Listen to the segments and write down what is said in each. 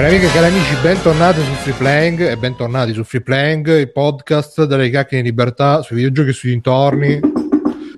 Cari amiche e cari amici, bentornati su Free Playing e bentornati su Free Playing, il podcast delle chiacchiere in libertà sui videogiochi e sui dintorni.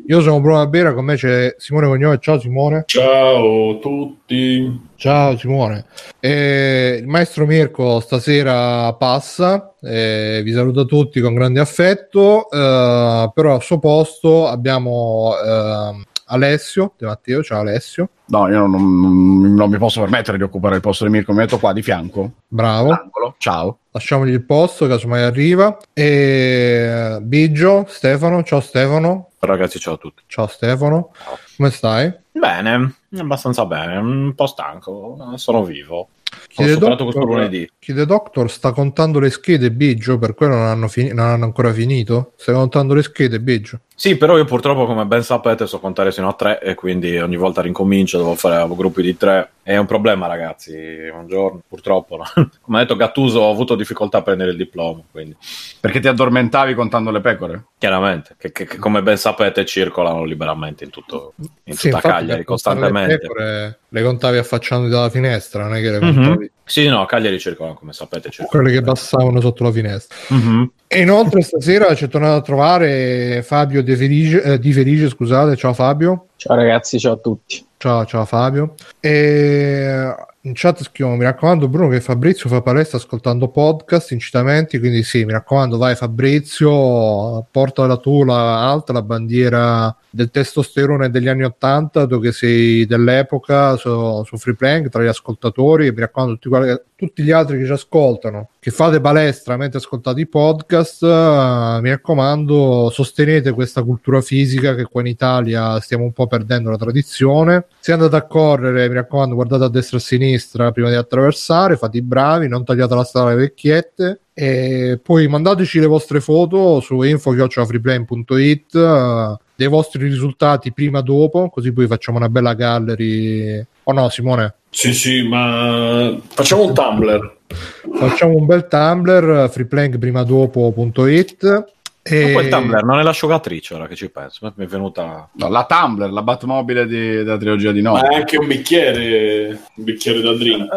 Io sono Bruno Albera, con me c'è Simone Cognome. Ciao Simone. Ciao a tutti. Ciao Simone. E il maestro Mirko stasera passa, vi saluto tutti con grande affetto, eh, però al suo posto abbiamo eh, Alessio De Matteo. Ciao Alessio. No, io non, non- non mi posso permettere di occupare il posto di Mirko, mi metto qua di fianco. Bravo. Angolo. Ciao. Lasciamogli il posto, casomai arriva. E Biggio, Stefano. Ciao Stefano. Ragazzi, ciao a tutti. Ciao Stefano. Come stai? Bene, abbastanza bene, un po' stanco, sono vivo. Chiede Doctor- questo lunedì. Chiede Doctor, sta contando le schede Biggio, per quello non hanno, fini- non hanno ancora finito? Stai contando le schede Biggio? Sì, però io purtroppo, come ben sapete, so contare fino a tre e quindi ogni volta rincomincio, devo fare gruppi di tre. È un problema, ragazzi. Un giorno, purtroppo, no? come ha detto Gattuso, ho avuto difficoltà a prendere il diploma, quindi Perché ti addormentavi contando le pecore? chiaramente, che, che- che come ben sapete circolano liberamente in, tutto, in Sì, tutta Cagliari, contare costantemente. Le, pecore, le contavi affacciando dalla finestra, non è che le Mhm. Contavi Sì, no, Cagliari circolano, come sapete, circolano. quelle che passavano sotto la finestra. Mhm. E inoltre stasera ci è tornato a trovare Fabio De Felice, eh, Di Felice, scusate, ciao Fabio. Ciao ragazzi, ciao a tutti. Ciao, ciao Fabio. E in chat scrivono: Mi raccomando, Bruno, che Fabrizio fa palestra ascoltando podcast, incitamenti. Quindi, sì, mi raccomando, vai Fabrizio, porta la tua alta la bandiera del testosterone degli anni 80, tu che sei dell'epoca su, su Free Playing tra gli ascoltatori. Mi raccomando, tutti, quelli- tutti gli altri che ci ascoltano, che fate palestra mentre ascoltate i podcast, eh, mi raccomando, sostenete questa cultura fisica che qua in Italia stiamo un po' perdendo la tradizione. Se andate a correre, mi raccomando, guardate a destra e a sinistra prima di attraversare, fate i bravi, non tagliate la strada alle vecchiette. E poi mandateci le vostre foto su info.freeplane.it eh, dei vostri risultati prima e dopo, così poi facciamo una bella gallery. O no, Simone? Sì, sì, ma facciamo un Tumblr. Facciamo un bel Tumblr, freeplankprimadopo.it e Ma poi il Tumblr non è l'asciugatrice, ora che ci penso. Mi è venuta... No, la Tumblr, la Batmobile di- della trilogia di Ma no. è anche un bicchiere, un bicchiere da drink.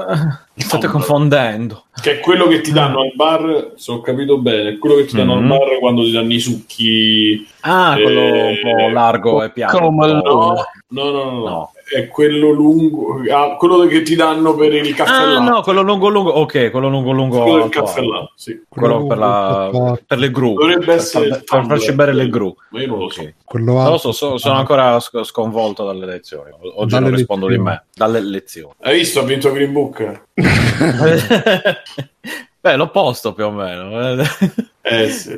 Mi state confondendo. Che è quello che ti danno al bar, se ho capito bene, è quello che ti danno Mhm. al bar quando ti danno i succhi. Ah, quello un Eh, po' largo e piano. come No, no, no, no, no. È quello lungo, ah, quello che ti danno per il caffè Ah, no, quello lungo lungo. Ok, quello lungo lungo. quello del caffè latte, sì. Quello per, la, per le gru. Dovrebbe Per essere per farci bere le gru. Ma io non lo so. Ok. quello Non lo so, so- sono ancora sc- sconvolto dalle lezioni. Oggi Dalle non rispondo lezioni. di me. Dalle lezioni. Hai visto? Ha vinto Green Book? Beh, l'opposto più o meno. Eh sì.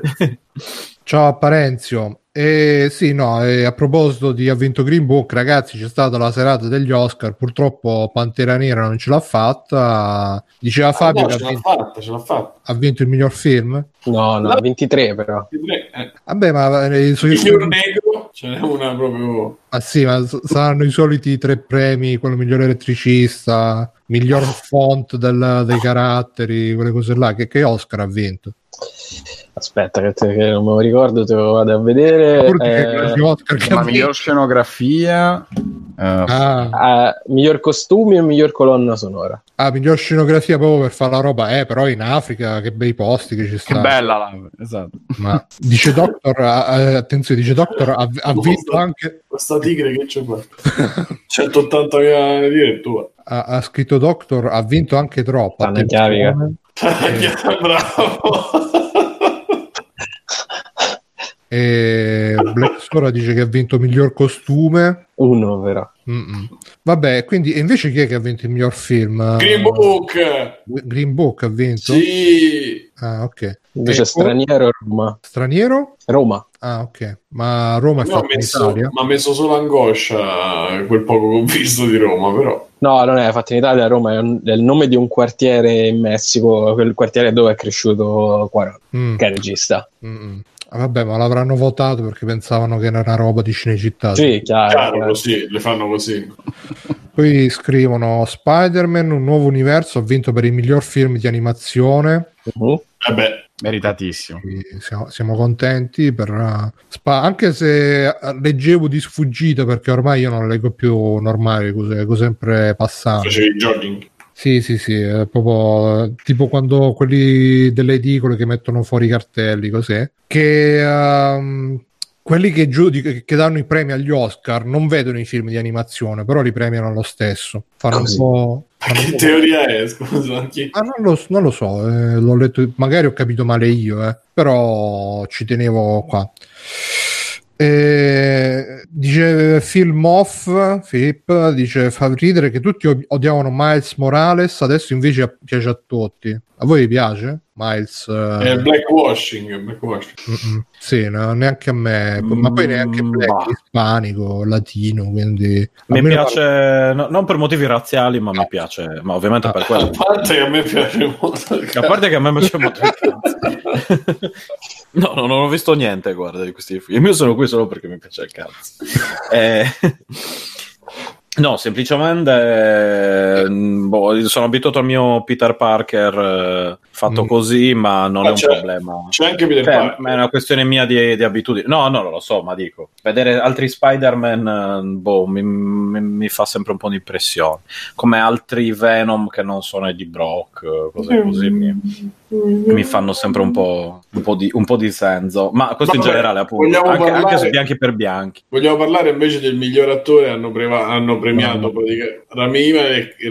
Ciao a Parenzio. E sì, no, e a proposito di ha vinto Green Book, ragazzi, c'è stata la serata degli Oscar. Purtroppo Pantera Nera non ce l'ha fatta. Diceva Fabio Ah, no, che ce ha l'ha vinto, fatta, ce l'ha fatta. ha vinto il miglior film. No, no, 23 però. Eh, Vabbè, ma eh, i suoi- Miglior negro, ce n'è una proprio. Ah, sì, ma saranno i soliti tre premi: quello migliore elettricista, miglior font del- dei caratteri, quelle cose là. Che, che Oscar ha vinto? Aspetta, che, te- che non me lo ricordo, te lo vado a vedere. Che Eh, che La miglior scenografia. eh, Ah, eh, miglior costume e miglior colonna sonora. ah, miglior scenografia proprio per fare la roba, eh, però in Africa che bei posti che ci che stanno. bella la. Esatto. Ma dice Doctor, attenzione, dice Doctor, ha, ha vinto anche, Questa tigre che c'è fatto? 180 mila lire tua. ha, ha scritto Doctor, ha vinto anche troppo. Stanno attenzione. Bravo. E Black Sora dice che ha vinto miglior costume. Uno però. Mm-mm. Vabbè, quindi invece chi è che ha vinto il miglior film? Green Book. Green Book ha vinto? Sì. Ah, ok. Invece E- straniero Roma. Straniero? Roma. Ah, ok. Ma Roma è Mi ha fatta in messo, Italia? m'ha messo solo angoscia quel poco che ho visto di Roma, però. No, non è fatto in Italia, Roma è, un- è il nome di un quartiere in Messico, quel quartiere dove è cresciuto Quaron, Mm, che è regista. mm-mm. Ah, vabbè, ma l'avranno votato perché pensavano che era una roba di Cinecittà. Sì, chiaro. Chiaro, così, le fanno così. Poi scrivono Spider-Man, un nuovo universo, ha vinto per il miglior film di animazione. Mhm. Vabbè, Meritatissimo. Quindi Siamo, siamo contenti per uh, Spa- anche se eh, leggevo di sfuggita perché ormai io non leggo più normali cose, leggo sempre passate. facevi jogging. Sì, sì, sì, è proprio tipo quando quelli delle edicole che mettono fuori i cartelli, cos'è? Che ehm, quelli che, giudic- che danno i premi agli Oscar non vedono i film di animazione, però li premiano lo stesso. Fanno Ah, un po'. un Che teoria è? Scusa, chi- Ah, non, lo, non lo so, eh, l'ho letto, magari ho capito male io, eh, però ci tenevo qua. Eh, dice Film Off, Filippo, dice fa ridere che tutti od- odiavano Miles Morales, adesso invece piace a tutti. A voi piace? Miles? eh, È blackwashing, blackwashing. mm-mm. Sì, no, neanche a me, ma poi neanche Mm, black, bah. ispanico, latino, quindi... Mi piace, no- non per motivi razziali, ma mi piace, ma ovviamente per A quello. parte che a me piace molto. A parte che a me piace molto il cazzo. No, no, non ho visto niente, guarda, di questi film. Io sono qui solo perché mi piace il cazzo. Eh, No, semplicemente eh, boh, sono abituato al mio Peter Parker eh, fatto Mm. così, ma non Ma è un problema. C'è anche Peter Cioè, Parker. ma è una questione mia di, di abitudine. No, no, non lo so, ma dico, vedere altri Spider-Man, eh, boh, mi, mi- mi fa sempre un po' di impressione. Come altri Venom che non sono Eddie Brock, eh, cose così mi, mi fanno sempre un po', un po' di, un po' di senso. Ma questo in Vabbè, generale, appunto, anche, anche parlare- su bianchi per bianchi. Vogliamo parlare invece del miglior attore, hanno, preva- hanno premiato No. praticamente Rami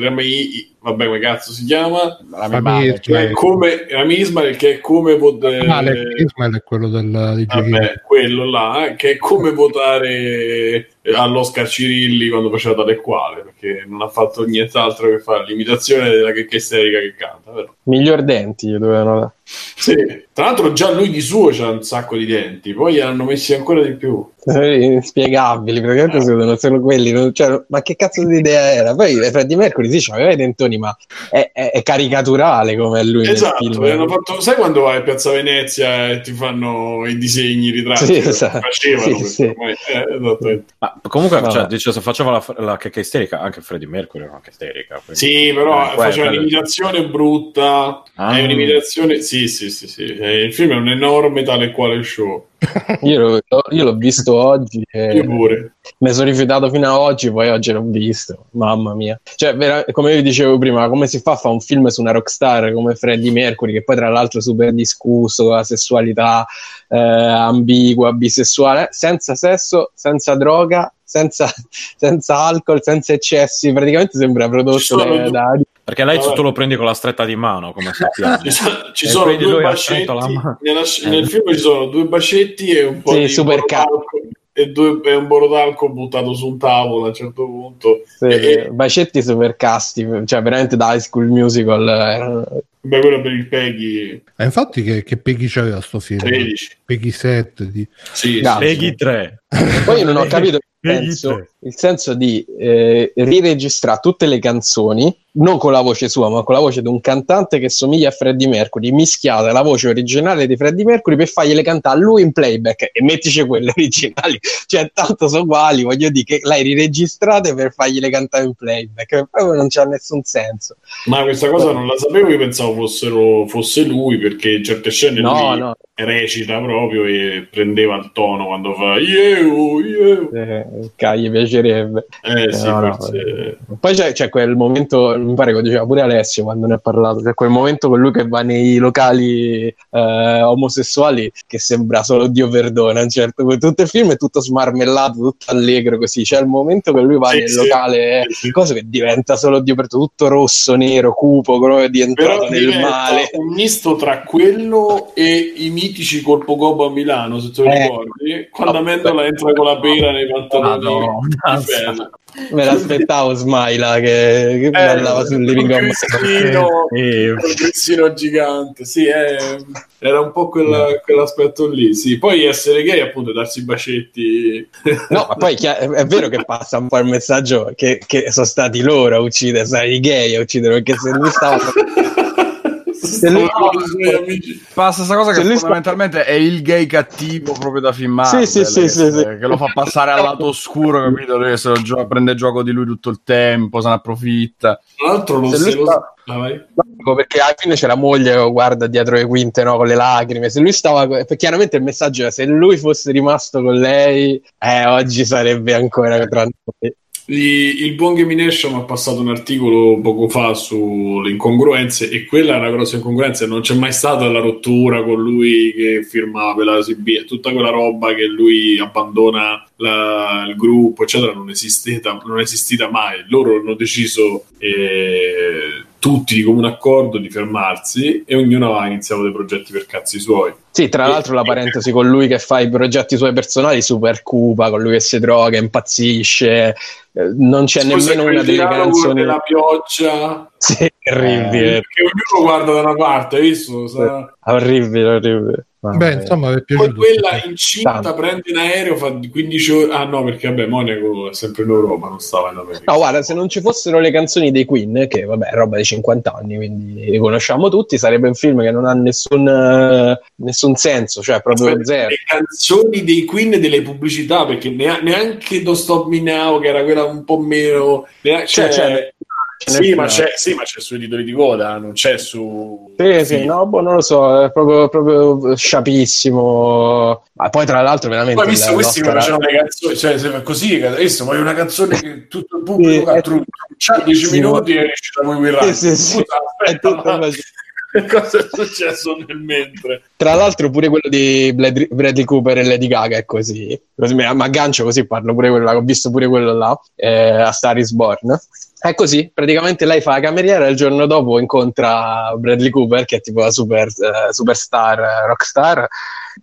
Rami, vabbè come cazzo si chiama? Rami Fammi- Malek. Che è come Rami Ismail che è come votare Ah, Alex Ismail è quello del, di vabbè, quello là, eh, che è come votare all'Oscar Cirilli quando faceva tale e quale, perché non ha fatto nient'altro che fare l'imitazione della che isterica che canta, vero? Miglior denti dovevano dare. Sì, tra l'altro già lui di suo c'ha un sacco di denti, poi hanno messi ancora di più. Eh, Inspiegabili, praticamente secondo solo quelli. non- cioè, ma che cazzo di idea era? Poi Freddie Mercury sì, aveva i dentoni, ma è, è- è caricaturale come lui Esatto, nel film. hanno fatto, sai quando vai a Piazza Venezia e ti fanno i disegni, i ritratti? Sì, esatto. Facevano Sì, sì. Eh, esattamente. Ma comunque, Vabbè. cioè, dice, se faceva la, la checca isterica, anche Freddie Mercury era una checca isterica. quindi- Sì, però Eh, faceva un'imitazione brutta. Ah. È un'imitazione. Sì, sì, sì, sì. Eh, Il film è un enorme tale e quale show. Io, l'ho, io l'ho visto oggi e Io pure. ne sono rifiutato fino ad oggi, poi oggi l'ho visto. Mamma mia. Cioè, vera- come vi dicevo prima, come si fa a fare un film su una rockstar come Freddie Mercury, che poi tra l'altro è super discusso, la sessualità eh, ambigua, bisessuale, senza sesso, senza droga, senza, senza alcol, senza eccessi. Praticamente sembra prodotto da, da- Perché lei Vabbè. tu lo prendi con la stretta di mano, come sappiamo. Ci, so- ci sono due bacetti. mano. Nella- Eh. Nel film ci sono due bacetti e un po' Sì, di super e, due, e un borotalco buttato su un tavolo a un certo punto. sì, E- bacetti super casti, cioè veramente da High School Musical. erano- Beh, quello per il Peggy Eh, infatti che, che Peggy c'aveva sto film? 13. Peggy 7 di... Sì, No. sì. Peggy 3. Poi io non ho capito il senso, il senso di eh, riregistrare tutte le canzoni, non con la voce sua, ma con la voce di un cantante che somiglia a Freddie Mercury, mischiata la voce originale di Freddie Mercury per fargliele cantare a lui in playback e mettici quelle originali, cioè tanto sono uguali, voglio dire che l'hai riregistrate per fargliele cantare in playback, proprio non c'ha nessun senso. Ma questa cosa non la sapevo, io pensavo fossero, fosse lui perché certe scene No, lui no, recita proprio e prendeva il tono quando fa io, io. eh, gli piacerebbe. Eh sì, No, no, forse... Poi c'è, c'è quel momento, mi pare che diceva pure Alessio quando ne ha parlato, c'è quel momento con lui che va nei locali eh, omosessuali che sembra solo Dio perdona, certo punto. Tutto il film è tutto smarmellato, tutto allegro così. C'è il momento che lui va Sì, nel sì. locale, Sì, sì. cosa che diventa solo Dio perdona, tutto rosso, nero, cupo, come di entrato Però nel male. un misto tra quello e i mitici colpo gobo a Milano, se te lo Eh. ricordi, quando beh. entra con la pera nei pantaloni. Me l'aspettavo Smaila che, che ballava sul living room. Eh, col Cristino gigante, sì, è- era un po' quella- quell'aspetto lì, sì. Poi essere gay, appunto, darsi i bacetti. No, ma poi chi- è vero che passa un po' il messaggio che, che sono stati loro a uccidere, sai, i gay a uccidere, perché se lui stava... Se lui-. Passa questa cosa Se che lui sta- fondamentalmente è il gay cattivo proprio da filmare. Sì, sì, sì, sì, sì. Che lo fa passare al lato oscuro, capito? Lui se lo gio- prende gioco di lui tutto il tempo, se ne approfitta. Tra l'altro, non Se lui se lo sta- Ah, perché alla fine c'è la moglie che lo guarda dietro le quinte no, con le lacrime. Se lui stava, chiaramente il messaggio era se lui fosse rimasto con lei, eh, oggi sarebbe ancora tra noi. Il buon Gamination ha passato un articolo poco fa sulle incongruenze e quella è una grossa incongruenza. Non c'è mai stata la rottura con lui che firmava per la CB, tutta quella roba che lui abbandona la- il gruppo, eccetera, non esistita, non è esistita mai. Loro hanno deciso eh, tutti di comune accordo di fermarsi e ognuno ha iniziato dei progetti per cazzi suoi. Sì, tra l'altro la parentesi con lui che fa i progetti suoi personali super cupa, con lui che si droga, impazzisce, non c'è Scusa, nemmeno una delle canzoni. della pioggia Sì, orribile, che ognuno guarda da una parte, hai visto? Sa- orribile, orribile. Beh, insomma, è Poi piaciuto. quella incinta Tanto. prende in aereo, fa 15 ore. Ah, no, perché vabbè, Monaco è sempre in Europa, non stava in America. No, guarda, se non ci fossero le canzoni dei Queen, che vabbè, è roba di 50 anni, quindi li conosciamo tutti, sarebbe un film che non ha nessun, nessun senso, cioè proprio Aspetta, zero. Le canzoni dei Queen e delle pubblicità, perché nea- neanche Don't Stop Me Now, che era quella un po' meno. neanche- Cioè, cioè- cioè, sì, ma c'è, sì, ma c'è sui titoli di coda, non c'è su. Sì, sì, no, boh, non lo so, è proprio, proprio sciapissimo. Ma poi, tra l'altro, veramente. Poi visto questi che facevano le canzoni, cioè se così, ma è una canzone che tutto il pubblico Sì, ha è truccia 10 sì, minuti e riesce a muovere Sì, sì, sì. È aspetta, ma cosa è successo nel mentre? Tra l'altro, pure quello di Bradley Cooper e Lady Gaga è così. Così mi aggancio così, parlo pure quello. Ho visto pure quello là eh, a Star is Born. È così, praticamente lei fa la cameriera e il giorno dopo incontra Bradley Cooper, che è tipo la super, eh, superstar, eh, rockstar.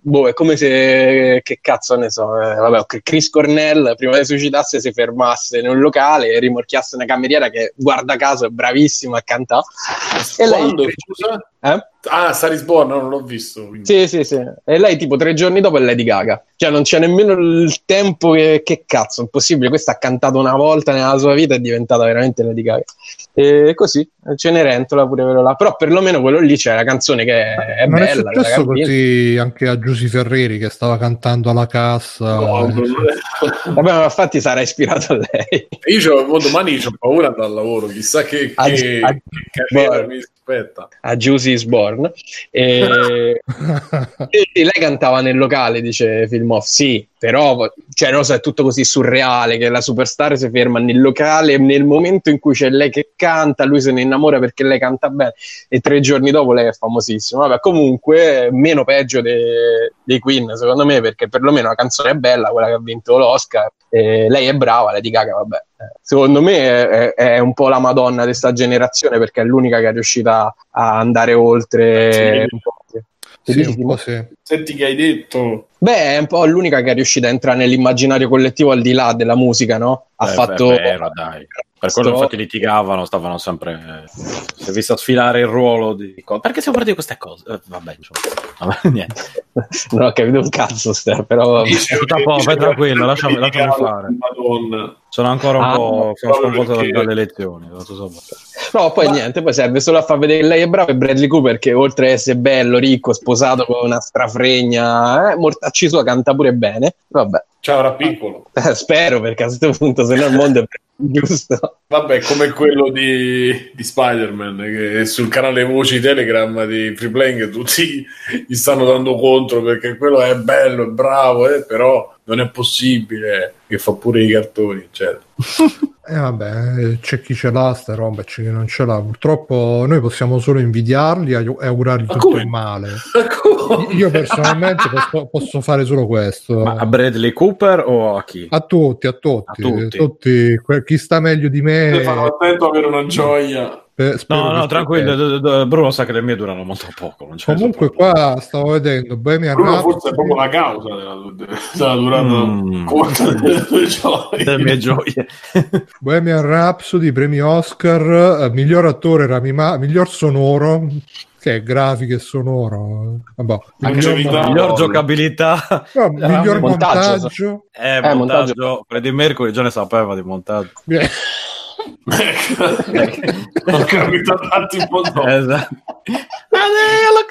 Boh, è come se, che cazzo ne so, eh, vabbè, che Chris Cornell prima di suicidasse si fermasse in un locale e rimorchiasse una cameriera che guarda caso è bravissima a cantare. E lei, Quando, scusa? eh? Ah, Star is Born, no, non l'ho visto. quindi. Sì, sì, sì. E lei tipo tre giorni dopo è Lady Gaga. Cioè non c'è nemmeno il tempo che, che cazzo, è impossibile. Questa ha cantato una volta nella sua vita e è diventata veramente Lady Gaga. E così, Cenerentola pure quello là. Però perlomeno quello lì c'è la canzone che è non è bella. successo la canzone. così anche a Giusy Ferreri che stava cantando alla cassa. No, non Vabbè, ma infatti sarà ispirato a lei. Io c'ho- domani ho paura di andare al lavoro, chissà che, A- che, a- che carriera Boh. mi aspetta. A Juicy is Born. E... Lei cantava nel locale, dice Film Off. Sì, però cioè, non so, è tutto così surreale che la superstar si ferma nel locale nel momento in cui c'è lei che canta, lui se ne innamora perché lei canta bene e tre giorni dopo lei è famosissima. Vabbè, comunque meno peggio de- dei Queen, secondo me, perché perlomeno la canzone è bella, quella che ha vinto l'Oscar. Lei è brava, Lady Gaga, vabbè. Secondo me è, è un po' la Madonna di questa generazione perché è l'unica che è riuscita a andare oltre. Sì. un po'. Sì, Dici, un Timo? po' sì. Senti che hai detto. Beh, è un po' l'unica che è riuscita a entrare nell'immaginario collettivo al di là della musica, no? Ha Eh, fatto. beh, vero, dai. Per quello Sto- infatti litigavano, stavano sempre... eh, si è vista sfilare il ruolo di... Perché stiamo parlando di queste cose? Eh, vabbè, insomma. Vabbè, niente. non ho capito un cazzo, Ste, però. Che- po', fai dicevo tranquillo, lasciami- lasciami fare. Madonna. Sono ancora un Ah, po' proprio sconvolto perché- dalle elezioni. non so No, poi Ma- niente, poi serve solo a far vedere che lei è brava e Bradley Cooper che oltre ad essere bello, ricco, sposato con una strafregna, eh, mortacci sua canta pure bene. Vabbè, Ciao, era piccolo. Eh, spero perché a questo punto se no il mondo è giusto. Vabbè, come quello di, di Spider-Man che sul canale voci Telegram di Free Playing tutti gli stanno dando contro perché quello è bello, è bravo, eh, però non è possibile che fa pure i cartoni, eccetera. Eh, vabbè, c'è chi ce l'ha sta roba e c'è chi non ce l'ha. Purtroppo noi possiamo solo invidiarli e e augurargli Ma tutto come? il male. Io personalmente posso, posso fare solo questo. Ma a Bradley Cooper o a chi? A tutti, a tutti, A tutti. tutti. Chi sta meglio di me. Stefano, attento a avere una gioia. Eh, spero No, no, tranquillo. d- d- Bruno sa che le mie durano molto poco. non c'è Comunque, qua stavo vedendo Bohemian Bruno Rhapsody, forse è proprio la causa della, della durata Mm. corta delle tue gioie. Delle mie gioie. Bohemian Rhapsody, premi Oscar, eh, miglior attore Rami Ma- miglior sonoro, che è grafica e sonoro. Vabbè, miglior, mon- Miglior giocabilità. no, miglior montaggio, montaggio. Eh, Eh, montaggio. montaggio. Freddie Mercury già ne sapeva di montaggio. Ho capito tanti un po' dopo. Esatto.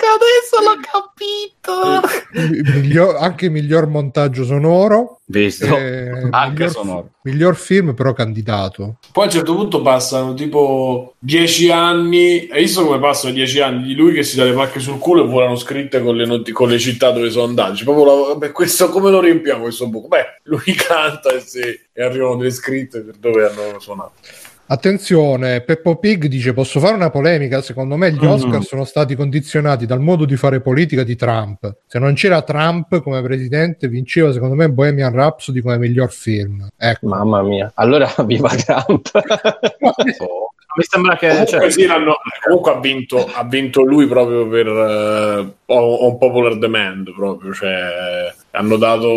adesso l'ho capito. Miglior- anche miglior montaggio sonoro. Visto. eh, Anche miglior, sonoro. miglior film, però candidato. Poi a un certo punto passano tipo dieci anni. Hai visto come passano dieci anni di lui che si dà le pacche sul culo e volano scritte con le, noti- con le città dove sono andati? Cioè, proprio la- vabbè, questo come lo riempiamo questo buco? Beh, lui canta e, si- e arrivano delle scritte per dove hanno suonato. Attenzione, Peppo Pig dice: Posso fare una polemica? Secondo me gli Mhm. Oscar sono stati condizionati dal modo di fare politica di Trump. Se non c'era Trump come presidente, vinceva secondo me Bohemian Rhapsody come miglior film. Ecco, Mamma mia. Allora, viva Trump. Mi sembra che Comunque, cioè, sì, l'hanno- comunque ha, vinto, ha vinto lui proprio per eh, on popular demand proprio, cioè hanno dato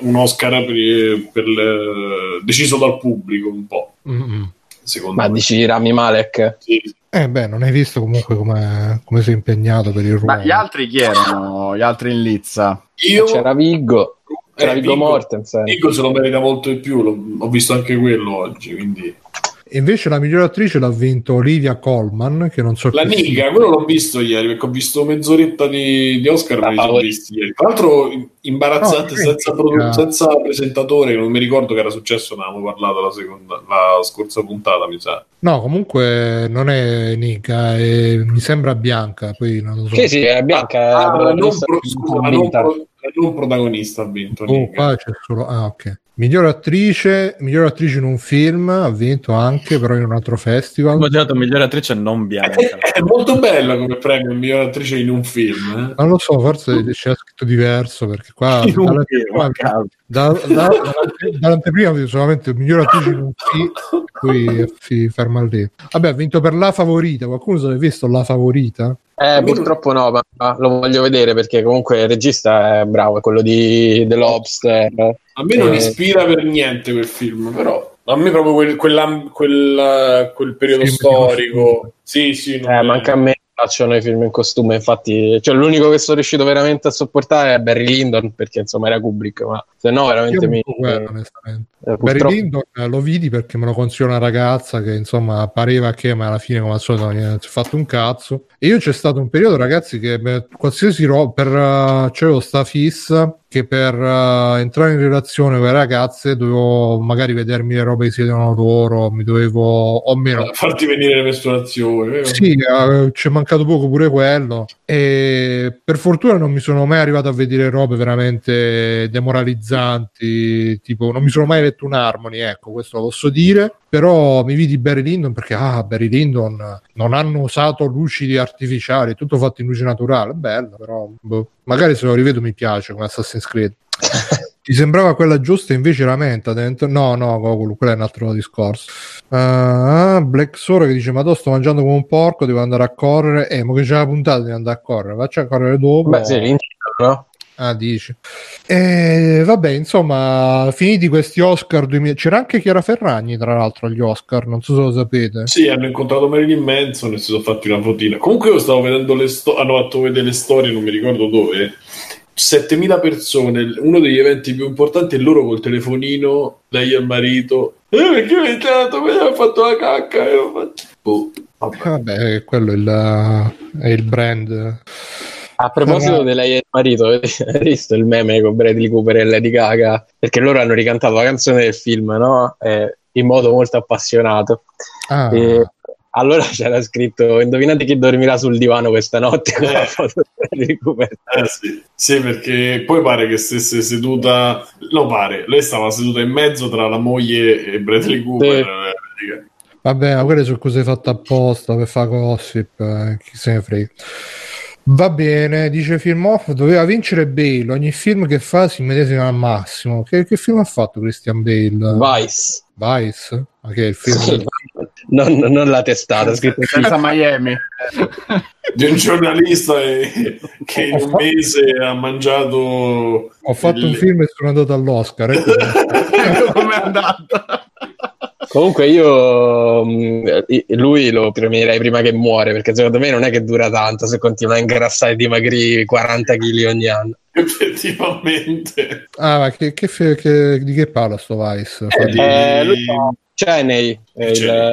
un Oscar per, per le- deciso dal pubblico un po', Mm-mm. Secondo Ma me. dici Rami Malek? Sì. Eh beh, non hai visto comunque come, come si è impegnato per il ruolo. Ma gli altri chi erano? Gli altri in lizza? Io C'era Viggo. C'era eh, Viggo Viggo- Mortensen. Viggo se lo merita molto di più, l'ho- ho visto anche quello oggi, quindi E invece la miglior attrice l'ha vinto Olivia Colman, che non so La. Niga, quello l'ho visto ieri perché ho visto mezz'oretta di, di Oscar, li sono Ah, visti ieri. Tra l'altro imbarazzante No, senza, produ- eh. senza presentatore, non mi ricordo che era successo, ne avevamo parlato la, seconda, la scorsa puntata, mi sa. No, comunque non è Nica, è- mi sembra bianca. Poi non lo so. Sì, sì, è bianca. è Ah, la, non protagonista pro- scusa, non pro- non protagonista ha vinto. Oh, Niga. qua c'è solo. Ah, ok. Miglior attrice, miglior attrice in un film, ha vinto anche, però in un altro festival. Ho detto, migliore attrice non bianca. È molto bella come premio miglior attrice in un film. eh. Non lo so, forse c'è scritto diverso perché qua dalla- dall'anteprima vedo solamente miglior attrice in un film, poi si ferma lì. Vabbè, ha vinto per la favorita. Qualcuno se l'ha visto la favorita? Eh, purtroppo no, ma lo voglio vedere perché comunque il regista è bravo, è quello di The Lobster. A me non Eh. ispira per niente quel film, però a me proprio quel, quella- quel periodo di storico. Sì, sì, Eh, è- ma anche a me piacciono i film in costume, infatti, cioè, l'unico che sono riuscito veramente a sopportare è Barry Lyndon perché insomma era Kubrick, ma se no veramente mi... quello, eh, Barry Lyndon lo vidi perché me lo consigliò una ragazza che insomma pareva che, ma alla fine come al solito non gli ha fatto un cazzo. E io c'è stato un periodo, ragazzi, che beh, qualsiasi roba per uh, c'avevo sta fissa che per eh, entrare in relazione con le ragazze dovevo magari vedermi le robe che si vedono loro, mi dovevo o meno farti venire le mestruazioni. sì, eh, ci è mancato poco pure quello. E per fortuna non mi sono mai arrivato a vedere robe veramente demoralizzanti. Tipo, non mi sono mai letto un Harmony, ecco, questo lo posso dire. Però mi vidi Barry Lyndon perché, ah, Barry Lyndon non hanno usato luci artificiali, tutto fatto in luce naturale. Bello, però, boh. magari se lo rivedo mi piace come Assassin's Creed. Ti sembrava quella giusta, invece era menta dentro? No, no, Gogol, quello è un altro discorso. Ah, Black Sora che dice: Ma sto mangiando come un porco, devo andare a correre. Eh, ma che c'è la puntata di andare a correre, faccia a correre dopo. Beh, sì, no? Ah, dici. E vabbè, insomma, finiti questi Oscar 2000, c'era anche Chiara Ferragni, tra l'altro, agli Oscar, non so se lo sapete. Sì, hanno incontrato Marilyn Manson e si sono fatti una fotina. Comunque io stavo vedendo le storie, hanno fatto vedere le storie, non mi ricordo dove. 7000 persone, uno degli eventi più importanti è loro col telefonino, lei e il marito. Eh, perché mi è entrato, mi ha fatto la cacca. E ho fatto... Boh, vabbè. Vabbè, quello è il, è il brand. A proposito di lei e il marito, hai visto il meme con Bradley Cooper e Lady Gaga? Perché loro hanno ricantato la canzone del film, no? Eh, in modo molto appassionato. Ah, E allora c'era scritto: Indovinate chi dormirà sul divano questa notte con la foto di Bradley Cooper. Eh sì. Sì, perché poi pare che stesse seduta, no pare, lei stava seduta in mezzo tra la moglie e Bradley Cooper. eh, Vabbè, ma quelle sono cose fatte apposta per fare gossip, eh, chi se ne frega. Va bene, dice Film Off, doveva vincere Bale, ogni film che fa si medesima al massimo. Che, che film ha fatto Christian Bale? Vice. Vice? Ma che è il film? Sì, non, non la testata, scritto Senza Miami. di un giornalista eh, che in un mese ha mangiato Ho fatto il- un film e sono andato all'Oscar. ecco. Come è andata? Comunque io mh, lui lo premierei prima che muore perché secondo me non è che dura tanto se continua a ingrassare e dimagrire 40 kg ogni anno. effettivamente ah, ma che, che che- di che parla sto Vice? Eh, di- Eh, fa Cheney, il,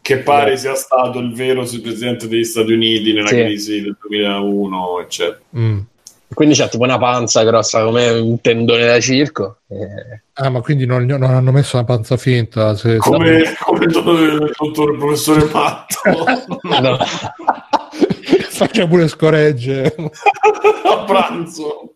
che pare sia stato il vero presidente degli Stati Uniti nella Sì. crisi del 2001, eccetera. Mm. Quindi c'ha tipo una panza grossa come un tendone da circo. Eh, Ah, ma quindi non, non hanno messo la panza finta. Se, Come, come il dottore- il professore Matto no. Faccia pure scoregge. a pranzo.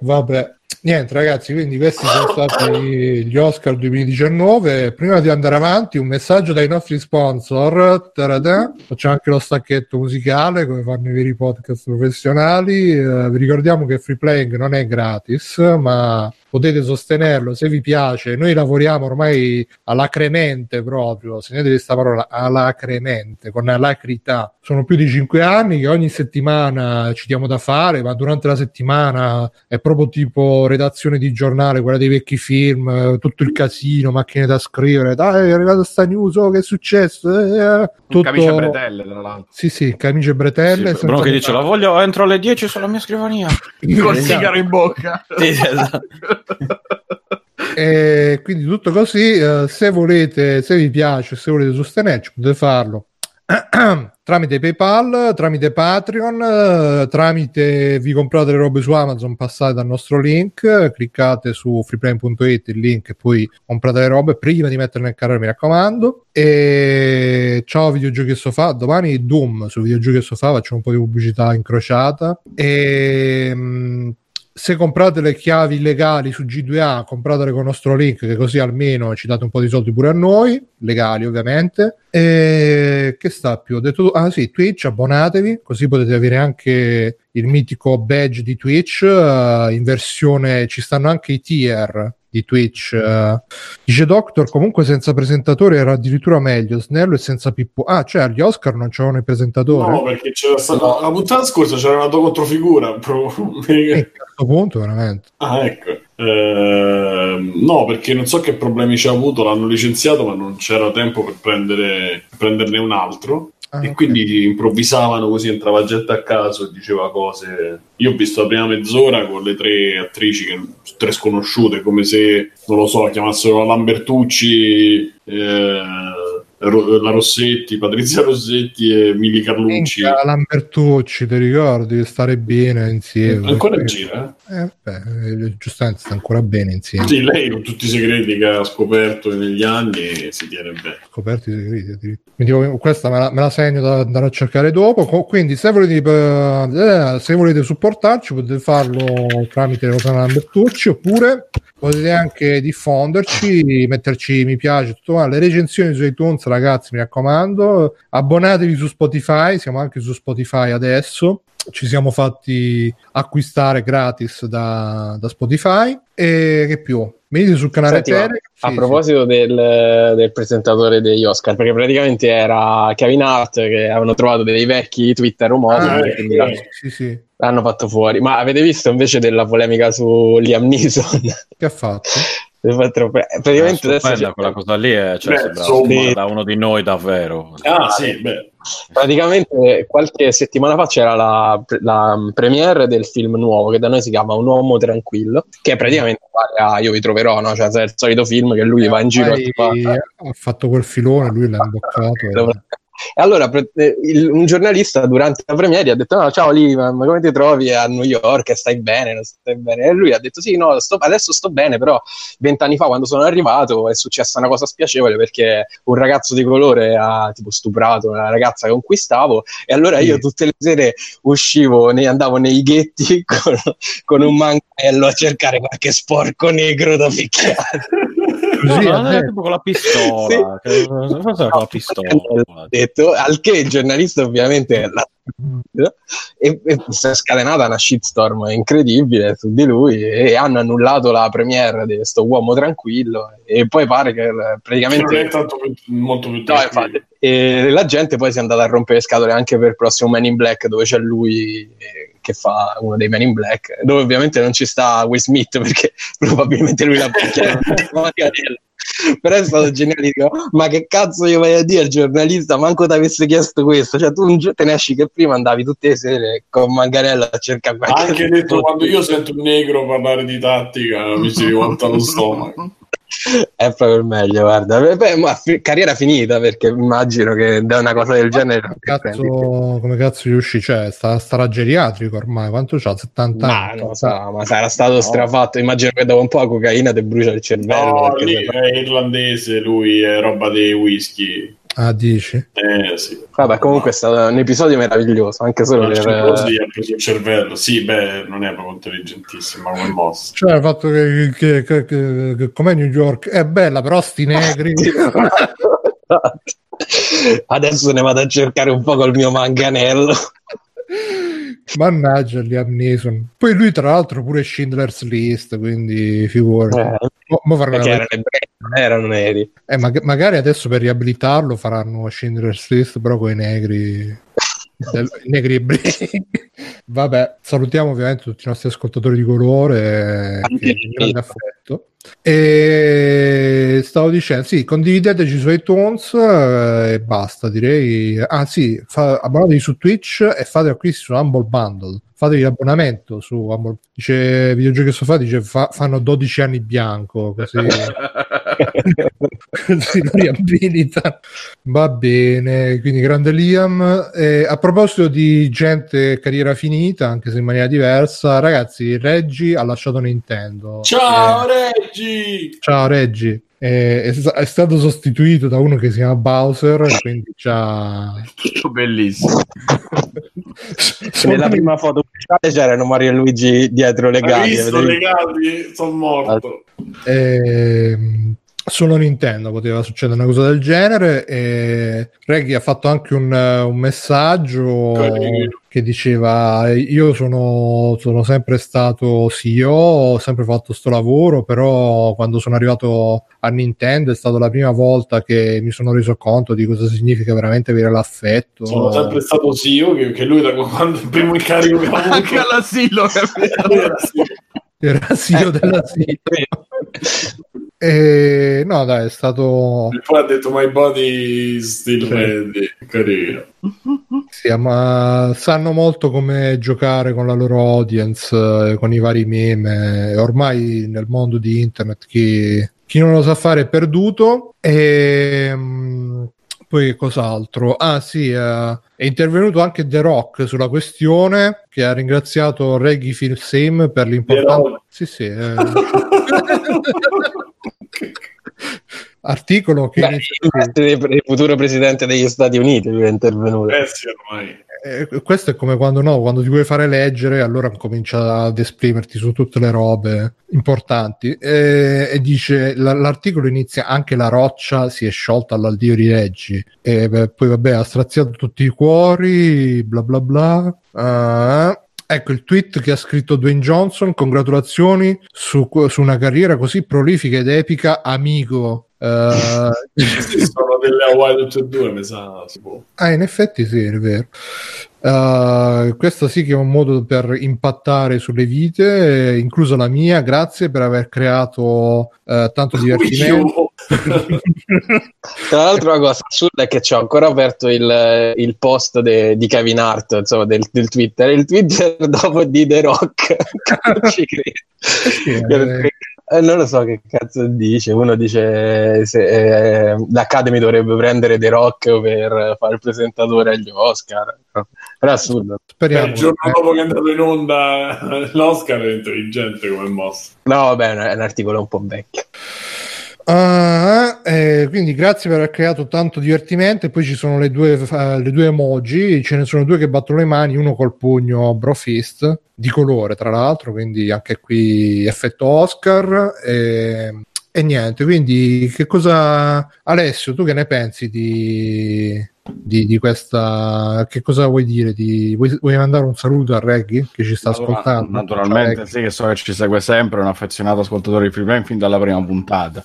Vabbè. Niente ragazzi, quindi questi sono stati gli Oscar 2019. Prima di andare avanti, un messaggio dai nostri sponsor. Taradà. Facciamo anche lo stacchetto musicale come fanno i veri podcast professionali. Eh, vi ricordiamo che Free Playing non è gratis, ma potete sostenerlo se vi piace. Noi lavoriamo ormai alacremente proprio, segnate questa parola alacremente, con alacrità. Sono più di cinque anni che ogni settimana ci diamo da fare, ma durante la settimana è proprio tipo redazione di giornale, quella dei vecchi film, eh, tutto il casino, macchine da scrivere, dai è arrivata sta news, oh, che è successo? Eh, eh, tutto... Camicie bretelle, tra l'altro. Sì, sì, camicie e bretelle. Sì, Bruno che dice la voglio entro le 10 sulla mia scrivania. Col sigaro in bocca. Sì, sì, esatto. E quindi tutto così, eh, se volete, se vi piace, se volete sostenerci, potete farlo tramite PayPal, tramite Patreon, eh, tramite vi comprate le robe su Amazon, passate dal nostro link, cliccate su freeplane.it il link e poi comprate le robe prima di metterle nel carrello, mi raccomando. E ciao videogiochi e sofà, domani Doom su videogiochi e sofà, faccio un po' di pubblicità incrociata. E mh, se comprate le chiavi legali su G2A, compratele con il nostro link, che così almeno ci date un po' di soldi pure a noi, legali ovviamente. E che sta più? Ho detto, ah sì, Twitch, abbonatevi, così potete avere anche il mitico badge di Twitch. eh, in versione ci stanno anche i tier di Twitch. eh. dice Doctor, comunque senza presentatore era addirittura meglio, snello e senza Pippo. Ah, cioè agli Oscar non c'erano i presentatori? No, perché c'era stata la puntata scorsa c'era una tua controfigura. proprio. E a questo punto veramente. Ah, ecco. Ehm, no, perché non so che problemi ci ha avuto, l'hanno licenziato, ma non c'era tempo per prendere, prenderne un altro. Ah, e ok. quindi improvvisavano così, entrava gente a caso e diceva cose. Io ho visto la prima mezz'ora con le tre attrici, che, tre sconosciute, come se, non lo so, chiamassero la Lambertucci, eh, la Rossetti, Patrizia Rossetti e Milli Carlucci. Minchia, Lambertucci, ti ricordi? Stare bene insieme. Ancora gira, eh? Eh, beh, eh, giustamente sta ancora bene insieme. Sì, lei con tutti i segreti che ha scoperto negli anni si tiene bene. Scoperti i segreti. addirittura. Quindi io questa me la, me la segno da andare a cercare dopo. Quindi, se volete, eh, se volete supportarci, potete farlo tramite Rosanna Lambertucci oppure potete anche diffonderci, metterci mi piace, tutto quanto. le recensioni su iTunes, ragazzi, mi raccomando. Abbonatevi su Spotify, siamo anche su Spotify adesso. Ci siamo fatti acquistare gratis da, da Spotify. E che più? Venite sul canale Senti, Telegram. a Sì, proposito del, del presentatore degli Oscar, perché praticamente era Kevin Hart che avevano trovato dei vecchi Twitter sì. omofili, Ah, eh, l'hanno- sì, sì. l'hanno fatto fuori. Ma avete visto invece della polemica su Liam Neeson? Che ha fatto? praticamente Eh, adesso c'è- quella cosa lì è, cioè, Beh, sembra insomma. da uno di noi davvero. Ah, sì, beh. Praticamente qualche settimana fa c'era la, la premiere del film nuovo che da noi si chiama Un uomo tranquillo, che è praticamente uguale a Io vi troverò, no? Cioè, è il solito film che lui va in giro ha fatto quel filone, lui l'ha imboccato. E allora pre- eh, il- un giornalista durante la premiere ha detto: No, ciao Lee, ma come ti trovi a New York? Stai bene? Non stai bene? E lui ha detto: Sì, no, sto- adesso sto bene, però vent'anni fa, quando sono arrivato, è successa una cosa spiacevole perché un ragazzo di colore ha tipo stuprato una ragazza che conquistavo. E allora io tutte le sere uscivo, ne, andavo nei ghetti con, con un mantello a cercare qualche sporco negro da picchiare. Così, No, no, è tipo con la pistola. Che, fa con la pistola? detto, al che il giornalista ovviamente l'ha e, e si è scatenata una shitstorm incredibile su di lui e hanno annullato la premiere di questo uomo tranquillo e poi pare che eh, Non è praticamente tanto più- molto più no, infatti, e la gente poi si è andata a rompere le scatole anche per il prossimo Man in Black dove c'è lui eh, che fa uno dei Men in Black dove ovviamente non ci sta Will Smith perché probabilmente lui l'ha picchiato però è stato geniale ma che cazzo gli vai a dire al giornalista manco ti avesse chiesto questo. Cioè tu un giorno te ne esci che prima andavi tutte le sere con Mangarella a cercare qualche anche detto quando io sento un negro parlare di tattica mi si rivolta lo stomaco. È proprio il meglio, guarda. Beh, ma fi- carriera finita perché immagino che da una cosa del genere. Cazzo, come cazzo riuscì? Cioè, sta, starà geriatrico ormai. Quanto c'ha? 70 Ma anni? non so, ma sarà stato strafatto. Immagino che dopo un po' la cocaina ti brucia il cervello. No, lì se- è irlandese, lui è roba dei whisky. Ah, dici? Eh sì. Vabbè, comunque è stato un episodio meraviglioso, anche solo Ma per... così ha preso il cervello. Sì, beh, non è proprio intelligentissima come mossa. Cioè, il fatto che, che, che, che- che com'è New York è bella, però sti negri. Adesso ne vado a cercare un po' col mio manganello. Mannaggia Liam Neeson. Poi lui, tra l'altro, pure Schindler's List, quindi figurati. Eh, Mo- mo non erano neri. eh, ma- magari adesso per riabilitarlo faranno Schindler's List, però con i negri. del- i negri ebrei. Vabbè, salutiamo ovviamente tutti i nostri ascoltatori di colore. Grande Filippo. affetto. E stavo dicendo, sì, condivideteci su iTunes eh, e basta, direi. Ah, sì, fa- abbonatevi su Twitch e fate acquisti su Humble Bundle. Fatevi l'abbonamento su Humble. Dice videogiochi sofà, dice fa- fanno 12 anni bianco, così. si riabilita. Va bene, quindi grande Liam. Eh, a proposito di gente carriera finita, anche se in maniera diversa, ragazzi, Reggie ha lasciato Nintendo. Ciao, Eh, Reggi! ciao Reggie. Eh, è, è stato sostituito da uno che si chiama Bowser, e quindi c'ha... Bellissimo. Nella prima foto ufficiale c'erano Mario e Luigi dietro legati. visto legati? Sono morto. Ehm, solo Nintendo poteva succedere una cosa del genere. E Reggie ha fatto anche un, un messaggio Carino. Che diceva: Io sono, sono sempre stato CEO, ho sempre fatto sto lavoro, però quando sono arrivato a Nintendo è stata la prima volta che mi sono reso conto di cosa significa veramente avere l'affetto. Sono sempre stato CEO, che, che lui da quando il primo incarico che ha avuto Anche all'asilo, capito? era CEO. Era CEO della SIT. E no, dai, è stato. E poi ha detto My body still Sì. ready. Carino. Sì, ma sanno molto come giocare con la loro audience, eh, con i vari meme. Ormai nel mondo di internet chi, chi non lo sa fare è perduto. E mm, poi cos'altro? Ah, sì, eh, è intervenuto anche The Rock sulla questione che ha ringraziato Reggie Fils-Aime per The l'importanza. Sì, sì. eh. Articolo che Beh, inizia- il, il futuro presidente degli Stati Uniti lui è intervenuto. Eh sì, ormai. Eh, questo è come quando no, quando ti vuoi fare leggere, allora comincia ad esprimerti su tutte le robe importanti. Eh, e dice: l- l'articolo inizia anche la roccia si è sciolta all'addio di Reggi. E beh, poi, vabbè, ha straziato tutti i cuori, bla bla bla. Ah, Ecco il tweet che ha scritto Dwayne Johnson. Congratulazioni su, su una carriera così prolifica ed epica, amico. Eh, Sì, sono delle Hawaii tutte e due, mi sa. Si può. Ah, in effetti sì, è vero. Uh, questo sì che è un modo per impattare sulle vite, eh, inclusa la mia. Grazie per aver creato eh, tanto divertimento. Tra l'altro la cosa assurda è che c'ho ancora aperto il, il post de- di Kevin Hart, insomma, del, del Twitter. Il Twitter dopo di The Rock. non ci credo. eh. Eh, non lo so che cazzo dice. Uno dice se eh, l'Academy dovrebbe prendere The Rock per fare il presentatore agli Oscar. Però è assurdo. Speriamo. il giorno eh. dopo che è andato in onda l'Oscar è intelligente come mossa. No, vabbè, è un articolo un po' vecchio. Ah, eh, quindi grazie per aver creato tanto divertimento. E poi ci sono le due, eh, le due emoji. Ce ne sono due che battono le mani, uno col pugno brofist di colore, tra l'altro. Quindi anche qui effetto Oscar. E, e niente, quindi che cosa, Alessio, tu che ne pensi di, di, di questa? Che cosa vuoi dire? Di, vuoi, vuoi mandare un saluto a Reggie che ci sta ascoltando? Naturalmente, sì, che so che ci segue sempre, è un affezionato ascoltatore di Free Play fin dalla prima puntata.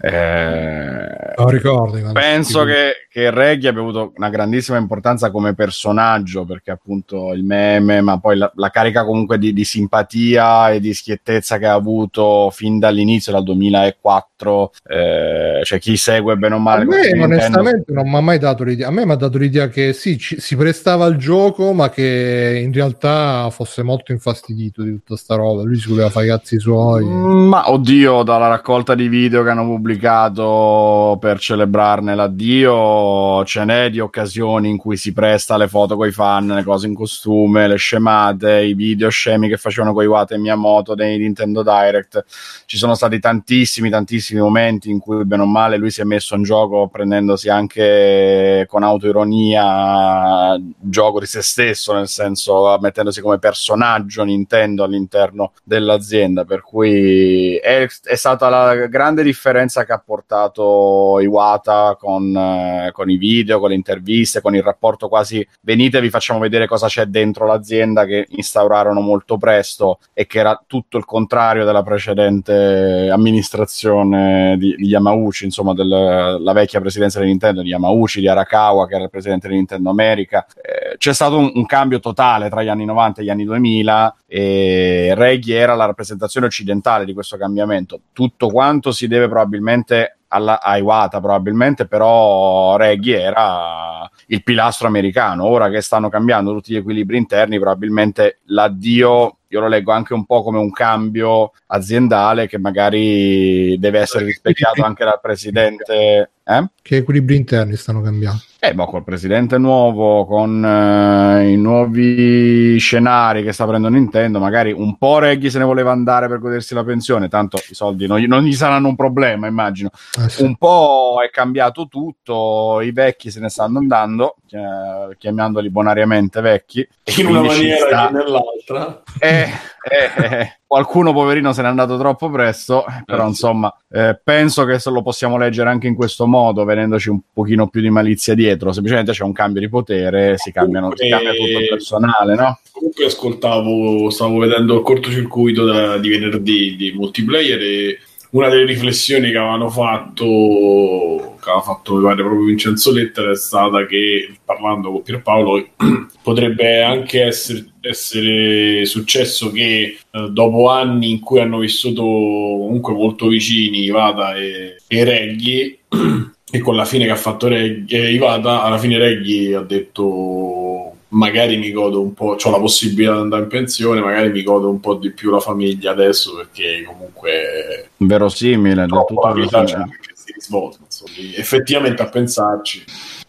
Eh. Lo ricordi? penso che, che Reggie abbia avuto una grandissima importanza come personaggio, perché appunto il meme, ma poi la, la carica comunque di, di simpatia e di schiettezza che ha avuto fin dall'inizio, dal 2004, eh, cioè chi segue bene o A male. me Nintendo- onestamente non mi ha mai dato l'idea. Me mi ha dato l'idea che sì, ci, si prestava al gioco, ma che in realtà fosse molto infastidito di tutta sta roba. Lui si voleva fare i cazzi suoi. Mm, Ma oddio, dalla raccolta di video che hanno pubblicato per celebrarne l'addio, ce n'è di occasioni in cui si presta le foto con i fan, le cose in costume, le scemate, i video scemi che facevano con Iwata e Miyamoto nei Nintendo Direct. Ci sono stati tantissimi, tantissimi momenti in cui, bene o male, lui si è messo in gioco prendendosi anche con autoironia gioco di se stesso, nel senso mettendosi come personaggio Nintendo all'interno dell'azienda. Per cui è, è stata la grande differenza che ha portato Iwata con, eh, con i video, con le interviste, con il rapporto quasi venite, vi facciamo vedere cosa c'è dentro l'azienda che instaurarono molto presto e che era tutto il contrario della precedente amministrazione di, di Yamauchi, insomma, del- la vecchia presidenza di Nintendo di Yamauchi, di Arakawa, che era il presidente di Nintendo America. Eh, c'è stato un, un cambio totale tra gli anni 90 e gli anni 2000 e Reggie era la rappresentazione occidentale di questo cambiamento. Tutto quanto si deve probabilmente alla, Iwata, probabilmente, però Reggie era il pilastro americano. Ora che stanno cambiando tutti gli equilibri interni, probabilmente l'addio io lo leggo anche un po' come un cambio aziendale che magari deve essere rispecchiato anche dal presidente. Eh? Che equilibri interni stanno cambiando. Eh, ma col presidente nuovo, con eh, i nuovi scenari che sta prendendo Nintendo, magari un po' Reggie se ne voleva andare per godersi la pensione, tanto i soldi non gli, non gli saranno un problema, immagino. Eh sì. Un po' è cambiato tutto, i vecchi se ne stanno andando, eh, chiamandoli bonariamente vecchi. e in una maniera sta- che nell'altra. eh, eh, qualcuno poverino se n'è andato troppo presto, però Eh, insomma eh, penso che se lo possiamo leggere anche in questo modo, venendoci un pochino più di malizia dietro, semplicemente c'è un cambio di potere, si, cambiano, si cambia tutto il personale, no? Comunque ascoltavo, stavo vedendo il cortocircuito da- di venerdì di multiplayer e una delle riflessioni che avevano fatto, che aveva fatto mi pare proprio Vincenzo Lettera è stata che parlando con Pierpaolo potrebbe anche essere, essere successo che eh, dopo anni in cui hanno vissuto comunque molto vicini Ivata e, e Reggie e con la fine che ha fatto Reggie, eh, Ivata alla fine Reggie ha detto magari mi godo un po', ho la possibilità di andare in pensione, magari mi godo un po' di più la famiglia adesso perché comunque Verosimile, del tutto la vita verosimile. che si risvolta. insomma. Effettivamente a pensarci,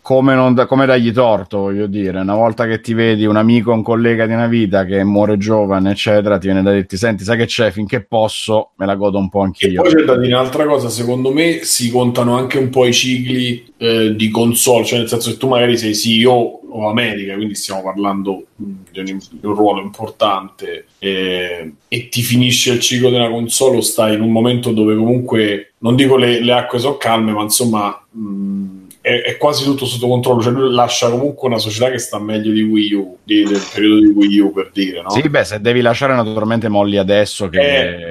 come, non da- come dargli torto, voglio dire, una volta che ti vedi un amico, un collega di una vita che muore giovane, eccetera, ti viene da dirti, senti, sai che c'è, finché posso me la godo un po' E anch'io. poi c'è da dire un'altra cosa, secondo me si contano anche un po' i cicli eh, di console, cioè nel senso che tu magari sei CEO o America, quindi stiamo parlando mh, di un, di un ruolo importante eh, e ti finisce il ciclo della console o stai in un momento dove comunque, non dico le, le acque sono calme, ma insomma mh, è, è quasi tutto sotto controllo, cioè lui lascia comunque una società che sta meglio di Wii U, di- del periodo di Wii U per dire, no? Sì, beh, se devi lasciare naturalmente molli adesso che,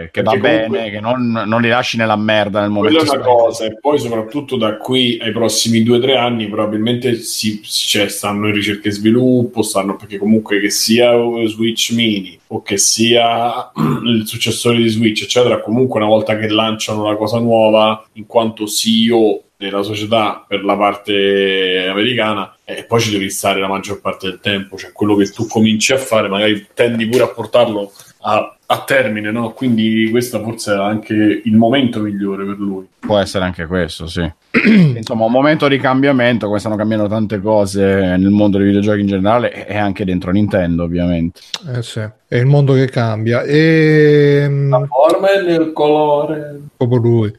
Eh, che va perché bene, comunque- che non, non li lasci nella merda nel Quella momento è una cosa, e poi soprattutto da qui ai prossimi due o tre anni probabilmente si, cioè, stanno in ricerca e sviluppo, stanno perché comunque che sia Switch Mini o che sia il successore di Switch, eccetera, comunque una volta che lanciano una cosa nuova, in quanto CEO della società per la parte americana, e poi ci devi stare la maggior parte del tempo, cioè quello che tu cominci a fare, magari tendi pure a portarlo a, a termine, no? Quindi questo forse era anche il momento migliore per lui. Può essere anche questo, sì. Insomma, un momento di cambiamento, come stanno cambiando tante cose nel mondo dei videogiochi in generale e anche dentro Nintendo, ovviamente. Eh sì, è il mondo che cambia. E, La forma e il colore. proprio lui.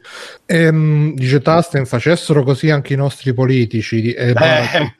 Ehm, dice Tasten, facessero così anche i nostri politici. eh, Eh.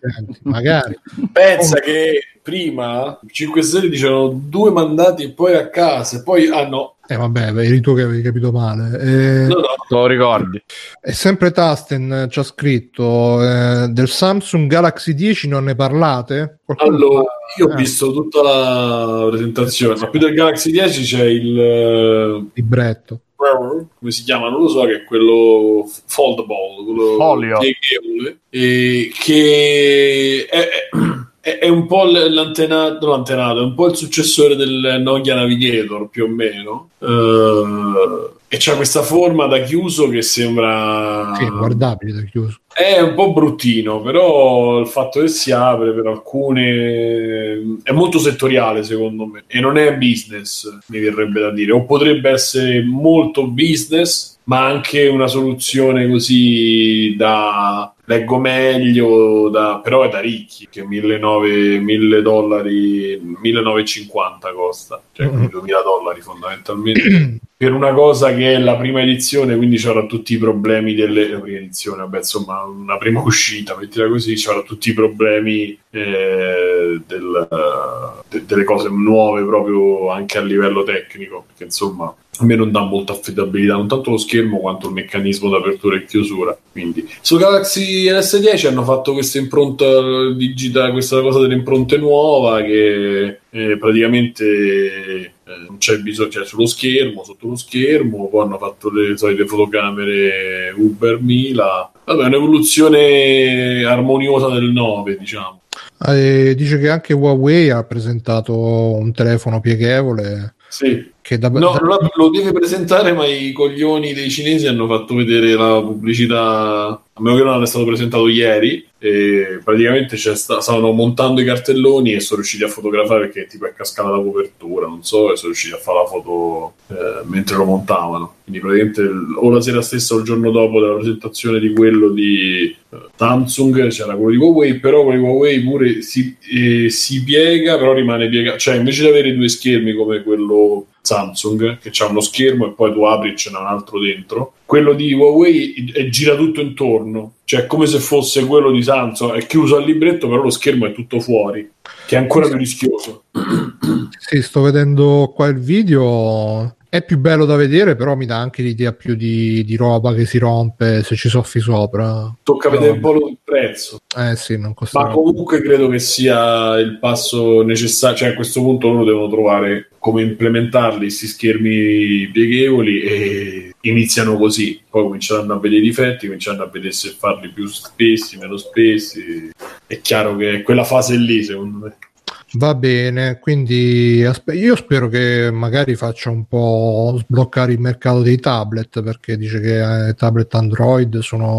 magari. Pensa che prima 5 Stelle dicevano due mandati e poi a casa, e poi ah no, Eh vabbè, eri tu che avevi capito male. Eh, no, no. Te lo ricordi? E sempre Tasten eh, ci ha scritto eh, del Samsung Galaxy 10 non ne parlate? Qualcuno Allora, io ho Eh, visto tutta la presentazione, ma più del Galaxy 10 c'è il eh, libretto. come si chiama, non lo so, che è quello foldable, quello Folio. pieghevole, e che è, è- è un po' l'antenato, l'antenato, è un po' il successore del Nokia Navigator più o meno. Eh, e c'ha questa forma da chiuso che sembra Sì, guardabile da chiuso. è un po' bruttino, però il fatto che si apre per alcune è molto settoriale secondo me e non è business, mi verrebbe da dire, o potrebbe essere molto business, ma anche una soluzione così da leggo meglio, da, però è da ricchi, che 1.900 1000 dollari, 1950 costa, cioè quindi 2000 dollari fondamentalmente. per una cosa che è la prima edizione, quindi c'era tutti i problemi delle prima edizione, vabbè, insomma, una prima uscita, mettila così, c'era tutti i problemi eh, del, de- delle cose nuove proprio anche a livello tecnico, perché insomma a me non dà molta affidabilità, non tanto lo schermo quanto il meccanismo d'apertura e chiusura. Quindi su Galaxy NS10 hanno fatto questa impronta digitale, questa cosa delle impronte nuova che eh, praticamente non c'è bisogno, cioè sullo schermo, sotto lo schermo, poi hanno fatto le solite fotocamere Uber Mila. Vabbè, è un'evoluzione armoniosa del 9, diciamo. Eh, dice che anche Huawei ha presentato un telefono pieghevole Sì. che da, No, da- lo deve presentare, ma i coglioni dei cinesi hanno fatto vedere la pubblicità, a meno che non è stato presentato ieri, e praticamente sta- stavano montando i cartelloni e sono riusciti a fotografare perché tipo è cascata la copertura, non so, e sono riusciti a fare la foto eh, mentre lo montavano. Quindi praticamente il- o la sera stessa o il giorno dopo della presentazione di quello di eh, Samsung c'era quello di Huawei, però quello di Huawei pure si, eh, si piega, però rimane piegato, cioè invece di avere due schermi come quello Samsung che c'ha uno schermo e poi tu apri e ce n'è un altro dentro. Quello di Huawei è gira tutto intorno, cioè come se fosse quello di Samsung, è chiuso al libretto, però lo schermo è tutto fuori, che è ancora più rischioso. Sì, sto vedendo qua il video. È più bello da vedere, però mi dà anche l'idea più di, di roba che si rompe se ci soffi sopra. Tocca vedere un po' il prezzo, Eh sì, non costa ma comunque credo che sia il passo necessario, cioè a questo punto loro devono trovare come implementarli questi schermi pieghevoli e iniziano così, poi cominceranno a vedere i difetti, cominceranno a vedere se farli più spessi, meno spessi. È chiaro che è quella fase lì, secondo me. Va bene, quindi aspe- io spero che magari faccia un po' sbloccare il mercato dei tablet perché dice che eh, tablet Android sono,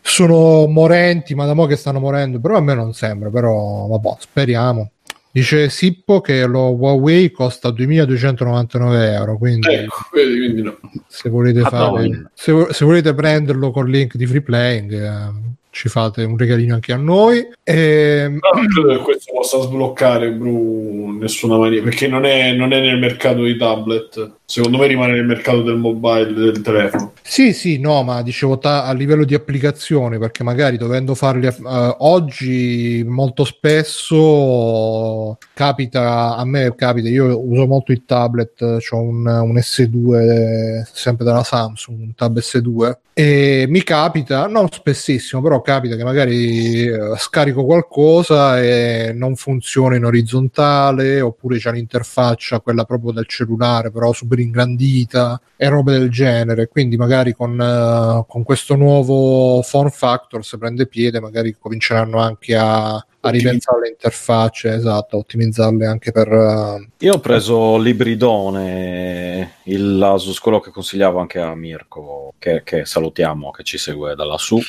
sono morenti, ma da mo' che stanno morendo, però a me non sembra, però vabbè, speriamo. Dice Sippo che lo Huawei costa 2299 euro, quindi Ecco, quindi no. se volete, fare, Madonna. se, se volete prenderlo con link di free playing eh, ci fate un regalino anche a noi. Ehm, No, possa sbloccare Bru in nessuna maniera, perché non è, non è nel mercato dei tablet. Secondo me rimane nel mercato del mobile, del telefono. Sì, sì, no, ma dicevo ta- a livello di applicazioni, perché magari dovendo farli eh, oggi molto spesso capita, a me capita, io uso molto il tablet, ho un, un S2 eh, sempre dalla Samsung, un Tab S2 e mi capita, non spessissimo, però capita che magari eh, scarico qualcosa e non funziona in orizzontale oppure c'è l'interfaccia, quella proprio del cellulare, però super ingrandita e robe del genere. Quindi magari con, eh, con questo nuovo form factor, se prende piede, magari cominceranno anche a, a ripensare le interfacce, esatto, a ottimizzarle anche per... eh, Io ho preso l'ibridone, il Asus, quello che consigliavo anche a Mirko, che, che salutiamo, che ci segue da lassù.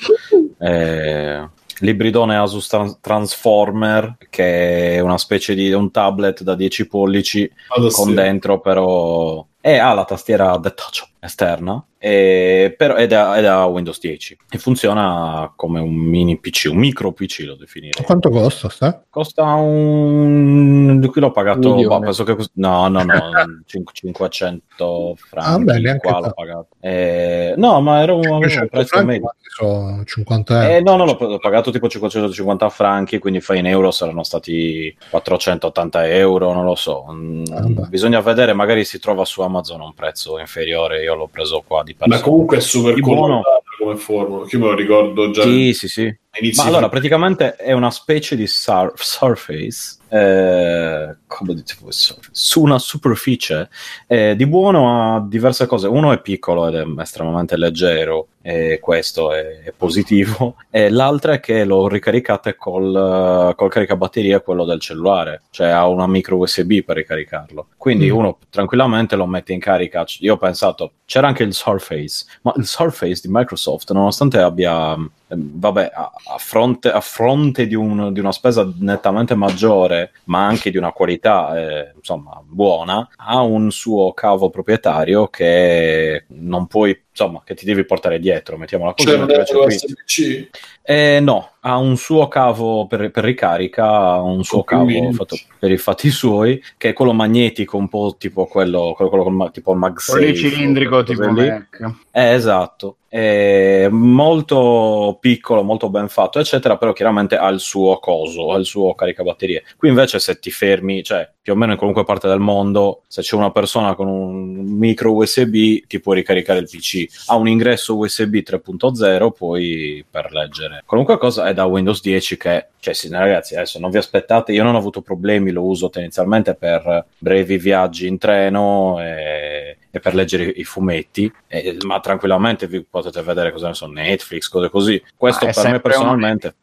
Eh, l'ibridone Asus Trans- Transformer, che è una specie di un tablet da 10 pollici Vado a con sera. dentro però e ha la tastiera The Touch esterna e, però, ed, è, ed ha Windows 10 e funziona come un mini PC, un micro PC lo definirei. Quanto costa? Sta? Costa un... di qui l'ho pagato, boh, penso che cos- no, no, no, cin- 500 franchi, Ah, beh, neanche qua l'ho pagato. Eh, no, ma era un, un 500 prezzo medio. quanti sono 50 euro. Eh, no, no, l'ho, pagato tipo 550 franchi, quindi fai in euro saranno stati 480 euro, non lo so. Mm, Ah, bisogna vedere, magari si trova su Amazon a un prezzo inferiore, io l'ho preso qua di Ma persona. comunque è super collocata come formula. che Io me lo ricordo già. Sì, sì, sì. Ma allora, praticamente è una specie di sur- surface, eh, come surface? su una superficie. eh, di buono ha diverse cose. Uno è piccolo ed è estremamente leggero, e questo è, è positivo. E l'altra è che lo ricaricate col, eh, col caricabatterie, quello del cellulare, cioè ha una micro USB per ricaricarlo. Quindi Mm. uno tranquillamente lo mette in carica. Io ho pensato c'era anche il Surface, ma il Surface di Microsoft, nonostante abbia vabbè, a, a, fronte, a fronte di, un, di, una spesa nettamente maggiore, ma anche di una qualità eh, insomma buona, ha un suo cavo proprietario che non puoi insomma, che ti devi portare dietro, mettiamola così. C'è un USB-C? Eh, no, ha un suo cavo per, per ricarica, ha un suo cavo fatto per i fatti suoi, che è quello magnetico, un po' tipo quello, quello, quello, quello tipo MagSafe. Quello cilindrico tipo Mac. Eh, esatto. È molto piccolo, molto ben fatto, eccetera, però chiaramente ha il suo coso, ha il suo caricabatterie. Qui invece se ti fermi, cioè più o meno in qualunque parte del mondo, se c'è una persona con un micro USB ti puoi ricaricare il PC. Ha un ingresso USB 3.0 poi per leggere. Qualunque cosa è da Windows 10 che, cioè sì, ragazzi, adesso non vi aspettate, io non ho avuto problemi, lo uso tendenzialmente per brevi viaggi in treno e e per leggere i fumetti, eh, ma tranquillamente vi potete vedere cosa ne so, Netflix, cose così. Questo per me personalmente.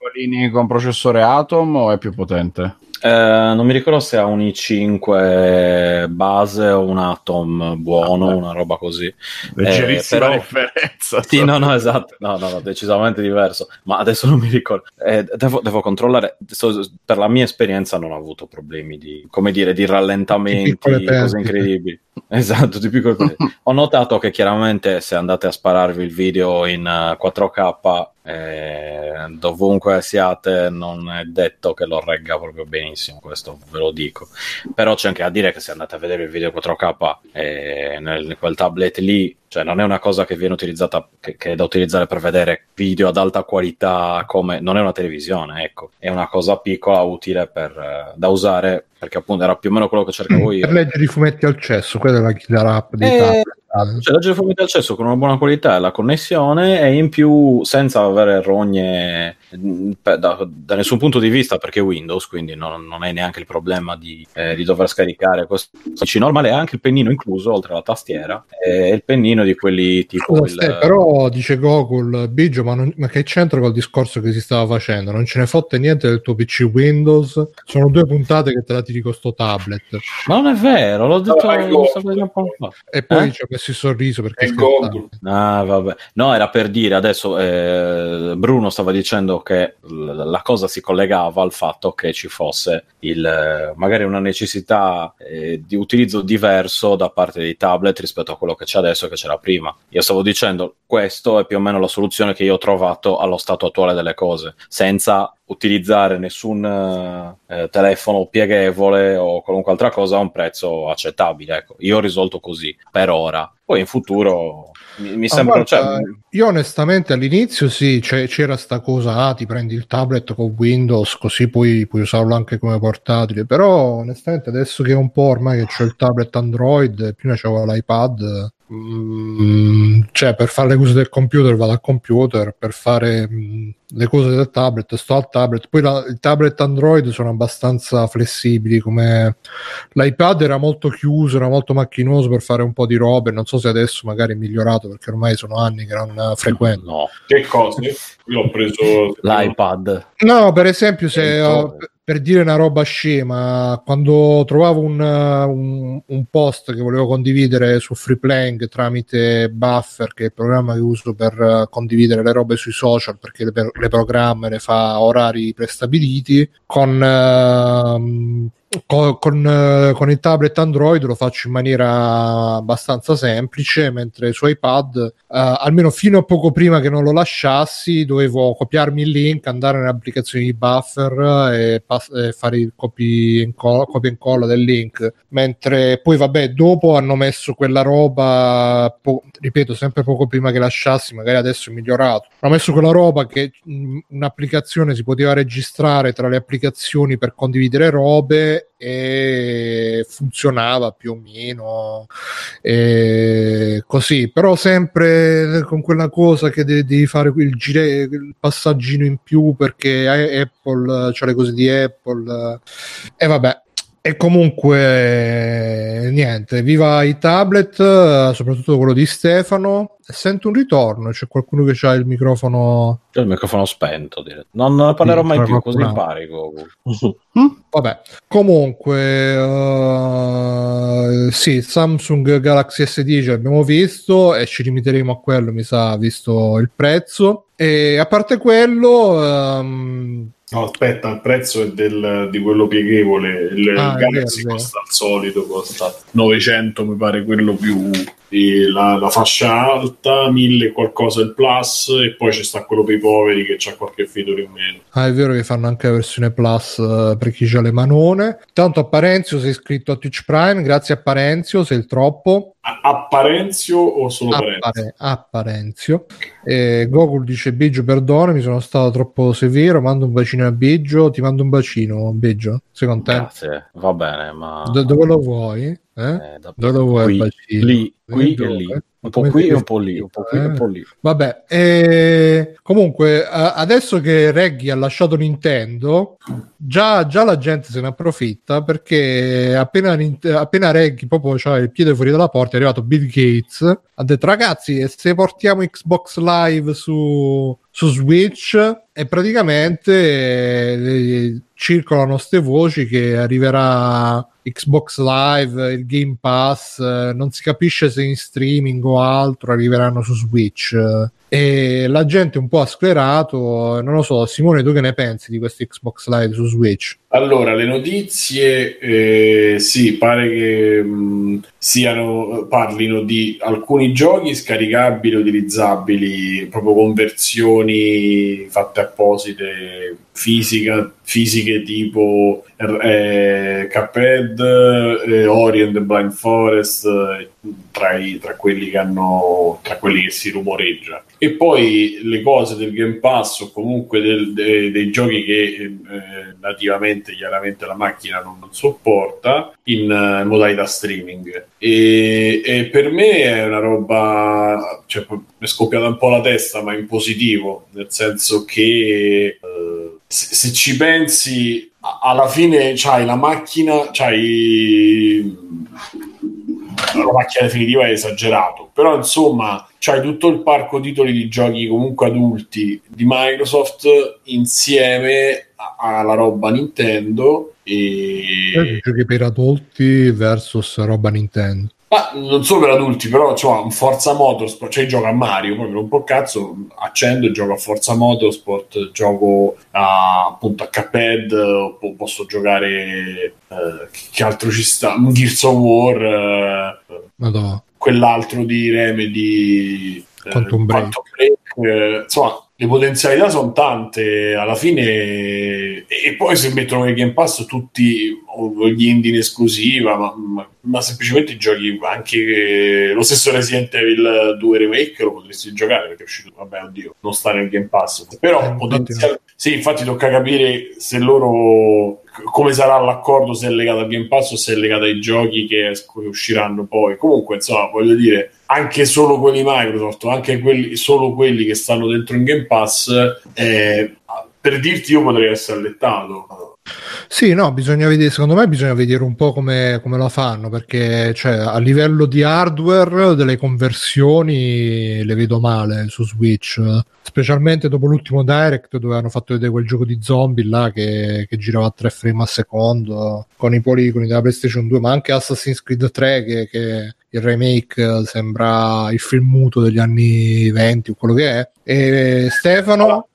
con processore Atom o è più potente? Eh, non mi ricordo se ha un i5 base o un Atom buono, ah, una roba così. Leggerissima eh, però... differenza. Sì, no, no, esatto. No, no, no, decisamente diverso. Ma adesso non mi ricordo. Eh, devo, devo, controllare. Per la mia esperienza non ho avuto problemi di, come dire, di rallentamenti, cose incredibili. Esatto, tipico. ho notato che chiaramente se andate a spararvi il video in 4K eh, dovunque siate non è detto che lo regga proprio benissimo questo ve lo dico però c'è anche a dire che se andate a vedere il video 4K eh, nel, quel tablet lì cioè non è una cosa che viene utilizzata che, che, è da utilizzare per vedere video ad alta qualità come non è una televisione ecco. È una cosa piccola utile per, uh, da usare perché appunto era più o meno quello che cercavo io. per leggere i fumetti al cesso quella è la killer app di eh, tablet cioè leggere i fumetti al cesso con una buona qualità e la connessione e in più senza avere rogne da, da, nessun punto di vista perché Windows, quindi non, non è neanche il problema di, eh, di dover scaricare questo PC normale, ha anche il pennino incluso oltre alla tastiera, e il pennino di quelli tipo... Scusa, il... però dice Google, Biggio, ma, non, ma che c'entra col discorso che si stava facendo? Non ce ne fotte niente del tuo PC Windows, sono due puntate che te la tiri con sto tablet. Ma non è vero, l'ho detto no, E poi eh? ci ha messo il sorriso perché... Ah, vabbè. No, era per dire, adesso eh, Bruno stava dicendo che la cosa si collegava al fatto che ci fosse il, magari una necessità eh, di utilizzo diverso da parte dei tablet rispetto a quello che c'è adesso e che c'era prima. Io stavo dicendo, questo è più o meno la soluzione che io ho trovato allo stato attuale delle cose, senza utilizzare nessun eh, telefono pieghevole o qualunque altra cosa a un prezzo accettabile. Ecco, io ho risolto così per ora. Poi in futuro mi, mi sembra. Cioè... Io onestamente all'inizio sì, c'era sta cosa, ah, ti prendi il tablet con Windows così puoi, puoi usarlo anche come portatile, però onestamente adesso che è un po' ormai che c'ho il tablet Android, prima c'avevo l'iPad, Mm, cioè per fare le cose del computer vado al computer per fare mm, le cose del tablet sto al tablet. Poi la, il tablet android sono abbastanza flessibili come l'iPad era molto chiuso era molto macchinoso per fare un po' di robe. Non so se adesso magari è migliorato perché ormai sono anni che non frequento. No. Che cose? io ho preso l'iPad. No per esempio se ho, per dire una roba scema, quando trovavo un, un, un, post che volevo condividere su Freeplaying tramite Buffer, che è il programma che uso per condividere le robe sui social, perché le, le programma le fa orari prestabiliti, con uh, con, eh, con, il tablet Android lo faccio in maniera abbastanza semplice, mentre su iPad, uh, almeno fino a poco prima che non lo lasciassi, dovevo copiarmi il link, andare nelle applicazioni di buffer e, pass- e fare il copy and, co- copy and colla del link. Mentre poi, vabbè, dopo hanno messo quella roba, po- ripeto, sempre poco prima che lasciassi, magari adesso è migliorato. Hanno messo quella roba che mh, un'applicazione si poteva registrare tra le applicazioni per condividere robe e funzionava più o meno e così. Però sempre con quella cosa che devi, devi fare il, gire, il passaggino in più perché Apple c'ha le cose di Apple e vabbè E comunque, niente, viva i tablet, soprattutto quello di Stefano. Sento un ritorno, c'è qualcuno che ha il microfono. C'è il microfono spento. direi. Non ne parlerò Sì, mai più, così impari. Goku. Vabbè, comunque, eh, sì, Samsung Galaxy S10 l'abbiamo visto e ci limiteremo a quello, mi sa, visto il prezzo. E a parte quello, ehm, No, aspetta, il prezzo è del, di quello pieghevole. Il, Ah, il Galaxy costa al solito, costa 900, mi pare quello più la, la fascia alta, 1000 e qualcosa il plus, e poi ci sta quello per i poveri che c'ha qualche feature in meno. ah, è vero che fanno anche la versione Plus eh, per chi ha le manone. Tanto a Parenzio sei iscritto a Twitch Prime, grazie a Parenzio, sei il troppo. A, a Parenzio o solo A, Parenzio? Pare- a Parenzio. E Gokul dice Biggio perdono, mi sono stato troppo severo, mando un bacino a Biggio, ti mando un bacino Biggio, sei contento? Grazie, va bene, ma... Do- dove lo vuoi? Eh? Eh, da- Dove vuoi qui, il bacino? lì, qui e lì. Un po' qui e un po' lì, un po' qui e un po' lì. Vabbè, e comunque adesso che Reggie ha lasciato Nintendo, già, già la gente se ne approfitta perché appena, appena Reggie proprio c'ha il piede fuori dalla porta è arrivato Bill Gates, ha detto ragazzi se portiamo Xbox Live su, su Switch e praticamente eh, circolano ste voci che arriverà Xbox Live, il Game Pass, eh, non si capisce se in streaming o altro arriveranno su Switch. eh, e la gente un po' ha sclerato. Non lo so, Simone, tu che ne pensi di questo Xbox Live su Switch? Allora, le notizie, eh, sì, pare che mh, siano, parlino di alcuni giochi scaricabili, utilizzabili, proprio conversioni fatte apposite, fisica, fisiche tipo eh, Cuphead, eh, Ori and the Blind Forest, eh, tra, i- tra quelli che hanno, tra quelli che si rumoreggia. E poi le cose del Game Pass o comunque del- de- dei giochi che eh, nativamente chiaramente la macchina non, non sopporta in eh, modalità streaming. E, e per me è una roba, cioè, mi è scoppiata un po' la testa, ma in positivo, nel senso che eh, se, se ci pensi, alla fine c'hai la macchina, c'hai la macchina definitiva è esagerato, però insomma c'hai tutto il parco titoli di giochi comunque adulti di Microsoft insieme alla roba Nintendo e Giochi per adulti versus roba Nintendo. Ma non solo per adulti, però insomma, un Forza Motorsport, cioè gioco a Mario, proprio un po' cazzo, accendo e gioco a Forza Motorsport, gioco a, appunto a Cuphead, o po- posso giocare, eh, che altro ci sta, un Gears of War, eh, Madonna. quell'altro di Remedy, eh, Quantum Break. Break, eh, insomma, le potenzialità sono tante alla fine, e, poi se mettono nel Game Pass tutti gli indie in esclusiva, ma, ma- ma semplicemente giochi anche lo stesso Resident Evil 2 Remake lo potresti giocare perché è uscito, vabbè, oddio, non sta nel Game Pass, però Eh, potenzial- sì, infatti tocca capire se loro come sarà l'accordo se è legato al Game Pass o se è legato ai giochi che, usciranno poi. Comunque, insomma, voglio dire, anche solo quelli Microsoft, anche quelli, solo quelli che stanno dentro in Game Pass, eh, per dirti io potrei essere allettato. Sì, no, bisogna vedere, secondo me bisogna vedere un po' come, come la fanno, perché cioè, a livello di hardware delle conversioni le vedo male su Switch, specialmente dopo l'ultimo Direct dove hanno fatto vedere quel gioco di zombie là che, che girava a 3 frame al secondo con i poligoni della PlayStation 2, ma anche Assassin's Creed 3 che, che il remake sembra il film muto degli anni 20 o quello che è. E Stefano,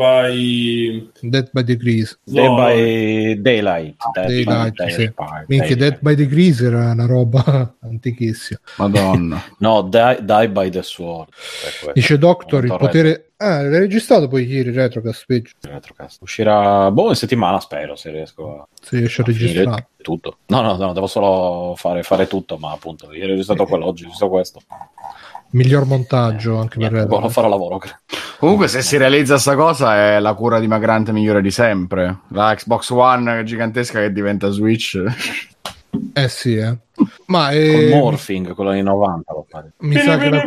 By... Dead by Degrees. Dead No, by Daylight. Dead by Daylight, sì. Daylight. Minchia, Dead by the Grease era una roba antichissima. Madonna. No, die, Die by the Sword. Dice Doctor, il potere... Ah, l'hai registrato poi ieri, Retrocast, Page. Retrocast. Uscirà boh in settimana, spero, se riesco a, Si riesce a a registrare. tutto. No, no, no, devo solo fare, fare tutto, ma appunto, ieri ho registrato quello, oggi ho registrato questo. Miglior montaggio anche per Niente, Retro. lo farò lavoro. Comunque, se si realizza sta cosa, è la cura dimagrante migliore di sempre. La Xbox One gigantesca che diventa Switch. Eh sì, eh. Ma Con eh, Morphing, quello anni 90 lo fare. mi sa che la...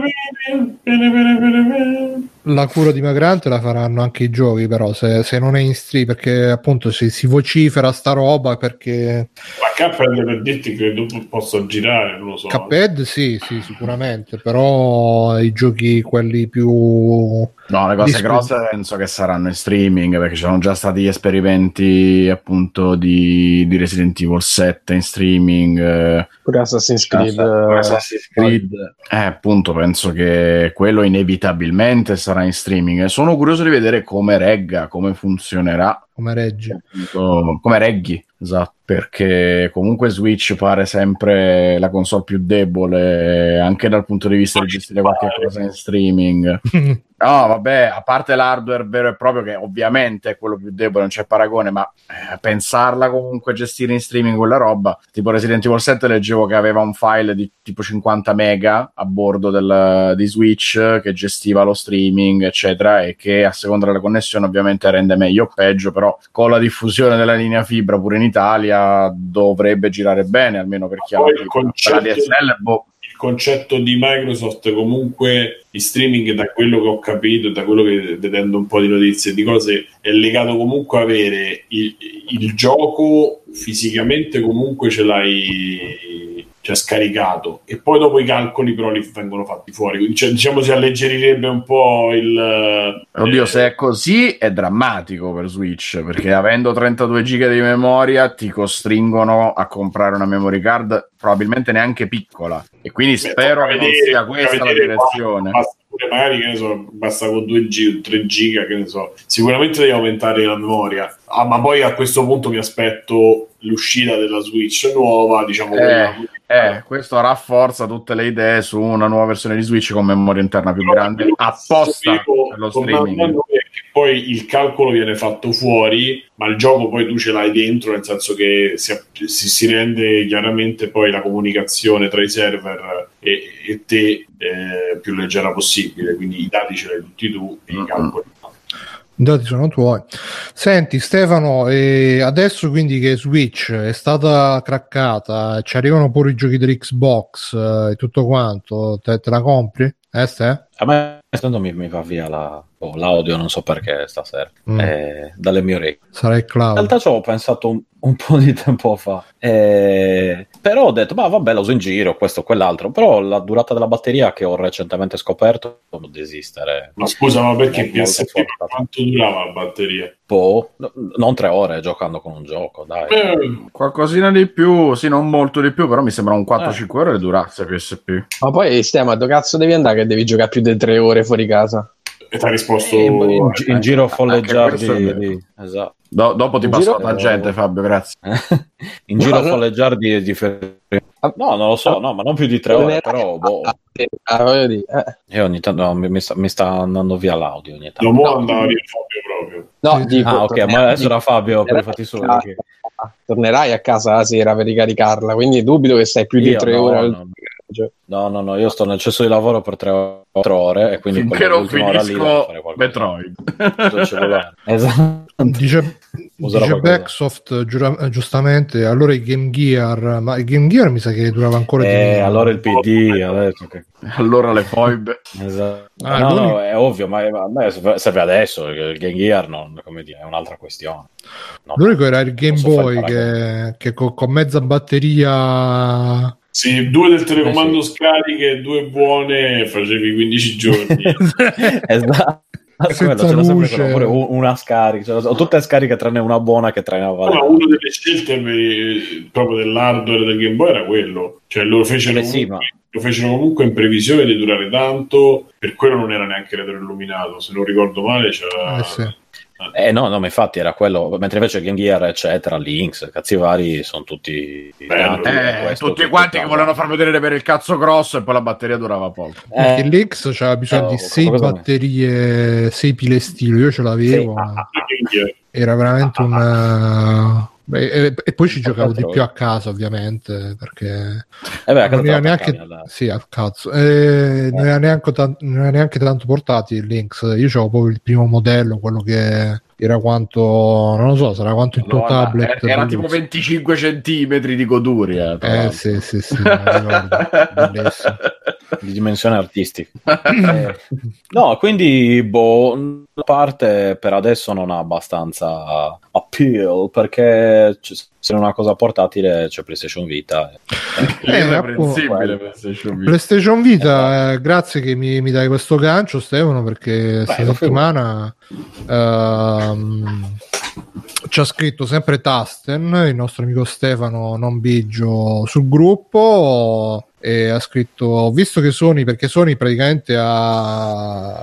la cura dimagrante la faranno anche i giochi, però se, se non è in stream, perché appunto se si vocifera sta roba perché Ma Cuphead per dirti che dopo posso girare, non lo so. Cuphead sì, sì, sicuramente, però i giochi quelli più No, le cose Disco- grosse penso che saranno in streaming perché ci sono già stati gli esperimenti appunto di, di Resident Evil 7 in streaming. eh, Pure Assassin's Creed. Assassin's eh, Assassin's Creed. Eh, appunto, penso che quello inevitabilmente sarà in streaming. E sono curioso di vedere come regga, come funzionerà, come reggi. come reggi. Esatto, perché comunque Switch pare sempre la console più debole anche dal punto di vista di gestire qualche cosa in streaming. No, vabbè, a parte l'hardware vero e proprio, che ovviamente è quello più debole, non c'è paragone, ma eh, pensarla comunque gestire in streaming quella roba, tipo Resident Evil 7 leggevo che aveva un file di tipo 50 mega a bordo del- di Switch che gestiva lo streaming, eccetera, e che a seconda della connessione ovviamente rende meglio o peggio, però con la diffusione della linea fibra pure in Italia dovrebbe girare bene, almeno per chi ha il concetto- DSL, boh. il concetto di Microsoft comunque di streaming da quello che ho capito da quello che vedendo un po' di notizie di cose è legato comunque a avere il, il gioco fisicamente comunque ce l'hai cioè scaricato e poi dopo i calcoli però li vengono fatti fuori cioè, diciamo si alleggerirebbe un po' il Oddio, eh, se è così è drammatico per Switch, perché avendo 32 giga di memoria ti costringono a comprare una memory card probabilmente neanche piccola. E quindi Beh, spero che non vedere, sia tocca questa la direzione. Basta pure magari che ne so, basta con 2 G, 3 giga, che ne so. Sicuramente devi aumentare la memoria. Ah, ma poi a questo punto mi aspetto l'uscita della Switch nuova, diciamo quella- Eh, questo rafforza tutte le idee su una nuova versione di Switch con memoria interna più grande apposta per lo streaming. poi il calcolo viene fatto fuori, ma il gioco poi tu ce l'hai dentro, nel senso che si, si- rende chiaramente poi la comunicazione tra i server e, e te eh, più leggera possibile. Quindi i dati ce li hai tutti tu e i Mm-mm. calcoli. I dati sono tuoi. Senti Stefano, e adesso quindi che Switch è stata craccata, ci arrivano pure i giochi dell'Xbox eh, e tutto quanto, te, te la compri? Eh, Ste? A me intanto mi, mi va via la- oh, l'audio, non so perché stasera, Mm, eh, dalle mie orecchie. Sarà il In cloud. realtà ci avevo pensato un, un po' di tempo fa, eh, però ho detto, ma vabbè, lo uso in giro, questo o quell'altro, però la durata della batteria che ho recentemente scoperto non desistere. Ma scusa, ma perché PSP quanto durava la batteria? Boh, no- non tre ore giocando con un gioco, dai. Eh, Qualcosina di più, sì, non molto di più, però mi sembra un 4-5 ore durasse PSP. Ma poi, Stema, dove cazzo devi andare che devi giocare più di tre ore fuori casa? e ti ha risposto... Eh, in, in- in giro a folleggiare di, esatto. Do- dopo ti In passo giro- la tangente, Fabio, grazie. in giro No, a no. folleggiare di, di fer- No, non lo so, no, ma non più di tre ore, però boh, Ah, eh. e ogni tanto no, mi, sta, mi sta andando via l'audio ogni tanto. No, No. andava via Fabio proprio. No, dico, Ah, ok, ma adesso era Fabio per i fatti suoi. Ah, che- tornerai a casa la sera per ricaricarla, quindi dubito che stai più di Io tre no, ore al no. No, no, no, io sto nel cesso di lavoro per tre o quattro ore e quindi Finché non finisco. Metroid. Esatto. Dice, Userò dice qualcosa. Backsoft giura- eh, giustamente, allora il Game Gear, ma il Game Gear mi sa che durava ancora di Eh, allora il PD detto che... allora le foibe. Esatto. Ah, no, no, è ovvio, ma a me serve adesso, il Game Gear non, come dire, è un'altra questione. No, L'unico era il Game Boy che, che con, con mezza batteria Sì, due del telecomando Eh, sì. scariche, due buone, facevi 15 giorni. Esatto. Senza Quello, c'era sempre luce. pure una scarica, c'era- ho tutte scariche tranne una buona che trainava. ma una delle scelte per- proprio dell'hardware del Game Boy era quello. Cioè lo fecero, Eh sì, comunque, lo fecero comunque in previsione di durare tanto, per quello non era neanche retroilluminato, se non ricordo male c'era... Eh, sì. Eh no, no, ma infatti era quello, mentre invece Game Gear, eccetera, Lynx, cazzi vari, sono tutti... Bello. Eh, questo, tutti tutti quanti che volevano far vedere per il cazzo grosso e poi la batteria durava poco. Perché Eh, l'X c'aveva bisogno Oh, di 6 cosa- batterie, 6 pile stilo, io ce l'avevo, ah, Quindi, era veramente un... eh, beh, e, e poi ci giocavo di più a casa ovviamente perché eh beh, a non era neanche alla- sì al cazzo Eh, non, era neanche non era neanche tanto portati il Lynx. Io avevo proprio il primo modello quello che era quanto non lo so sarà quanto il tuo tablet era, era tipo Deluxe. 25 centimetri di goduria. eh sì sì sì di dimensione artistica. Eh, no, quindi, boh, la parte per adesso non ha abbastanza appeal perché c- se è una cosa portatile c'è PlayStation Vita. Eh, È appunto, comprensibile PlayStation Vita. PlayStation Vita, eh, grazie che mi, mi dai questo gancio, Stefano, perché questa settimana ehm, ci ha scritto sempre Tasten, il nostro amico Stefano Non Biggio, sul gruppo e ha scritto, visto che Sony, perché Sony praticamente ha,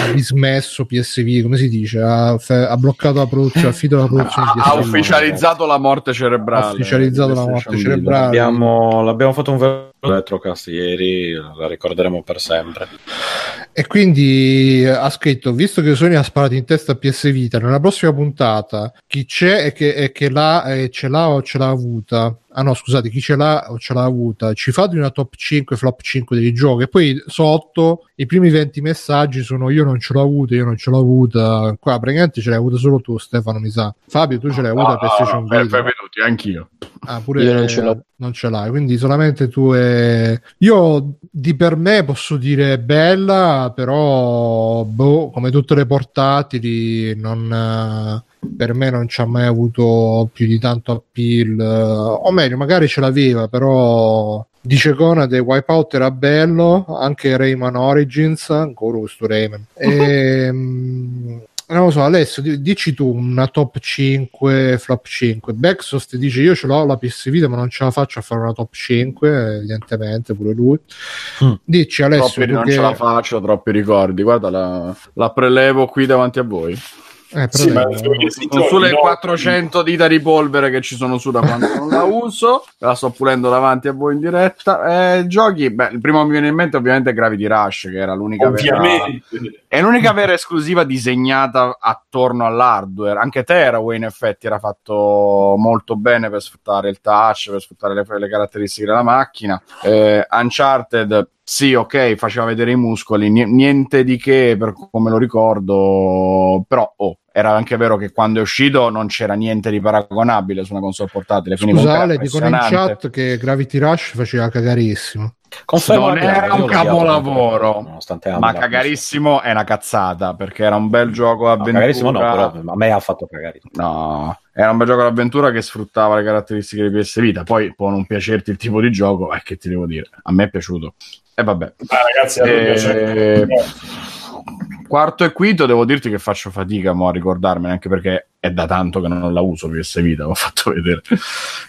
ha dismesso PSV, come si dice, ha, fe- ha bloccato la produzione, ha affitto la produzione ha, ha ufficializzato la morte cerebrale. Ha ufficializzato la morte cerebrale. Abbiamo, l'abbiamo fatto un vero retrocast ieri, la ricorderemo per sempre. E quindi ha scritto: Visto che Sony ha sparato in testa a PS Vita, nella prossima puntata chi c'è e che, e che l'ha, e ce l'ha o ce l'ha avuta. Ah no, scusate, chi ce l'ha o ce l'ha avuta? Ci fate una top 5, flop 5 dei giochi. E poi sotto i primi 20 messaggi sono: Io non ce l'ho avuta, io non ce l'ho avuta. Qua praticamente ce l'hai avuta solo tu, Stefano, mi sa. Fabio, tu ce l'hai avuta No, PlayStation per- Vita. benvenuti, anch'io. Ah, pure Io non ce l'ho. non ce l'hai, quindi solamente tu e io di per me posso dire bella, però boh, come tutte le portatili non eh, per me non ci ha mai avuto più di tanto appeal, o meglio, magari ce l'aveva, però Dice Conade, Wipeout era bello, anche Rayman Origins, ancora questo Rayman. Ehm, non lo so, Alessio, di- dici tu una top 5, flop 5. Backsoft dice io ce l'ho la PS Vita, ma non ce la faccio a fare una top 5, evidentemente, pure lui. Mm. Dici Alessio, Troppi, tu non che... ce la faccio, troppi ricordi. Guarda, la, la prelevo qui davanti a voi. Eh, Sì, ma Sono sulle 400 dita di polvere che ci sono su da quando non la uso. La sto pulendo davanti a voi in diretta. Eh, giochi, beh, il primo che mi viene in mente ovviamente è Gravity Rush, che era l'unica vera, Ovviamente. è l'unica vera esclusiva disegnata attorno all'hardware. Anche Tearaway in effetti era fatto molto bene per sfruttare il touch, per sfruttare le, le caratteristiche della macchina. Eh, Uncharted, sì, ok, faceva vedere i muscoli, ni- niente di che per come lo ricordo, però oh, era anche vero che quando è uscito non c'era niente di paragonabile su una console portatile. quindi Scusa comunque era Ale, dicono in chat che Gravity Rush faceva cagarissimo. Confermo Non era un capolavoro, Ma cagarissimo è una cazzata perché era un bel gioco console. No, avventura. cagarissimo no, però a me ha fatto cagare. No, era un bel gioco d'avventura che sfruttava le caratteristiche di PS Vita. Poi può non piacerti il tipo di gioco, eh, che ti devo dire. A me è piaciuto. E vabbè. Ah, ragazzi, a me Eh, piace. Quarto e quinto, devo dirti che faccio fatica mo, a ricordarmene, anche perché è da tanto che non la uso PS Vita. Ho fatto vedere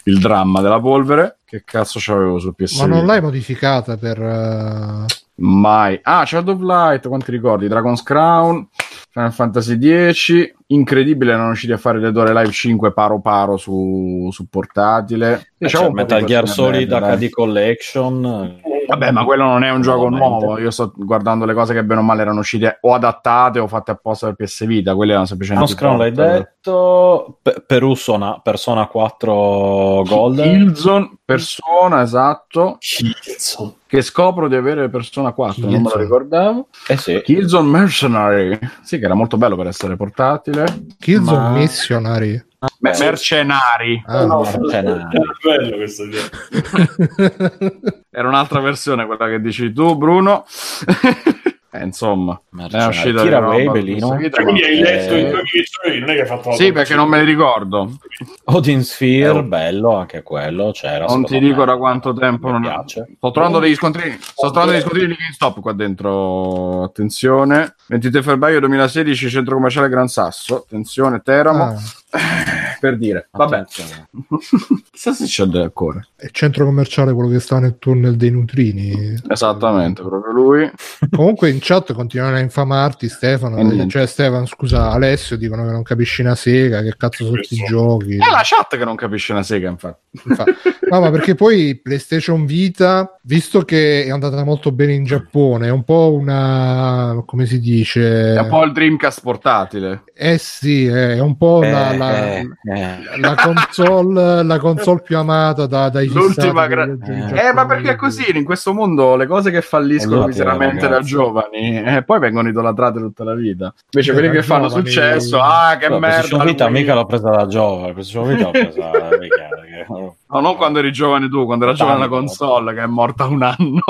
il dramma della polvere. Che cazzo c'avevo su PS Ma non l'hai modificata per... eh, Mai. Ah, Shadow of Light, quanti ricordi? Dragon's Crown, Final Fantasy X. Incredibile, erano riusciti a fare le Dore Live 5 paro paro su, su portatile. Eh, c'è un po' Metal Gear Solid. HD Collection. Vabbè, ma quello non è un gioco nuovo. Io sto guardando le cose che bene o male erano uscite o adattate o fatte apposta per PS Vita. Quelle erano semplicemente. Non Scroll l'hai detto. Pe- Persona, Persona 4 Golden. Killzone, Persona, esatto. Schizzo. Che scopro di avere Persona 4, non me lo Killzone. ricordavo. Eh sì. Killzone Mercenary. Sì, che era molto bello per essere portatile. Killzone Ma- Missionary. Beh, mercenari. Ah, No, idea. Era un'altra versione quella che dici tu, Bruno. eh, insomma, è uscita Tira di away, roba Bellino. Cioè, quindi hai letto Eh, i che c'avevi, non è che hai fatto Sì, perché 5. non me li ricordo. Odin Sphere, Eh, bello anche quello. C'era, Non ti dico me. da quanto tempo. Mi Non... piace. Sto trovando degli scontrini. Sto trovando degli scontrini di GameStop qua dentro. Attenzione. 23 febbraio 2016, centro commerciale Gran Sasso. Attenzione, Teramo. Ah, Per dire. Vabbè. Chissà se c'è ancora. è il centro commerciale quello che sta nel tunnel dei Nutrini. Esattamente, proprio lui. Comunque in chat continuano a infamarti Stefano, niente. cioè Stefano, scusa, Alessio dicono che non capisci una sega, che cazzo sono questi giochi. È la chat che non capisce una sega, infatti. Infa- No, ma perché poi PlayStation Vita, visto che è andata molto bene in Giappone, è un po' una come si dice? È un po' il Dreamcast portatile. Eh sì, è un po' la, Eh, la- eh, eh. la console, la console più amata da, dai L'ultima gra- Eh, Eh, ma perché è così? In questo mondo le cose che falliscono miseramente da ragazzi. Giovani eh, poi vengono idolatrate tutta la vita. Invece Eh, quelli da che fanno giovani- successo, ah, che No, merda. PlayStation Vita lui. mica l'ho presa da giovane, PlayStation Vita l'ho presa mica, perché- No, non quando eri giovane tu, quando era giovane la console, che è morta un anno.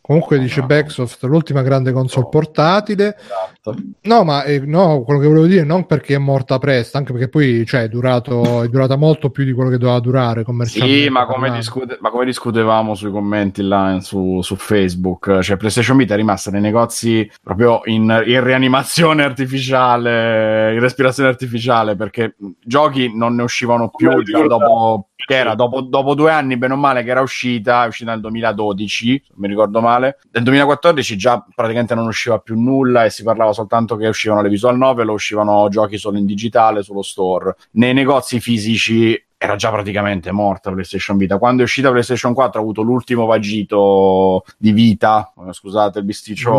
Comunque dice no. Backsoft, l'ultima grande console Oh. portatile. Esatto. No, ma eh, no, quello che volevo dire non perché è morta presto, anche perché poi cioè, è, durato, è durata molto più di quello che doveva durare commercialmente. Sì, ma come, discute- ma come discutevamo sui commenti là su, su Facebook, cioè PlayStation Vita è rimasta nei negozi proprio in, in rianimazione artificiale, in respirazione artificiale, perché giochi non ne uscivano più ricordavo. dopo, che era dopo, dopo due anni, bene o male, che era uscita, è uscita nel 2012, se non mi ricordo male. Nel 2014 già praticamente non usciva più nulla e si parlava soltanto che uscivano le visual novel o uscivano giochi solo in digitale, sullo store. Nei negozi fisici era già praticamente morta PlayStation Vita. Quando è uscita PlayStation 4 ha avuto l'ultimo vagito di vita, eh, scusate il bisticcio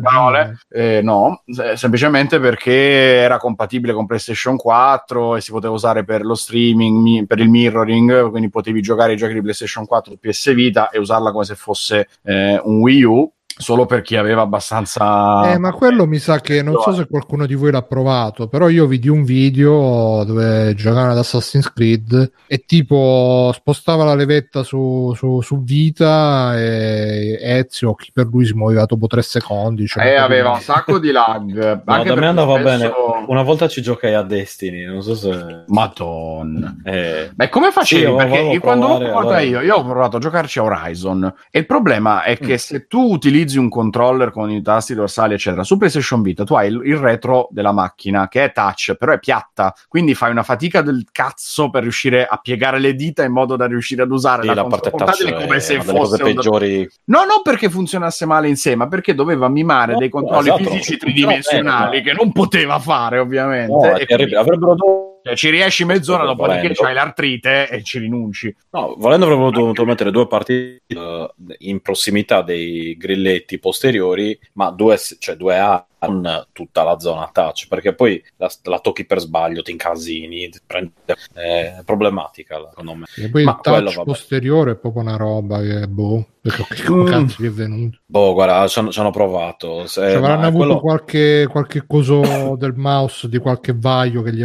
parole. Eh, no, se- semplicemente perché era compatibile con PlayStation 4 e si poteva usare per lo streaming, mi- per il mirroring, quindi potevi giocare i giochi di PlayStation 4 su PS Vita e usarla come se fosse eh, un Wii U. Solo per chi aveva abbastanza. Eh, ma quello mi sa che non so se qualcuno di voi l'ha provato, però io vidi un video dove giocavano ad Assassin's Creed e tipo spostava la levetta su, su, su Vita e Ezio, chi per lui si muoveva dopo tre secondi. cioè, Eh, aveva un sacco di lag. No, anche da me andava spesso- bene. Una volta ci giocai a Destiny, non so se... Madonna. Eh, Beh, come facevi? Sì, Perché io quando l'ho allora- io, io ho provato a giocarci a Horizon e il problema è che Mm. se tu utilizzi un controller con i tasti dorsali, eccetera, su PlayStation Vita tu hai il, il retro della macchina che è touch, però è piatta, quindi fai una fatica del cazzo per riuscire a piegare le dita in modo da riuscire ad usare sì, la, la parte touch portatile è come se una delle cose fosse peggiori. No, non perché funzionasse male in sé, ma perché doveva mimare No, dei controlli esatto, fisici tridimensionali bene, che non poteva fare, ovviamente. No, quindi, Avrebbero dovuto... cioè, ci riesci mezz'ora, dopodiché c'hai l'artrite e ci rinunci. No, volendo avrebbero dovuto mettere due partite eh, in prossimità dei grilletti posteriori, ma due, cioè due A non tutta la zona touch, perché poi la, la tocchi per sbaglio, ti incasini, ti prende- è problematica secondo me. E poi Ma il touch quello, posteriore è proprio una roba che boh, perché Mm. cazzo gli è venuto? Boh, guarda, ci hanno, provato. Se, Cioè, avranno avuto quello- qualche, qualche coso del mouse di qualche vaglio che gli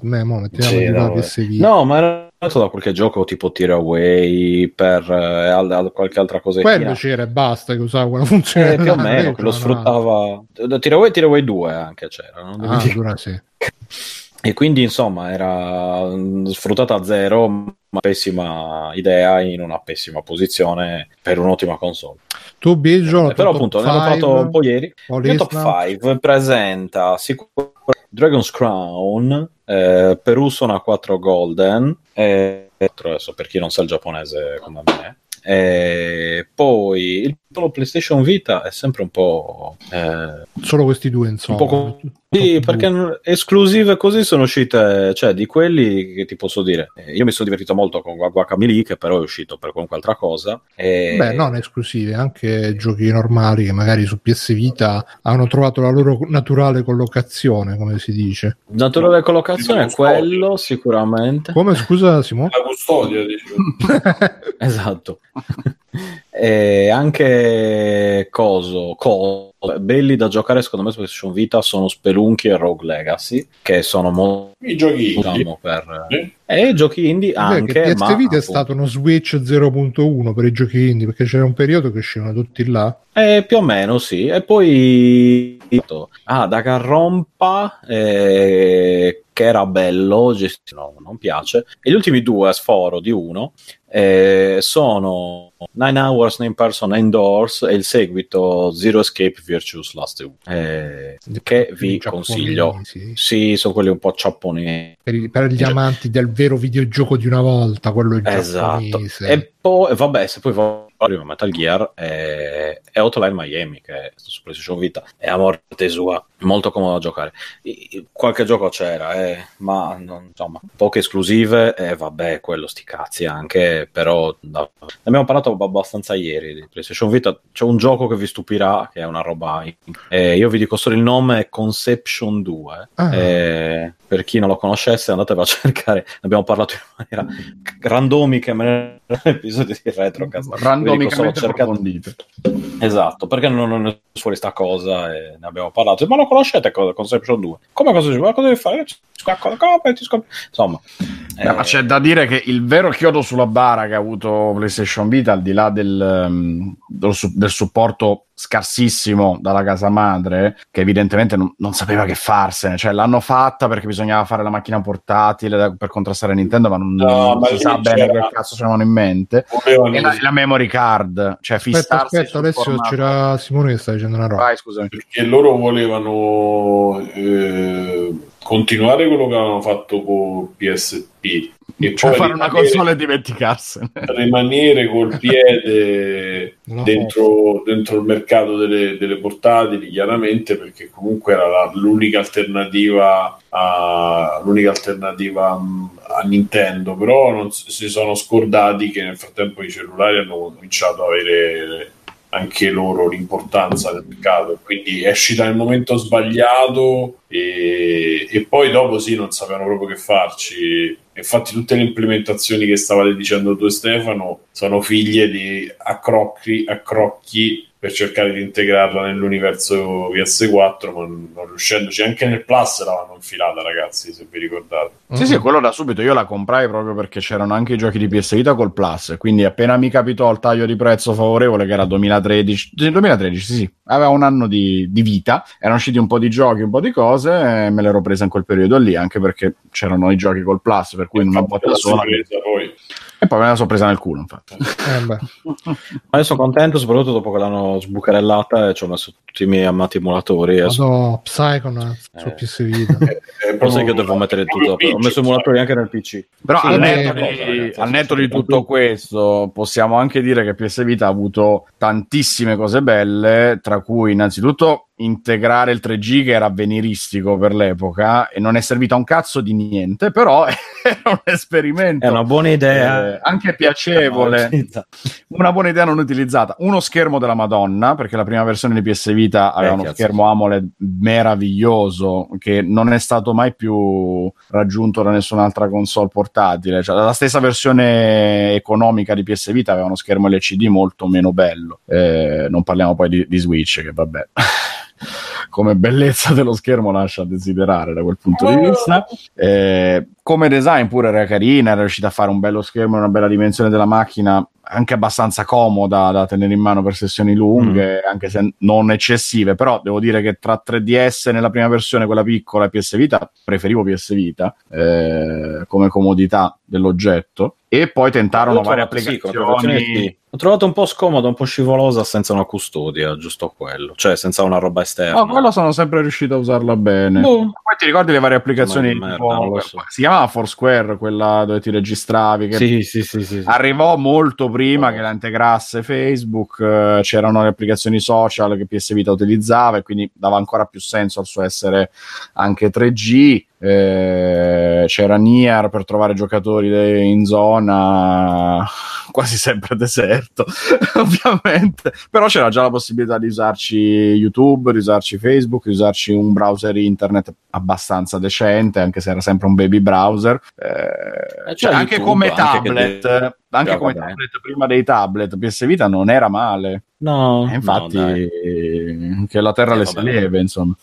"Beh, mo mettiamo Sì, no. No, ma era nato da qualche gioco tipo Tearaway per eh, al- al- qualche altra cosa. Quello c'era e basta che usava quella funzione. Eh, più o meno, eh, che lo sfruttava. Da Tearaway e Tearaway 2 anche c'era. no? Ah, allora sì. E quindi insomma era mm, sfruttata a zero, ma pessima idea in una pessima posizione per un'ottima console. Tu, Biggio, Eh, però appunto ne ho parlato un po' ieri. Il top 5 presenta sicuramente Dragon's Crown, eh, Persona 4 Golden, eh, adesso per chi non sa il giapponese come me. E poi il solo PlayStation Vita è sempre un po'. eh, Solo questi due, insomma. Top sì, perché esclusive così sono uscite, cioè di quelli che ti posso dire. eh, Io mi sono divertito molto con Guacamole, che però è uscito per qualunque altra cosa. E... Beh, non esclusive, anche giochi normali che magari su PS Vita hanno trovato la loro naturale collocazione, come si dice. Naturale collocazione è quello, sicuramente. Come scusa, Simone? La custodia, dicevo. Esatto. e anche coso, coso, belli da giocare secondo me su PlayStation Vita sono Spelunky e Rogue Legacy, che sono molto I giochi diciamo, per... Sì. E giochi indie Beh, anche, che PS ma Vita è stato uno Switch 0.1 per i giochi indie, perché c'era un periodo che uscivano tutti là. Eh, più o meno, sì. E poi ah, da Garrompa eh, che era bello, no, non piace. E gli ultimi due a sforo di uno eh, sono Nine Hours in Person Indoors e il seguito Zero Escape Virtuous Last Two, eh, che vi consiglio. Sì, sono quelli un po' giapponesi. Per, per gli amanti del vero videogioco di una volta, quello Esatto. giapponese. E poi, vabbè, se poi voglio Metal Gear è, è Hotline Miami che è su PlayStation Vita è a morte sua, molto comodo da giocare. Qualche gioco c'era, eh, ma non- insomma, poche esclusive e vabbè, quello sti cazzi anche, però da- ne abbiamo parlato ab- abbastanza ieri di PlayStation Vita. C'è un gioco che vi stupirà, che è una roba. eh, io vi dico solo il nome: è Conception 2. Ah. Eh, per chi non lo conoscesse, andatevelo a cercare. Ne abbiamo parlato in maniera randomica nell'episodio di Retrocast. Randomicamente approfondite. Esatto, perché non, non è fuori sta cosa e ne abbiamo parlato. Ma lo conoscete cosa- Conception 2? Come cosa? Ma cosa devi fare? Insomma, Eh, ma c'è da dire che il vero chiodo sulla bara che ha avuto PlayStation Vita, al di là del, um, del, del supporto scarsissimo dalla casa madre, che evidentemente non, non, sapeva che farsene, cioè l'hanno fatta perché bisognava fare la macchina portatile da, per contrastare Nintendo, ma non, No, non ma si sa bene che cazzo c'erano in mente. E la, la memory card, cioè Aspetta, fissarsi aspetta, sul Alessio, formato. c'era Simone che sta dicendo una roba. Vai, scusami. perché loro volevano eh, continuare quello che avevano fatto con PSP e Cioè poi fare una console e dimenticarsene. rimanere col piede dentro, dentro il mercato delle, delle portatili chiaramente perché comunque era la- l'unica alternativa a, l'unica alternativa mh, a Nintendo però non si si sono scordati che nel frattempo i cellulari hanno cominciato ad avere anche loro l'importanza del mercato. Quindi uscita nel momento sbagliato e, e poi dopo sì non sapevano proprio che farci. Infatti tutte le implementazioni che stavate dicendo tu Stefano sono figlie di accrocchi, accrocchi per cercare di integrarla nell'universo PS4 ma non riuscendoci anche nel Plus l'avevano infilata ragazzi se vi ricordate Sì, sì, quello da subito. Io la comprai proprio perché c'erano anche i giochi di PS Vita col Plus. Quindi appena mi capitò il taglio di prezzo favorevole, che era 2013, sì, 2013, sì, sì, aveva un anno di, di vita. Erano usciti un po' di giochi, un po' di cose. E me l'ero presa in quel periodo lì, anche perché c'erano i giochi col Plus, per cui in una botta la sola. sorpresa poi E poi me la sono presa nel culo, infatti. Eh. Ma sono contento, soprattutto dopo che l'hanno sbucarellata e ci ho messo tutti i miei amati emulatori. E Vado Psychonauts su Eh. PS Vita. è Però sai che proprio- devo mettere tutto. Ho messo emulatori anche nel PC. Però Sì, al, netto di, cosa, ragazzi, al netto di adesso tutto questo, possiamo anche dire che PS Vita ha avuto tantissime cose belle, tra cui innanzitutto integrare il 3G che era avveniristico per l'epoca e non è servito a un cazzo di niente, però era un esperimento È una buona idea. eh, anche piacevole, una buona idea non utilizzata. Uno schermo della Madonna, perché la prima versione di PS Vita aveva Eh, uno cazzo. schermo AMOLED meraviglioso che non è stato mai più raggiunto da nessun'altra console portatile. Cioè, la stessa versione economica di PS Vita aveva uno schermo LCD molto meno bello. Eh, non parliamo poi di, di Switch, che vabbè. Come bellezza dello schermo lascia a desiderare da quel punto di vista. Eh, come design pure era carina, era riuscita a fare un bello schermo, una bella dimensione della macchina, anche abbastanza comoda da tenere in mano per sessioni lunghe, anche se non eccessive, però devo dire che tra 3DS nella prima versione, quella piccola, e PS Vita, preferivo PS Vita eh, come comodità dell'oggetto. E poi tentarono varie applicazioni. L'ho trovato un po' scomoda, un po' scivolosa senza una custodia, giusto quello. Cioè, senza una roba esterna. No, quello sono sempre riuscito a usarla bene. Boh. Poi ti ricordi le varie applicazioni? Tipo- merda, lo so. Si chiamava Foursquare, quella dove ti registravi. Che Sì, sì, sì, sì. sì. Arrivò molto prima Oh. che la integrasse Facebook, eh, c'erano le applicazioni social che PS Vita utilizzava e quindi dava ancora più senso al suo essere anche 3G. Eh, c'era Nier per trovare giocatori de- in zona quasi sempre deserto ovviamente. Però c'era già la possibilità di usarci YouTube di usarci Facebook di usarci un browser internet abbastanza decente anche se era sempre un baby browser. Eh, Eh, cioè, anche YouTube, come anche tablet che- anche Già, come vabbè. tablet prima dei tablet PS Vita non era male. No, E infatti no, che la terra Eh, le si lieve insomma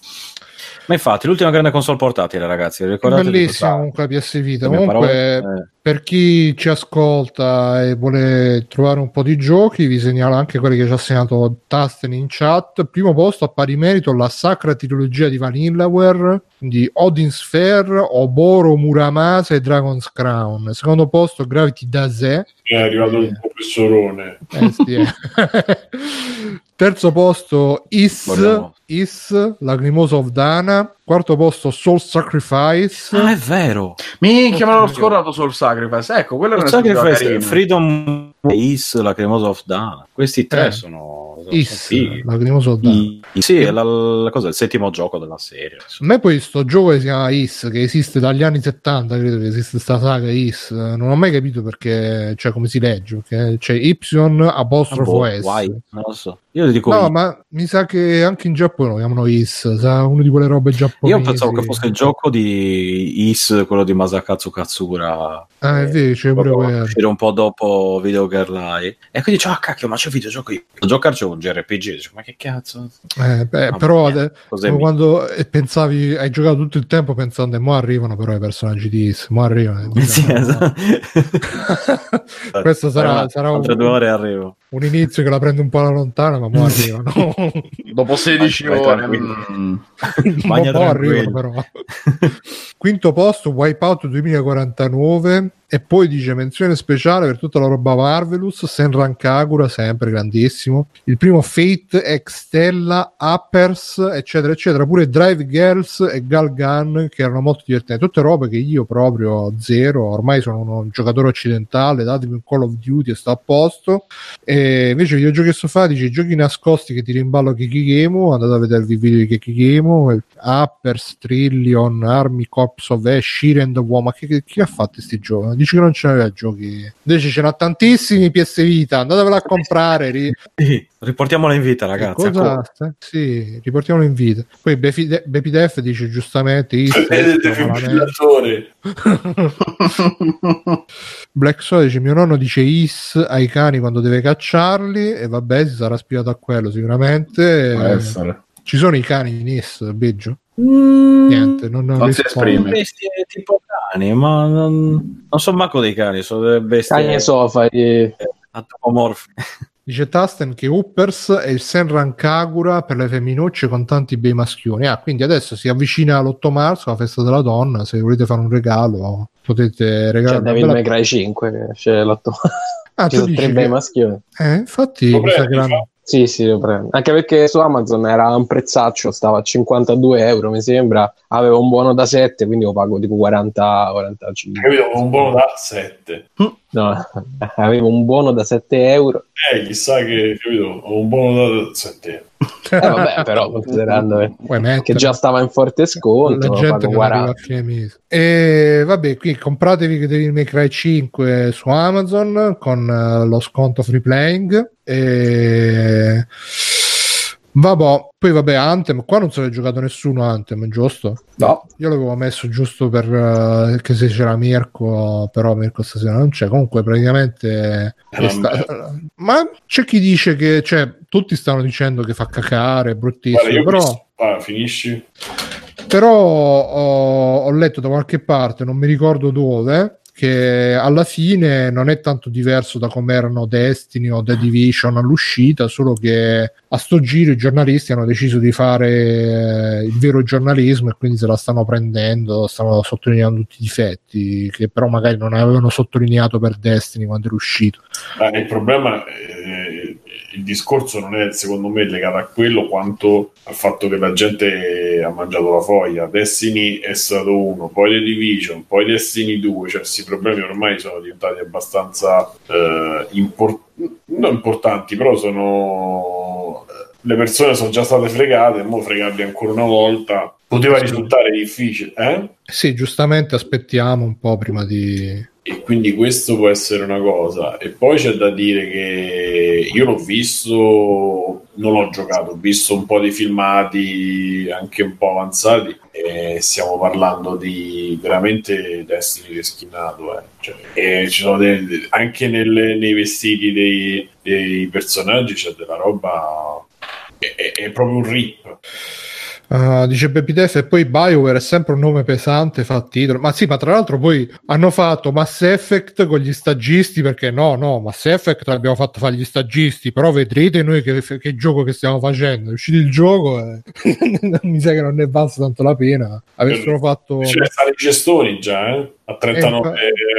Ma infatti, l'ultima grande console portatile, ragazzi. Ricordate Bellissima comunque la PS Vita. Comunque? Eh. per chi ci ascolta e vuole trovare un po' di giochi, vi segnalo anche quelli che ci ha segnato Tasten in chat. Primo posto a pari merito la sacra trilogia di Vanillaware di Odin Sphere, Oboro Muramasa e Dragon's Crown. Secondo posto Gravity Daze. è arrivato un professorone Eh, sì, eh. Terzo posto Is, Is, Lacrimosa of Dana. Quarto posto Soul Sacrifice. Ah, è vero. minchia me l'ho scordato sul Sacrifice ecco quello era un Sacrifice, carino. Freedom Is, la Cremosa of Dana. Questi tre Eh. sono Is, of Dana. I- Sì, è la, la cosa, il settimo gioco della serie. A me poi sto gioco che si chiama Is, che esiste dagli anni 70, credo che esiste sta saga Is, non ho mai capito perché, cioè come si legge, perché c'è Y apostrofo boh, S. why? Non lo so. Io Io ti dico No, Is. ma mi sa che anche in Giappone lo chiamano Is, sa, una di quelle robe giapponesi. Io pensavo che fosse il gioco di Is, quello di Masakatsu Katsura. Ah, è vero, c'è pure quello. un po' dopo Video Girl Eye. E quindi dicevo, ah cacchio, ma c'è un videogioco io. C'è un JRPG. Dicevo, ma che cazzo? Eh, beh, però mia, mi- quando eh, pensavi, hai giocato tutto il tempo pensando, e mo arrivano però i personaggi di Is, mo arrivano. e Sì, esatto. Questo sarà, Eh, sarà un, due ore arrivo. Un inizio che la prende un po' alla lontana, ma mo arrivano. Dopo 16 Vai, ore. tranquillo. mm, Ma Magna mo arrivano però. Quinto posto, Wipeout 2049. E poi dice menzione speciale per tutta la roba Marvelous, Senran Kagura, sempre grandissimo. Il primo Fate, Extella, Uppers, eccetera, eccetera. Pure Drive Girls e Gal Gun, che erano molto divertenti. Tutte robe che io proprio zero, ormai sono un giocatore occidentale, datemi un Call of Duty e sto a posto. E invece i videogiochi fare, dice giochi nascosti che ti rimballo Kikigemo, andate a vedervi i video di Kikigemo, Uppers, Trillion, Army Corps of Ash, Shiren the War, che- chi ha fatto questi giochi? Dici che non ce n'aveva giochi. Invece ce n'ha tantissimi PS Vita, andatevela a comprare. Ri- riportiamola in vita, ragazzi. Cosa? ancora. Sì, riportiamolo in vita. Poi Bepi- Bepidef dice giustamente. Black Soda dice mio nonno dice is ai cani quando deve cacciarli e vabbè si sarà spiegato a quello sicuramente può Eh, essere. ci sono i cani in is Beggio Mm, niente non, Non si esprime. bestie tipo cani, ma non, non sono manco dei cani, sono delle bestie Cagni e sofari. Dice Tasten che Uppers è il Senran Kagura per le femminucce con tanti bei maschioni ah quindi adesso si avvicina l'8 marzo la festa della donna se volete fare un regalo potete C'è regalare una David bella- May Cry 5, che c'è l'otto. ah, Ci tu sono tre dici bei che... maschioni. eh, infatti mi sa che l'hanno- Sì, sì, lo prendo. Anche perché su Amazon era un prezzaccio, stava a 52 euro, mi sembra. Avevo un buono da 7, quindi lo pago tipo 40, 45. Capito? Ho un buono da 7. No, avevo un buono da 7 euro. Eh, chissà che, capito? Ho un buono da 7. Eh, vabbè, però considerando che- già stava in forte sconto, la gente pago non arriva 40. a fine mese. E vabbè, qui compratevi Devil May Cry 5 su Amazon con eh, lo sconto free playing. E vabbè, poi vabbè, Anthem. Qua non se l'è giocato nessuno Anthem, giusto? No, Io l'avevo messo giusto per eh, che se c'era Mirko, però Mirko stasera non c'è. Comunque, praticamente, una sta- ma c'è chi dice che, cioè, tutti stanno dicendo che fa cacare, è bruttissimo. Guarda, però, ah, finisci. però ho, ho letto da qualche parte, non mi ricordo dove, che alla fine non è tanto diverso da come erano Destiny o The Division all'uscita, solo che a sto giro i giornalisti hanno deciso di fare eh, il vero giornalismo e quindi se la stanno prendendo, stanno sottolineando tutti i difetti che però magari non avevano sottolineato per Destiny quando era uscito. Ah, il problema, eh, il discorso non è secondo me legato a quello quanto al fatto che la gente ha mangiato la foglia. Destiny è stato uno, poi The Division, poi Destiny 2, cioè questi problemi ormai sono diventati abbastanza eh, impor- non importanti, però sono le persone sono già state fregate, mo fregarli ancora una volta poteva risultare difficile, eh? Sì, giustamente aspettiamo un po' prima di... E quindi questo può essere una cosa. E poi c'è da dire che io l'ho visto, non l'ho giocato, ho visto un po' di filmati anche un po' avanzati e stiamo parlando di veramente Destiny rischinato. Eh. Cioè, e ci sono dei- anche nelle- nei vestiti dei, dei personaggi c'è della roba... È- è proprio un rip. Uh, dice Def e poi BioWare è sempre un nome pesante fa titolo. Ma sì ma tra l'altro poi hanno fatto Mass Effect con gli stagisti perché no no Mass Effect l'abbiamo fatto fare gli stagisti però vedrete noi che, che gioco che stiamo facendo. È uscito il gioco e mi sa che non ne basta tanto la pena. Avessero fatto Ce ne stanno i gestoni già, eh? A 39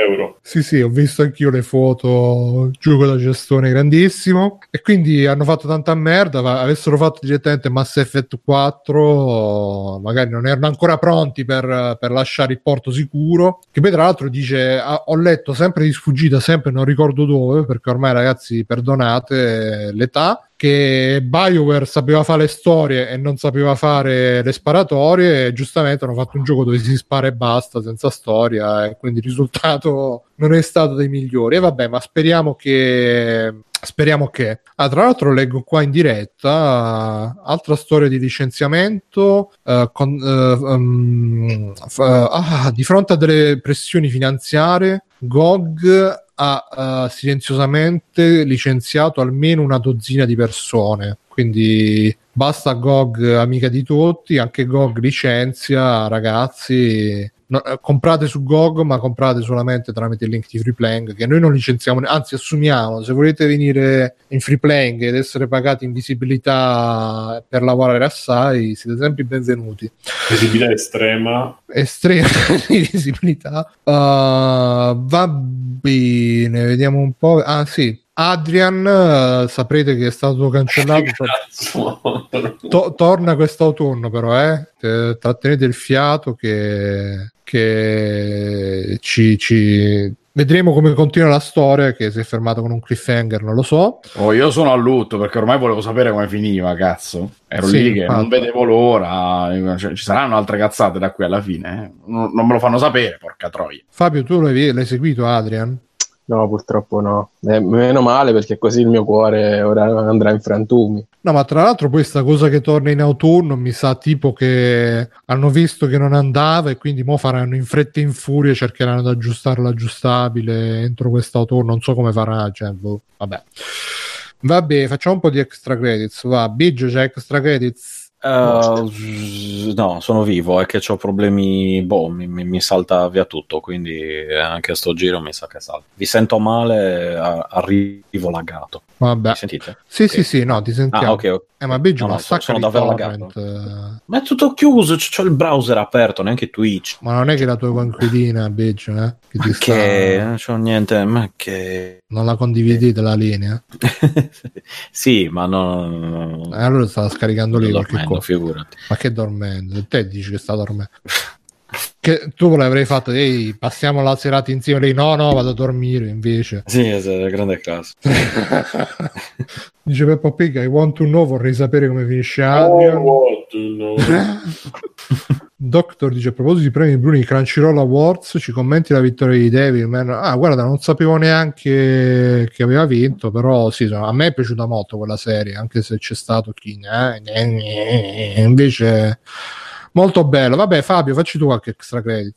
euro. Sì, sì, ho visto anch'io le foto, gioco da gestione grandissimo. E quindi hanno fatto tanta merda, ma avessero fatto direttamente Mass Effect 4, magari non erano ancora pronti per, per lasciare il porto sicuro, che poi tra l'altro dice, ah, ho letto sempre di sfuggita, sempre non ricordo dove, perché ormai ragazzi perdonate l'età, che BioWare sapeva fare le storie e non sapeva fare le sparatorie e giustamente hanno fatto un gioco dove si spara e basta senza storia e quindi il risultato non è stato dei migliori. E vabbè ma speriamo che speriamo che. Ah, tra l'altro leggo qua in diretta uh, altra storia di licenziamento uh, con, uh, um, ah, di fronte a delle pressioni finanziarie GOG ha uh, silenziosamente licenziato almeno una dozzina di persone. Quindi basta GOG amica di tutti, anche GOG licenzia ragazzi no, eh, comprate su GOG, ma comprate solamente tramite il link di Freeplaying, che noi non licenziamo, anzi assumiamo, se volete venire in Freeplaying ed essere pagati in visibilità per lavorare assai, siete sempre benvenuti. Visibilità estrema. Estrema di visibilità. Uh, va bene, vediamo un po'. Ah sì, Adrian, uh, saprete che è stato cancellato. to- torna quest'autunno, però, eh? Trattenete il fiato che, che ci, ci, Vedremo come continua la storia, che si è fermato con un cliffhanger, non lo so. Oh, io sono a lutto perché ormai volevo sapere come finiva, cazzo. Ero sì, lì che infatti. non vedevo l'ora. Cioè, ci saranno altre cazzate da qui alla fine. Eh? Non, non, me lo fanno sapere, porca troia. Fabio, tu l'hai, l'hai seguito, Adrian? No, purtroppo no. Eh, meno male perché così il mio cuore ora andrà in frantumi. No, ma tra l'altro questa cosa che torna in autunno mi sa tipo che hanno visto che non andava e quindi mo faranno in fretta e in furia, cercheranno di aggiustare l'aggiustabile entro quest'autunno, non so come farà, cioè, boh, vabbè. Vabbè, facciamo un po' di extra credits, va, Biggio c'è extra credits Uh, no, sono vivo, è che ho problemi, boh, mi, mi, salta via tutto, quindi anche a sto giro mi sa che salta. Vi sento male, arrivo laggato. Vabbè. Mi sentite? Sì, okay. sì, sì, no, ti sentiamo. Ah, ok, okay. Eh, ma Biggio, no, no, sono, sono davvero lagato. Ma è tutto chiuso, c'ho il browser aperto, neanche Twitch. Ma non è che la tua coinquilina, Biggio, eh? Che, ma che... non c'ho niente, ma che... Non la condividete la linea? sì, ma no... Eh, allora stava scaricando lì qualche cosa. figurati. Ma che dormendo? Te dici che sta dormendo. che tu l'avrei fatto, ehi, passiamo la serata insieme. Lei, no, no, vado a dormire invece. Sì, esatto, grande caso. Dice Peppa Pig, I want to know, vorrei sapere come finisce Adrian. Oh, Doctor dice a proposito di premi Bruni Crunchyroll Awards ci commenti la vittoria di Devilman ah guarda non sapevo neanche che aveva vinto però sì a me è piaciuta molto quella serie anche se c'è stato chi eh, invece molto bello. Vabbè, Fabio, facci tu qualche extra credit.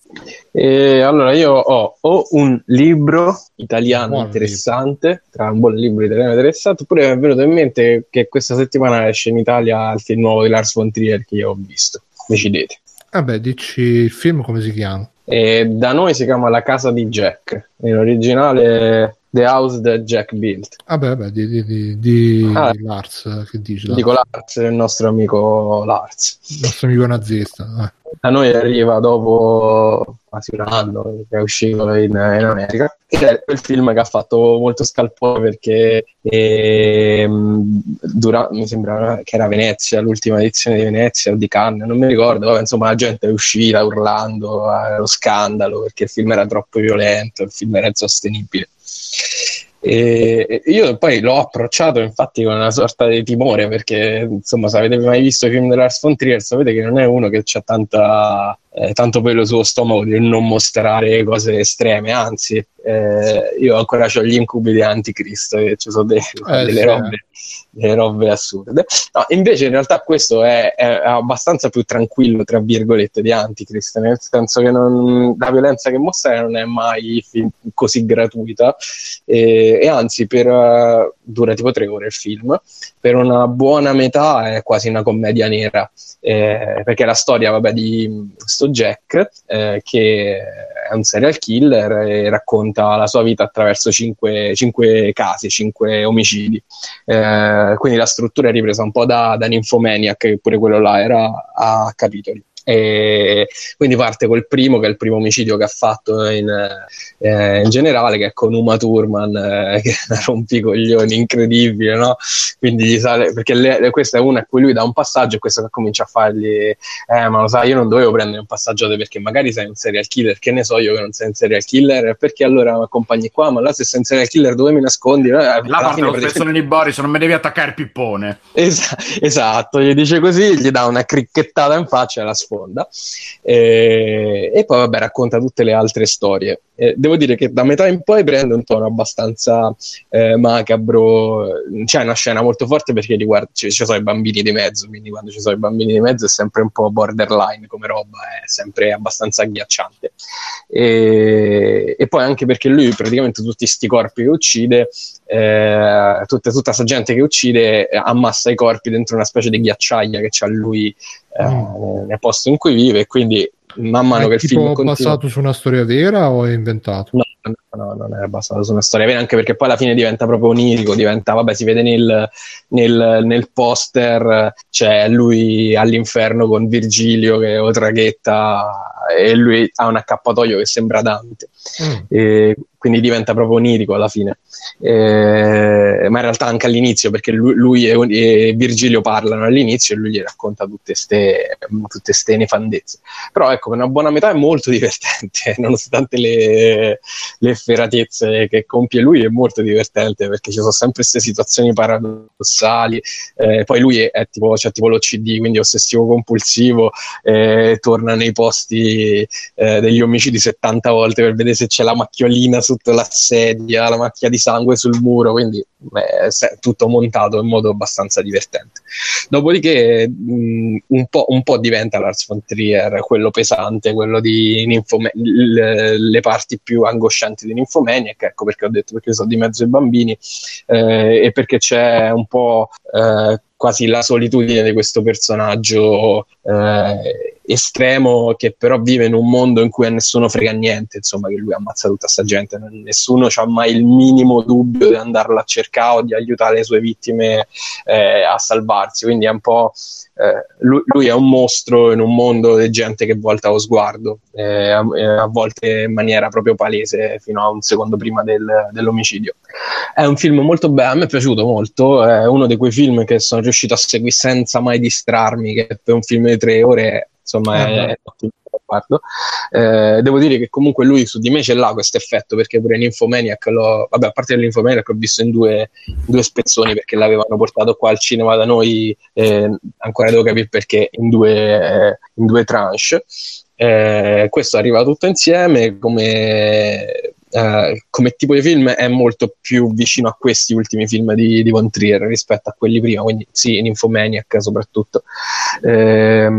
Eh, allora, io ho, ho, un libro italiano buon interessante, libro. tra un buon libro italiano interessante, oppure mi è venuto in mente che questa settimana esce in Italia il film nuovo di Lars von Trier che io ho visto. Decidete. Vabbè, dici il film come si chiama? Eh, da noi si chiama La casa di Jack. In originale The House That Jack Built. Beh, di, di, di, di ah, Lars, che dici? Dico Lars, il nostro amico Lars. Il nostro amico nazista. Eh a noi arriva dopo quasi un anno che è uscito in, in America ed è quel film che ha fatto molto scalpore perché eh, dura, mi sembra che era Venezia, l'ultima edizione di Venezia o di Cannes, non mi ricordo, Vabbè, insomma la gente è uscita urlando allo scandalo perché il film era troppo violento, il film era insostenibile. E io poi l'ho approcciato infatti con una sorta di timore perché insomma se avete mai visto i film dell'Ars von Trier sapete che non è uno che ha tanta eh, tanto per sullo stomaco di non mostrare cose estreme, anzi, eh, io ancora ho gli incubi di Anticristo, che ci sono delle, eh, delle, sì. robe, delle, robe, assurde. No, invece in realtà questo è, è, abbastanza più tranquillo, tra virgolette, di Anticristo, nel senso che non, la violenza che mostra non è mai così gratuita e, e anzi per, uh, dura tipo tre ore il film, per una buona metà è quasi una commedia nera, eh, perché la storia vabbè, di questo Jack, eh, che è un serial killer e racconta la sua vita attraverso cinque, cinque casi, cinque omicidi. Eh, quindi la struttura è ripresa un po' da, da Nymphomaniac, che pure quello là era a capitoli. E quindi parte col primo, che è il primo omicidio che ha fatto in, eh, in generale, che è con Uma Thurman, eh, che è una rompicoglioni incredibile, no? Quindi gli sale, perché le, questa è una a cui lui dà un passaggio e questo che comincia a fargli, eh, ma lo sai, io non dovevo prendere un passaggio perché magari sei un serial killer, che ne so io che non sei un serial killer, perché allora mi accompagni qua, ma là se sei un serial killer dove mi nascondi? Eh, la parte lo spezzone di Boris, non mi devi attaccare il pippone. Es- esatto, gli dice così, gli dà una cricchettata in faccia e la sfonda. E, e poi vabbè racconta tutte le altre storie. Eh, devo dire che da metà in poi prende un tono abbastanza eh, macabro, c'è una scena molto forte perché riguarda, ci, ci sono i bambini di mezzo, quindi quando ci sono i bambini di mezzo è sempre un po' borderline come roba, è sempre abbastanza agghiacciante. E, e poi anche perché lui praticamente tutti questi corpi che uccide, eh, tutta, tutta questa gente che uccide ammassa i corpi dentro una specie di ghiacciaia che c'ha lui eh, mm. nel posto in cui vive e quindi man mano è che il film continua... basato su una storia vera o è inventato? No, no, non è basato su una storia vera, anche perché poi alla fine diventa proprio onirico, diventa, vabbè, si vede nel, nel, nel poster, c'è lui all'inferno con Virgilio che o traghetta e lui ha un accappatoio che sembra Dante. Mm. E, quindi diventa proprio onirico alla fine. Eh, ma in realtà anche all'inizio, perché lui, lui e, e, Virgilio parlano all'inizio e lui gli racconta tutte queste nefandezze. Però ecco, per una buona metà è molto divertente, nonostante le, le efferatezze che compie lui, è molto divertente perché ci sono sempre queste situazioni paradossali. Eh, poi lui è, è tipo, c'è tipo l'OCD, quindi ossessivo compulsivo, eh, torna nei posti eh, degli omicidi 70 volte per vedere se c'è la macchiolina sotto la sedia, la macchia di sangue sul muro, quindi beh, tutto montato in modo abbastanza divertente. Dopodiché mh, un, po', un, po', diventa Lars von Trier quello pesante, quello di Ninfome- le, le, parti più angoscianti di Nymphomaniac, ecco perché ho detto perché sono di mezzo ai bambini eh, e perché c'è un po' eh, quasi la solitudine di questo personaggio eh, estremo che però vive in un mondo in cui a nessuno frega niente, insomma, che lui ammazza tutta questa gente, nessuno ha mai il minimo dubbio di andarlo a cercare o di aiutare le sue vittime eh, a salvarsi, quindi è un po' eh, lui, lui, è un mostro in un mondo di gente che volta lo sguardo, eh, a, a, volte in maniera proprio palese, fino a un secondo prima del, dell'omicidio. È un film molto bello, a me è piaciuto molto, è uno di quei film che sono riuscito a seguire senza mai distrarmi, che per un film di tre ore insomma eh, è, eh, devo dire che comunque lui su di me ce l'ha questo effetto perché pure Nymphomaniac l'ho, vabbè a parte l'Infomaniac l'ho visto in due, due, spezzoni perché l'avevano portato qua al cinema da noi eh, ancora devo capire perché in due, in due tranche. Eh, questo arriva tutto insieme come eh, come tipo di film è molto più vicino a questi ultimi film di, di Von Trier rispetto a quelli prima, quindi sì, in Infomaniac soprattutto. Eh,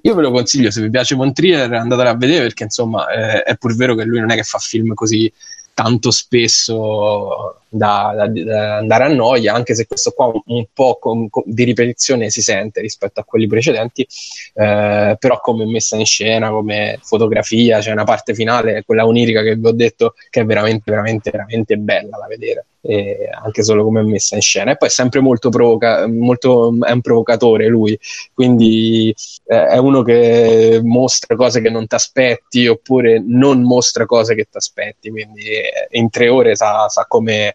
io ve lo consiglio, se vi piace Von Trier andatelo a vedere perché insomma eh, è pur vero che lui non è che fa film così tanto spesso da, da, da, andare a noia, anche se questo qua un, un po' con, con, di ripetizione si sente rispetto a quelli precedenti, eh, però come messa in scena, come fotografia, c'è una parte finale, quella onirica che vi ho detto, che è veramente, veramente, veramente bella da vedere. Eh, anche solo come messa in scena e poi è sempre molto, provoca- molto è un provocatore lui quindi eh, è uno che mostra cose che non ti aspetti oppure non mostra cose che ti aspetti quindi eh, in tre ore sa, sa come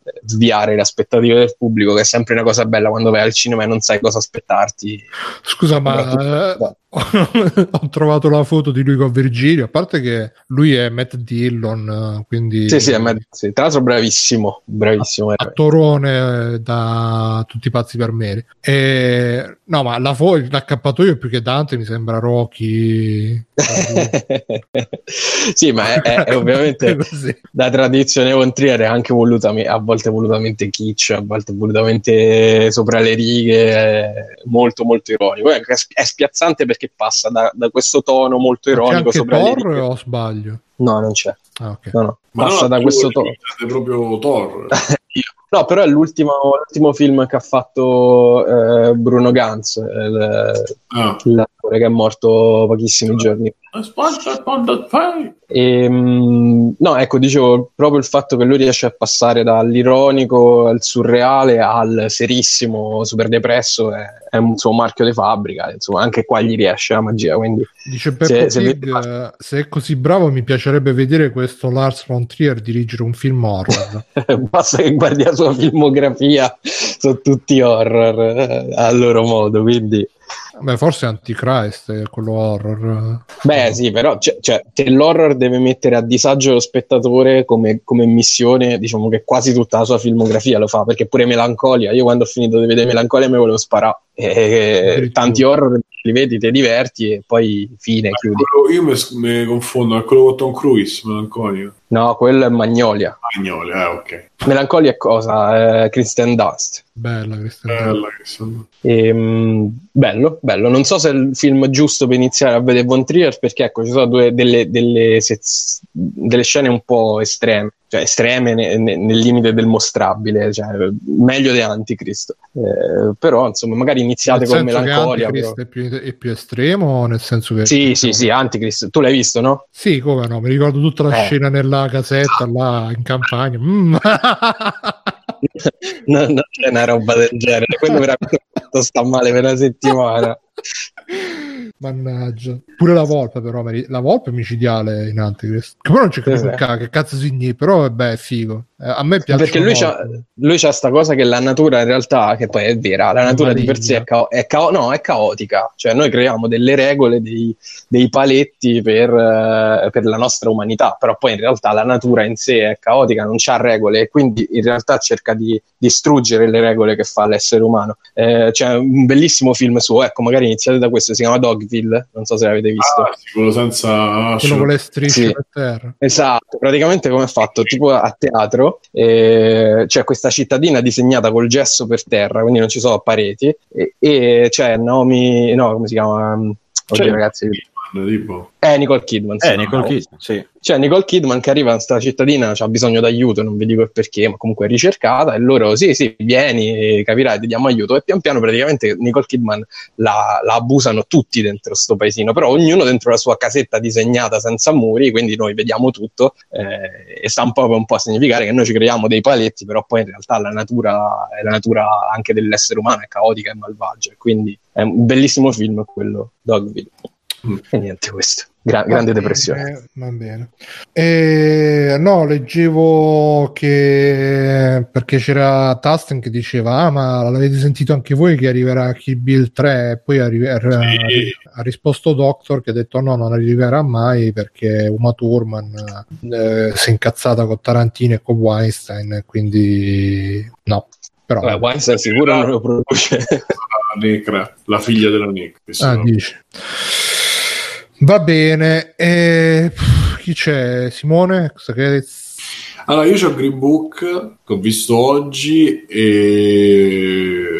sviare le aspettative del pubblico, che è sempre una cosa bella quando vai al cinema e non sai cosa aspettarti. Scusa, ma eh, ho trovato la foto di lui con Virgilio, a parte che lui è Matt Dillon, quindi... Sì, sì, Matt, sì. tra l'altro bravissimo, bravissimo. Attorone da tutti i pazzi per me. E, no, ma la fo- l'accappatoio più che Dante mi sembra Rocky. sì, ma è, è, è ovviamente da tradizione von Trier anche volutamente, a volte volutamente kitsch, a volte volutamente sopra le righe, molto molto ironico. È, è spiazzante perché passa da, da questo tono molto ironico sopra Thor le o sbaglio? No, non c'è. Ah, okay. no, no. Passa da questo tono. È proprio Thor. No, però è l'ultimo, l'ultimo film che ha fatto eh, Bruno Ganz, il- Ah. l'attore che è morto pochissimi giorni E, mm, no, ecco, dicevo proprio il fatto che lui riesce a passare dall'ironico al surreale al serissimo, super depresso è, è un suo marchio di fabbrica. Insomma, anche qua gli riesce la magia. Quindi, Dice Peppo Se- se Pig, eh, se è così bravo mi piacerebbe vedere questo Lars von Trier dirigere un film horror. basta che guardi la sua filmografia, sono tutti horror eh, a loro modo. Quindi, Beh, forse Antichrist è quello horror. beh, sì, però cioè, cioè, l'horror deve mettere a disagio lo spettatore come, come missione, diciamo che quasi tutta la sua filmografia lo fa, perché pure Melancolia, io quando ho finito di vedere Melancolia mi volevo sparare. E tanti horror li vedi, ti diverti e poi fine, chiudi. Quello- io mi, mi confondo, è quello con Tom Cruise, Melancolia. No, quello è Magnolia. Magnoli, eh, ok. Melancolia è cosa? È Kristen Dust. Bella Cristian. Bella che sono. Ehm, bello, bello. Non so se è il film giusto per iniziare a vedere Von Trier perché ecco, ci sono due, delle, delle, sez- delle scene un po' estreme, cioè estreme ne- ne- nel limite del mostrabile, cioè meglio di Anticristo. Eh, però insomma, magari iniziate Nel con Melancolia. Antichrist però. è più, è più estremo, nel senso che Sì, sì, sì, Antichrist. Tu l'hai visto, no? Sì, come no, mi ricordo tutta la Eh. scena nella casetta là in campagna. Mm. no, non c'è una roba del genere. Quello veramente sta male per una settimana. Mannaggia. Pure la volpe, però, la volpe è micidiale in Antichrist. Che poi non c'è capito Sì, che, cazzo significa, però vabbè, è figo. Eh, a me piace Perché lui c'ha, lui c'ha sta cosa che la natura in realtà, che poi è vera, la natura di per sé è, cao- è, cao- no, è caotica, cioè noi creiamo delle regole, dei, dei paletti per, eh, per la nostra umanità, però poi in realtà la natura in sé è caotica, non c'ha regole e quindi in realtà cerca di distruggere le regole che fa l'essere umano. Eh, c'è un bellissimo film suo, ecco magari iniziate da questo, si chiama Dogville, non so se l'avete visto. Ah, sì, quello senza... quello con le strisce Sì. per terra. Esatto, praticamente come è fatto? Tipo a teatro eh, c'è questa cittadina disegnata col gesso per terra, quindi non ci sono pareti, e, e c'è Naomi, no, come si chiama? Oddio, C'è- ragazzi, tipo... eh, Nicole Kidman. sì. Eh, Nicole Kidman, sì. C'è Nicole Kidman che arriva in questa cittadina, ha bisogno d'aiuto, non vi dico il perché, ma comunque è ricercata, e loro, sì, sì, vieni, capirai, ti diamo aiuto. E pian piano praticamente Nicole Kidman la, la abusano tutti dentro sto paesino, però ognuno dentro la sua casetta disegnata senza muri, quindi noi vediamo tutto eh, e sta un po', un po' a significare che noi ci creiamo dei paletti, però poi in realtà la natura, è la natura anche dell'essere umano è caotica e malvagia, quindi è un bellissimo film quello, Dogville. E niente questo, Gra- grande Va depressione. bene, Va bene. Eh, no, leggevo che perché c'era Tasten che diceva: Ah, ma l'avete sentito anche voi che arriverà Kill Bill 3? E poi arri- ar- Sì. ha risposto Doctor che ha detto: No, non arriverà mai perché Uma Thurman eh, si è incazzata con Tarantino e con Weinstein. e Quindi, no, però, Vabbè, Weinstein sicuro non lo produce. La Necra, la figlia della Necra. ah, dici. Va bene, e chi c'è? Simone? Allora, io ho Green Book che ho visto oggi e...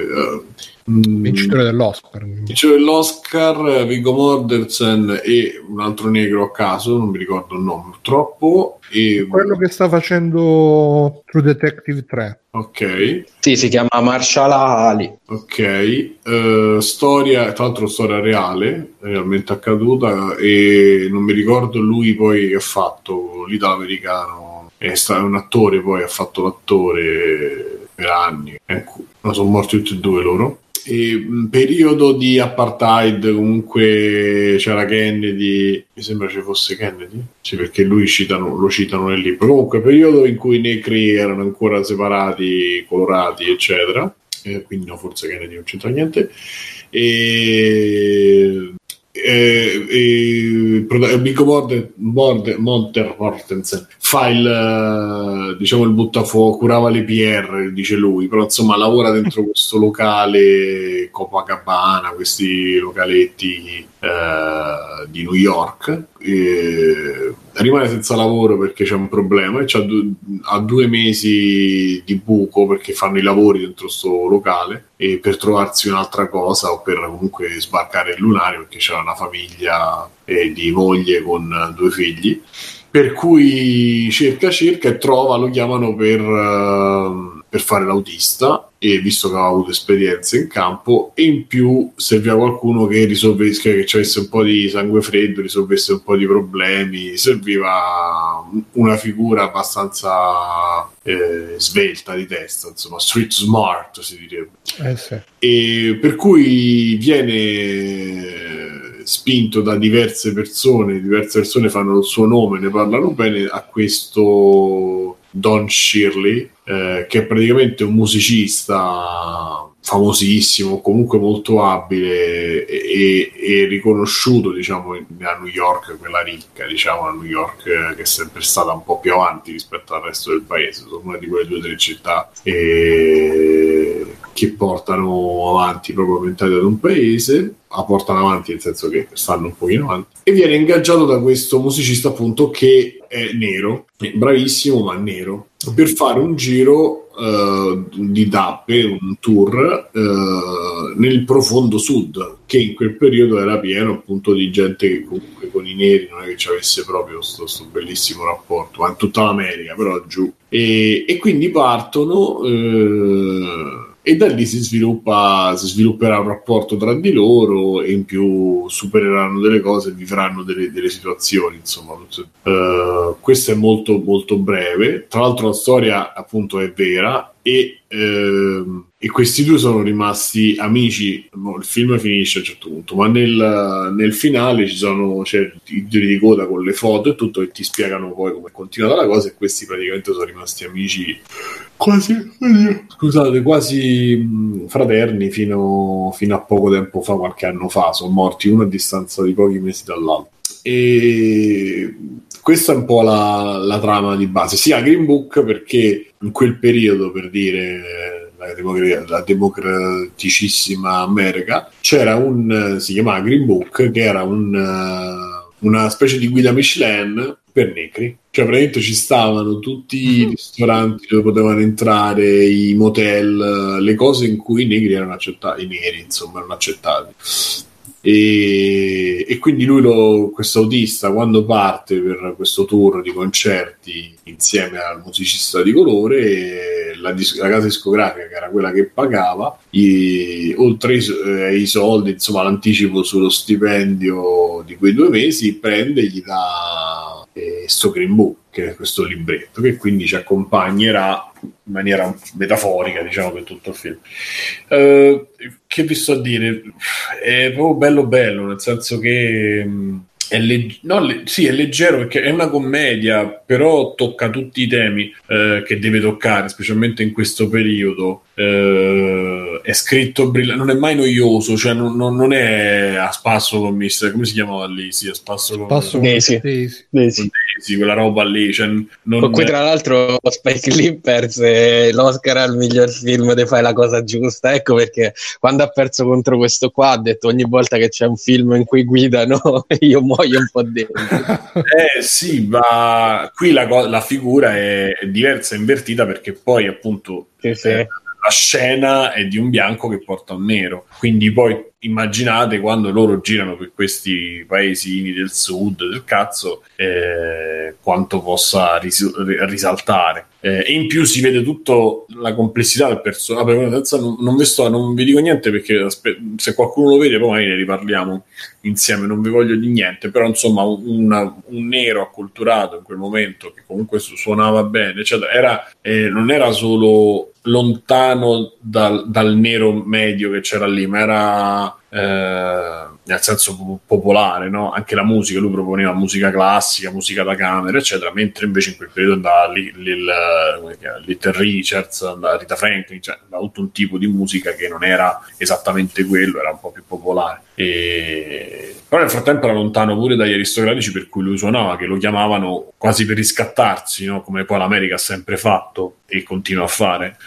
mm, vincitore dell'Oscar. Vincitore dell'Oscar, Viggo Mortensen e un altro negro a caso, non mi ricordo il nome purtroppo. E... Quello che sta facendo True Detective 3. Ok, sì, si chiama Marshall Ali. ok. Eh, storia, tra l'altro storia reale, realmente accaduta e non mi ricordo lui poi che ha fatto l'italo-americano. È stato un attore, poi ha fatto l'attore per anni. Ecco, ma sono morti tutti e due loro. E, periodo di apartheid comunque c'era Kennedy mi sembra ci fosse Kennedy? Sì perché lui citano, lo citano nel libro. Comunque periodo in cui i negri erano ancora separati colorati eccetera. Eh, quindi no forse Kennedy non c'entra niente. E eh, eh, Viggo Morde- Morde- Monter Mortensen fa il eh, diciamo il buttafuoco curava le PR dice lui però insomma lavora dentro questo locale Copacabana questi localetti eh, di New York e rimane senza lavoro perché c'è un problema e du- ha due mesi di buco perché fanno i lavori dentro sto locale e per trovarsi un'altra cosa o per comunque sbarcare il lunario perché c'è una famiglia eh, di moglie con eh, due figli. Per cui cerca cerca e trova lo chiamano per, ehm, per fare l'autista e visto che aveva avuto esperienze in campo e in più serviva qualcuno che risolvesse che avesse un po' di sangue freddo risolvesse un po' di problemi serviva una figura abbastanza eh, svelta di testa insomma street smart si direbbe Eh sì. e per cui viene spinto da diverse persone, diverse persone fanno il suo nome, ne parlano bene a questo Don Shirley, eh, che è praticamente un musicista famosissimo, comunque molto abile e, e riconosciuto diciamo a New York, quella ricca, diciamo a New York eh, che è sempre stata un po' più avanti rispetto al resto del paese, sono una di quelle due o tre città e che portano avanti proprio la mentalità di un paese, la portano avanti nel senso che stanno un pochino avanti, e viene ingaggiato da questo musicista appunto che è nero, è bravissimo ma nero, per fare un giro eh, di tappe, un tour eh, nel profondo sud, che in quel periodo era pieno appunto di gente che comunque con i neri non è che ci avesse proprio questo bellissimo rapporto, ma in tutta l'America, però giù. E, e quindi partono... Eh, e da lì si sviluppa si svilupperà un rapporto tra di loro e in più supereranno delle cose vivranno delle, delle situazioni insomma. Uh, questo è molto molto breve. Tra l'altro la storia appunto è vera e, uh, e questi due sono rimasti amici. Il film finisce a un certo punto ma nel, nel finale ci sono c'è i giri di coda con le foto e tutto e ti spiegano poi come è continuata la cosa e questi praticamente sono rimasti amici quasi scusate quasi fraterni fino, fino, a poco tempo fa qualche anno fa. Sono morti uno a distanza di pochi mesi dall'altro. E questa è un po' la, la trama di base. Sia Green Book perché in quel periodo per dire la, democr- la democraticissima America c'era un si chiamava Green Book che era un una specie di guida Michelin per negri. Cioè, praticamente ci stavano tutti i ristoranti dove potevano entrare, i motel, le cose in cui i negri erano accettati, i neri, insomma, erano accettati. E, e quindi lui, lo, questo autista, quando parte per questo tour di concerti insieme al musicista di colore, la, dis- la casa discografica, che era quella che pagava, gli, oltre ai, eh, ai soldi, insomma, l'anticipo sullo stipendio di quei due mesi, prende e gli dà eh, Green Book, che è questo libretto, che quindi ci accompagnerà in maniera metaforica, diciamo, per tutto il film. Uh, che vi sto a dire? È proprio bello bello, nel senso che mh, è, leg- no, le- sì, è leggero perché è una commedia, però tocca tutti i temi eh, che deve toccare, specialmente in questo periodo. Eh, è scritto brillante, non è mai noioso, cioè non, non, non è a spasso con Mister, come si chiamava lì? Sì, a spasso con, Passo con. Daisy. Daisy. Daisy, quella roba lì. Cioè, non, Con cui tra l'altro Spike Lee perse l'Oscar al miglior film di Fai la cosa giusta, ecco perché quando ha perso contro questo qua ha detto ogni volta che c'è un film in cui guidano io muoio un po' dentro. Eh sì, ma qui la, co- la figura è, è diversa, è invertita perché poi appunto Sì, sì. eh, la scena è di un bianco che porta un nero. Quindi poi immaginate quando loro girano per questi paesini del sud, del cazzo, eh, quanto possa ris- risaltare. Eh, e in più si vede tutta la complessità del personaggio. Non, non, vi non vi dico niente perché se qualcuno lo vede poi ne riparliamo insieme, non vi voglio di niente, però insomma un, una- un nero acculturato in quel momento che comunque su- suonava bene, eccetera, era, eh, non era solo lontano dal, dal nero medio che c'era lì, ma era eh, nel senso po- popolare, no? anche la musica, lui proponeva musica classica, musica da camera, eccetera, mentre invece in quel periodo andava lì, lì chiama, Little Richards, andava Rita Franklin, cioè andava tutto un tipo di musica che non era esattamente quello, era un po' più popolare. E... Però nel frattempo era lontano pure dagli aristocratici per cui lui suonava, che lo chiamavano quasi per riscattarsi, no? come poi l'America ha sempre fatto e continua a fare.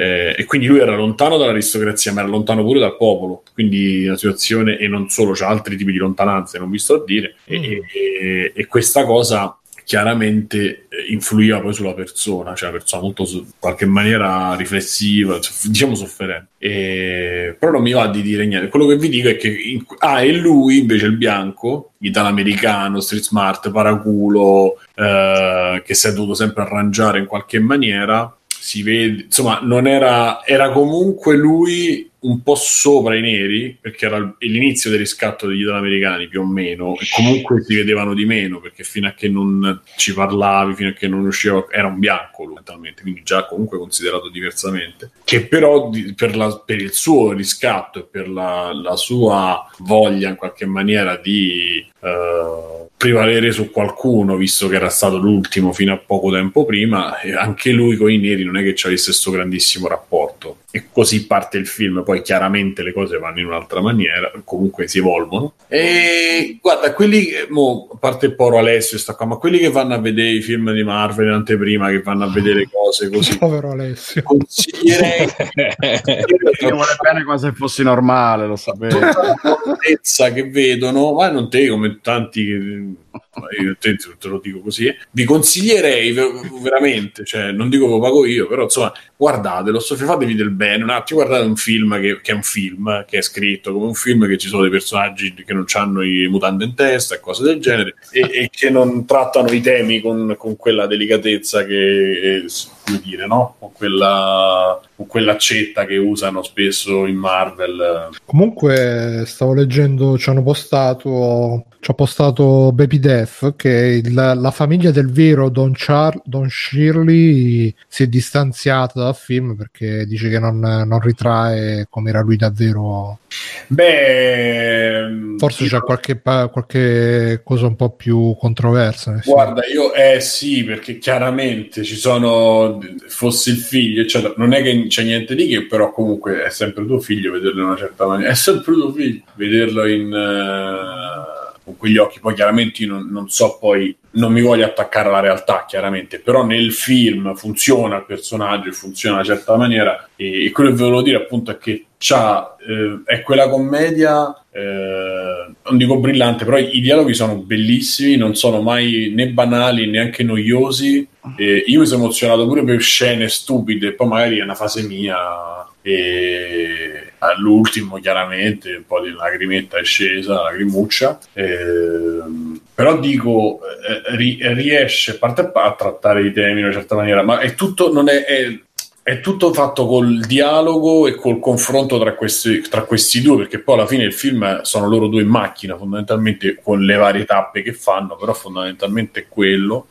Eh, e quindi lui era lontano dall'aristocrazia, ma era lontano pure dal popolo. Quindi la situazione, e non solo, c'è altri tipi di lontananze, non vi sto a dire. E, e- e questa cosa chiaramente eh, influiva poi sulla persona, cioè la persona molto in qualche maniera riflessiva, diciamo sofferente. E- però non mi va di dire niente. Quello che vi dico è che in- ah, e lui invece il bianco, italo-americano, street smart, paraculo, eh, che si è dovuto sempre arrangiare in qualche maniera, si vede, insomma, non era, era comunque lui un po' sopra i neri, perché era l'inizio del riscatto degli italoamericani più o meno, e comunque si vedevano di meno, perché fino a che non ci parlavi, fino a che non usciva, era un bianco lui, mentalmente, quindi già comunque considerato diversamente, che però di, per, la, per, il suo riscatto e per la, la, sua voglia in qualche maniera di... Uh, prevalere su qualcuno, visto che era stato l'ultimo fino a poco tempo prima, e anche lui con i neri non è che ci avesse questo grandissimo rapporto. E così parte il film, poi chiaramente le cose vanno in un'altra maniera, comunque si evolvono. E guarda, quelli, mo, a parte il poro Alessio sta qua, ma quelli che vanno a vedere i film di Marvel in anteprima, che vanno a vedere cose così, povero Alessio, consiglierei che vuole bene come se fossi normale, lo sapevo. che vedono, ma non te come tanti io te, te, lo dico così, vi consiglierei veramente, cioè, non dico che lo pago io, però insomma, guardatelo, fatevi del bene, un attimo guardate un film che, che, è un film, che è scritto come un film, che ci sono dei personaggi che non hanno i mutande in testa e cose del genere, e, e che non trattano i temi con, con quella delicatezza che, come dire, no? Con quella, con quell'accetta che usano spesso in Marvel. Comunque, stavo leggendo, ci hanno postato ci ha postato Baby Death che il, la famiglia del vero Don, Char- Don Shirley si è distanziata dal film perché dice che non, non ritrae come era lui davvero. Beh, forse io... c'è qualche, qualche, cosa un po' più controversa. Guarda, io eh sì, perché chiaramente ci sono. Fossi il figlio, eccetera. Non è che c'è niente di che, però comunque è sempre tuo figlio vederlo in una certa maniera. È sempre tuo figlio vederlo in. Uh con quegli occhi. Poi chiaramente io non, non, so, poi non mi voglio attaccare alla realtà, chiaramente, però nel film funziona il personaggio funziona in una certa maniera. E, e quello che volevo dire appunto è che c'ha, eh, è quella commedia, eh, non dico brillante, però i, i, dialoghi sono bellissimi, non sono mai né banali neanche noiosi. Eh, io mi sono emozionato pure per scene stupide, poi magari è una fase mia e all'ultimo chiaramente un po' di lagrimetta è scesa, lagrimuccia, ehm, però dico eh, riesce a parte a trattare i temi in una certa maniera, ma è tutto, non è, è è tutto fatto col dialogo e col confronto tra questi, tra questi, due, perché poi alla fine il film sono loro due in macchina, fondamentalmente con le varie tappe che fanno, però fondamentalmente è quello.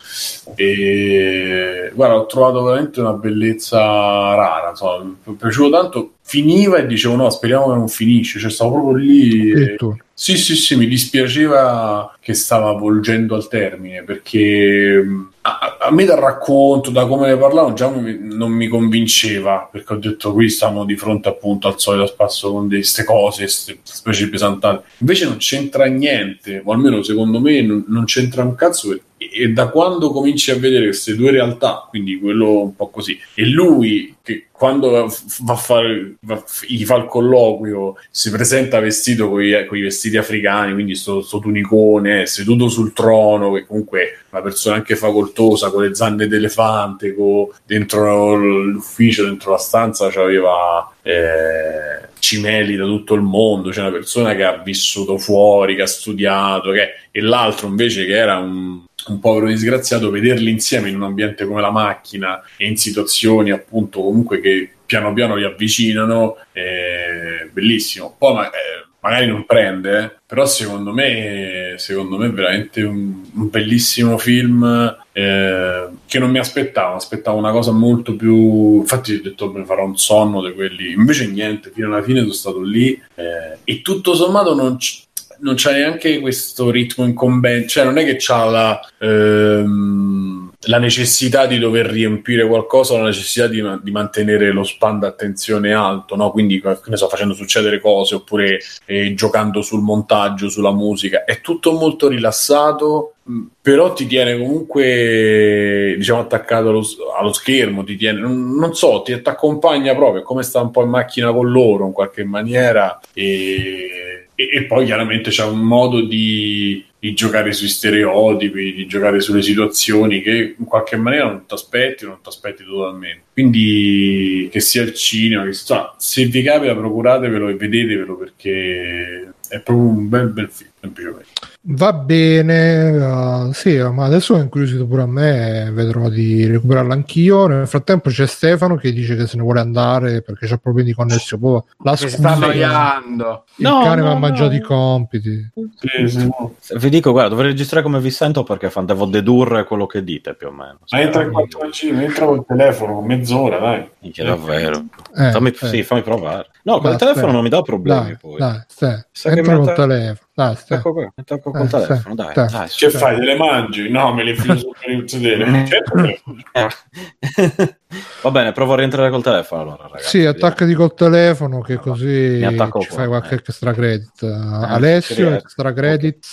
E guarda, ho trovato veramente una bellezza rara, insomma, mi è piaciuto tanto. Finiva e dicevo no, speriamo che non finisce, cioè stavo proprio lì. E... Sì, sì, sì, mi dispiaceva che stava volgendo al termine perché a, a, me dal racconto, da come ne parlavano, già mi, non mi convinceva perché ho detto qui stiamo di fronte appunto al solito spasso con queste cose, queste specie pesantate. Invece non c'entra niente, o almeno secondo me non, non c'entra un cazzo e, e da quando cominci a vedere queste due realtà, quindi quello un po' così, e lui che quando va a fare, va, gli fa il colloquio, si presenta vestito con i vestiti africani, quindi sto, sto tunicone, seduto sul trono, che comunque è una persona anche facoltosa, con le zanne d'elefante, con, dentro l'ufficio, dentro la stanza, c'aveva eh, cimeli da tutto il mondo, c'è una persona che ha vissuto fuori, che ha studiato, che, e l'altro invece che era un, un povero disgraziato, vederli insieme in un ambiente come la macchina e in situazioni appunto comunque che piano piano li avvicinano, è bellissimo. Poi ma, eh, magari non prende, eh, però secondo me, secondo me è veramente un, un bellissimo film eh, che non mi aspettavo, aspettavo una cosa molto più... Infatti ho detto mi farò un sonno di quelli, invece niente, fino alla fine sono stato lì eh, e tutto sommato non... C- non c'è neanche questo ritmo incombente, cioè non è che c'ha la, ehm, la necessità di dover riempire qualcosa, la necessità di, di mantenere lo span d'attenzione alto, no? quindi ne so, facendo succedere cose oppure eh, giocando sul montaggio, sulla musica, è tutto molto rilassato, mm, però ti tiene comunque diciamo attaccato allo, allo schermo, ti tiene, non, non so, ti, accompagna proprio, come sta un po' in macchina con loro in qualche maniera e e, e poi chiaramente c'è un modo di, di, giocare sui stereotipi, di giocare sulle situazioni che in qualche maniera non ti aspetti, non ti aspetti totalmente. Quindi che sia il cinema, che sia, se vi capita procuratevelo e vedetevelo perché è proprio un bel bel film. Semplicemente. Va bene, uh, sì, ma adesso è incuriosito pure a me, vedrò di recuperarlo anch'io. Nel frattempo c'è Stefano che dice che se ne vuole andare perché c'ha problemi di connessione. Poi la si sta scusa- annoiando. il No, cane no, mi ha no. mangiato i compiti. Sì, sì. Vi dico, guarda, dovrei registrare come vi sento perché fan- devo dedurre quello che dite più o meno. Ma entra in 4G, entra col telefono, mezz'ora, dai. Minchia, davvero. Eh, fammi, eh. sì, fammi provare. No, con il telefono non mi dà problemi Dai, poi. dai, stai. Entra col telefono. Dai, stai. Ecco qua, mi tocco col Eh, telefono, dai, sì. dai. Che fai? Te le mangi? No, me le infilo su per il sedere. Certo Va bene, provo a rientrare col telefono allora, ragazzi. Sì, attaccati col telefono che così fai qualche eh. extra credit. Ci Alessio, riesco. extra credit.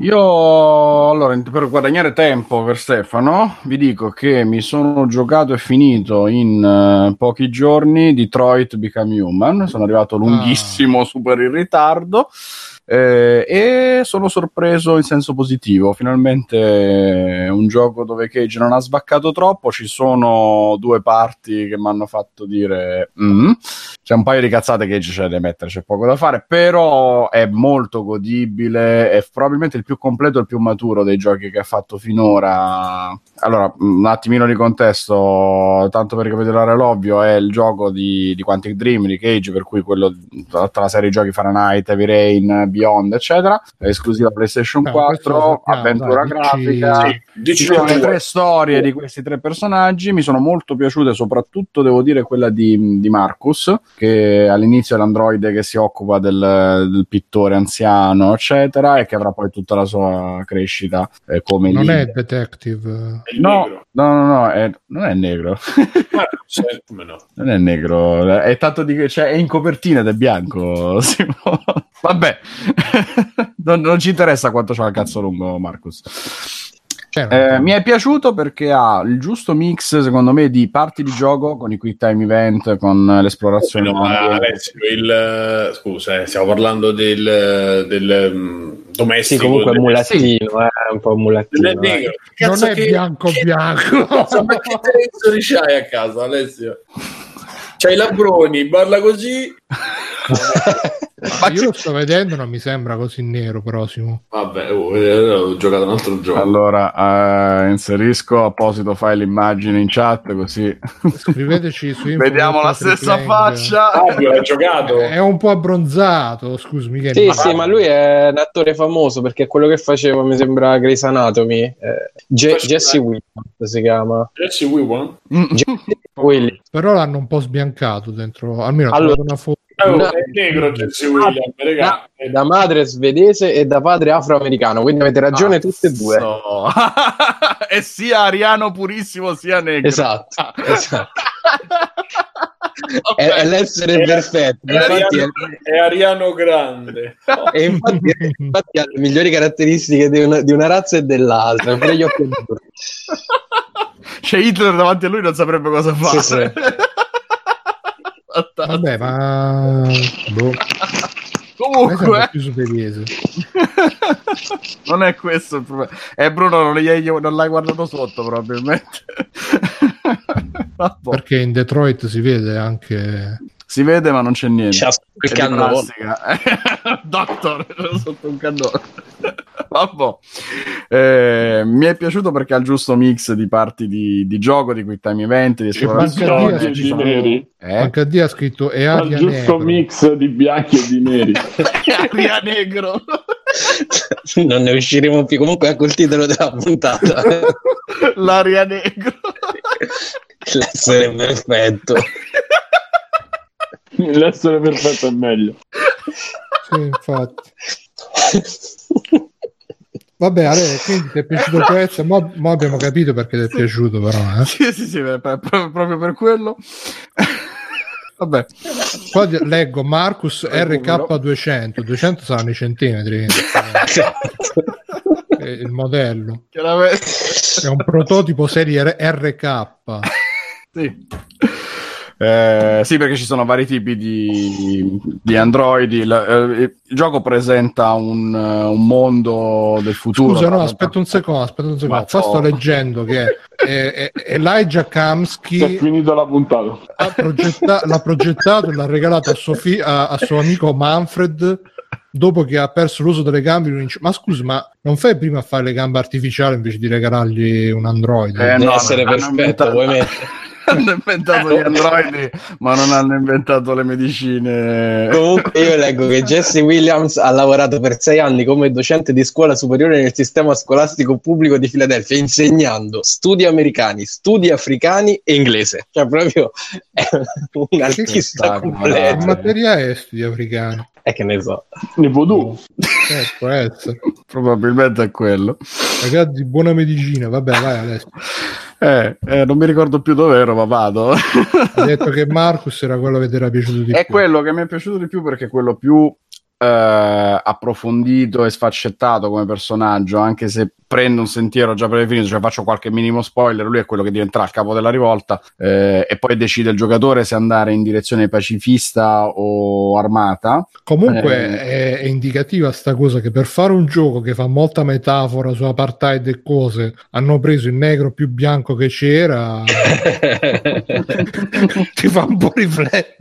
Io allora per guadagnare tempo per Stefano vi dico che mi sono giocato e finito in eh, pochi giorni Detroit Become Human. Sono arrivato lunghissimo, super in ritardo. Eh, e sono sorpreso in senso positivo. Finalmente è un gioco dove Cage non ha svaccato troppo. Ci sono due parti che mi hanno fatto dire "Mm". c'è un paio di cazzate che c'è da mettere, c'è poco da fare, però è molto godibile, è probabilmente il più completo e il più maturo dei giochi che ha fatto finora. Allora, un attimino di contesto, tanto per ricapitolare l'ovvio, è il gioco di, di Quantic Dream, di Cage, per cui quello, tutta la serie di giochi Fahrenheit, Heavy Rain, Beyond, eccetera, è esclusiva PlayStation Ah, lo 4, sappiamo, avventura dai, dici- grafica. Sì, dici Ci sono che le tre storie di questi tre personaggi, mi sono molto piaciute, soprattutto devo dire quella di, di Marcus, che all'inizio è l'androide che si occupa del, del pittore anziano, eccetera, e che avrà poi tutta la sua crescita eh, come Non è leader. detective. È No, no, no, no, è- non è negro. Marcus, eh, come no? Non è negro, è tanto di cioè è in copertina ed è bianco. Simo. Vabbè, non, non ci interessa quanto c'ha il cazzo lungo, Marcus. Cioè, Eh, mi è piaciuto perché ha il giusto mix, secondo me, di parti di gioco con i quick time event, con l'esplorazione. No, ma Alessio, il, eh, scusa, eh, stiamo parlando del, del mm, Sì, domestico. comunque è del- mulattino, eh, è un po' mulattino. del negro. non è che- bianco che- bianco. Cazzo, ma che televisori c'hai a casa, Alessio? C'hai i labroni, parla così. Ma Io lo sto vedendo, non mi sembra così nero, prossimo. Vabbè, oh, eh, ho giocato un altro gioco. Allora, eh, inserisco apposito file immagine in chat così Scriveteci su info vediamo la stessa Lang. faccia. Fabio, hai giocato? È un po' abbronzato, scusami. Che Sì, sì, ma lui è un attore famoso perché quello che faceva, mi sembra, Grey's Anatomy. Eh, Je- Faceva- Jesse Williams si chiama. Jesse Wiwan? Mm. Williams. Però l'hanno un po' sbiancato dentro. Almeno Allora- una foto. Oh, No. è negro Jesse William. Da, da madre svedese e da padre afroamericano, quindi avete ragione tutte e due. Cazzo. è sia ariano purissimo sia negro. Esatto, Ah. esatto. È, è l'essere È- perfetto. È Infatti, Ariano, è Ariano Grande. È, e infatti, infatti ha le migliori caratteristiche di una, di una razza e dell'altra. C'è Hitler davanti a lui, non saprebbe cosa fare. Sì, sì. Fantastico. Vabbè, ma. Boh. Comunque, non è questo il problema. Eh, Bruno, non, gli- non l'hai guardato sotto, probabilmente. Perché in Detroit si vede anche. Si vede, ma non c'è niente. Il C'è di cannone. Doctor, sotto un cannone. Vabbè. Eh, mi è piaciuto perché ha il giusto mix di parti di, di gioco, di quick time event, di esplorazione. Ci sono- sono- Eh? Ha scritto e Al aria giusto negro. mix di bianchi e di neri. Aria negro. Non ne usciremo più. Comunque, ecco il titolo della puntata: L'aria negro. L'essere perfetto. L'essere perfetto è meglio. Sì, infatti. Vabbè, Ale, quindi ti è piaciuto questo? Mo, mo abbiamo capito perché ti è piaciuto, però. Eh? sì, sì, sì, per- per- proprio per quello. Vabbè. Qua leggo Marcus RK200, 200 saranno i centimetri. Il modello. Chiaramente. È un prototipo serie RK. Sì. Eh, sì, perché ci sono vari tipi di, di androidi. Il, eh, il gioco presenta un, eh, un mondo del futuro. Scusa, no, aspetta un secondo, aspetta un secondo. Qua sto leggendo che eh, Elijah Si è Kamsky finito la puntata. ha progetta- l'ha progettato e l'ha regalato a, suo fi- a- a suo amico Manfred dopo che ha perso l'uso delle gambe, dice, ma scusa, ma non fai prima a fare le gambe artificiali invece di regalargli un android? Eh, Deve no, essere perfetto, vuoi mettere? Hanno inventato gli androidi, ma non hanno inventato le medicine. Comunque io leggo che Jesse Williams ha lavorato per sei anni come docente di scuola superiore nel sistema scolastico pubblico di Filadelfia, insegnando studi americani, studi africani e inglese. Cioè proprio è un artista completo. materia esteri africani. E che ne so. Ne voodoo. Eh, può essere. Probabilmente è quello. Ragazzi, buona medicina. Vabbè, vai Alessio. Eh, eh, non mi ricordo più dove ero, ma vado. Hai detto che Marcus era quello che ti era piaciuto di è più. quello che mi è piaciuto di più perché è quello più eh, approfondito e sfaccettato come personaggio, anche se prendo un sentiero già predefinito, cioè faccio qualche minimo spoiler, lui è quello che diventerà il capo della rivolta eh, e poi decide il giocatore se andare in direzione pacifista o armata. Comunque Eh. è, è indicativa sta cosa che per fare un gioco che fa molta metafora su apartheid e cose hanno preso il negro più bianco che c'era ti fa un po' riflettere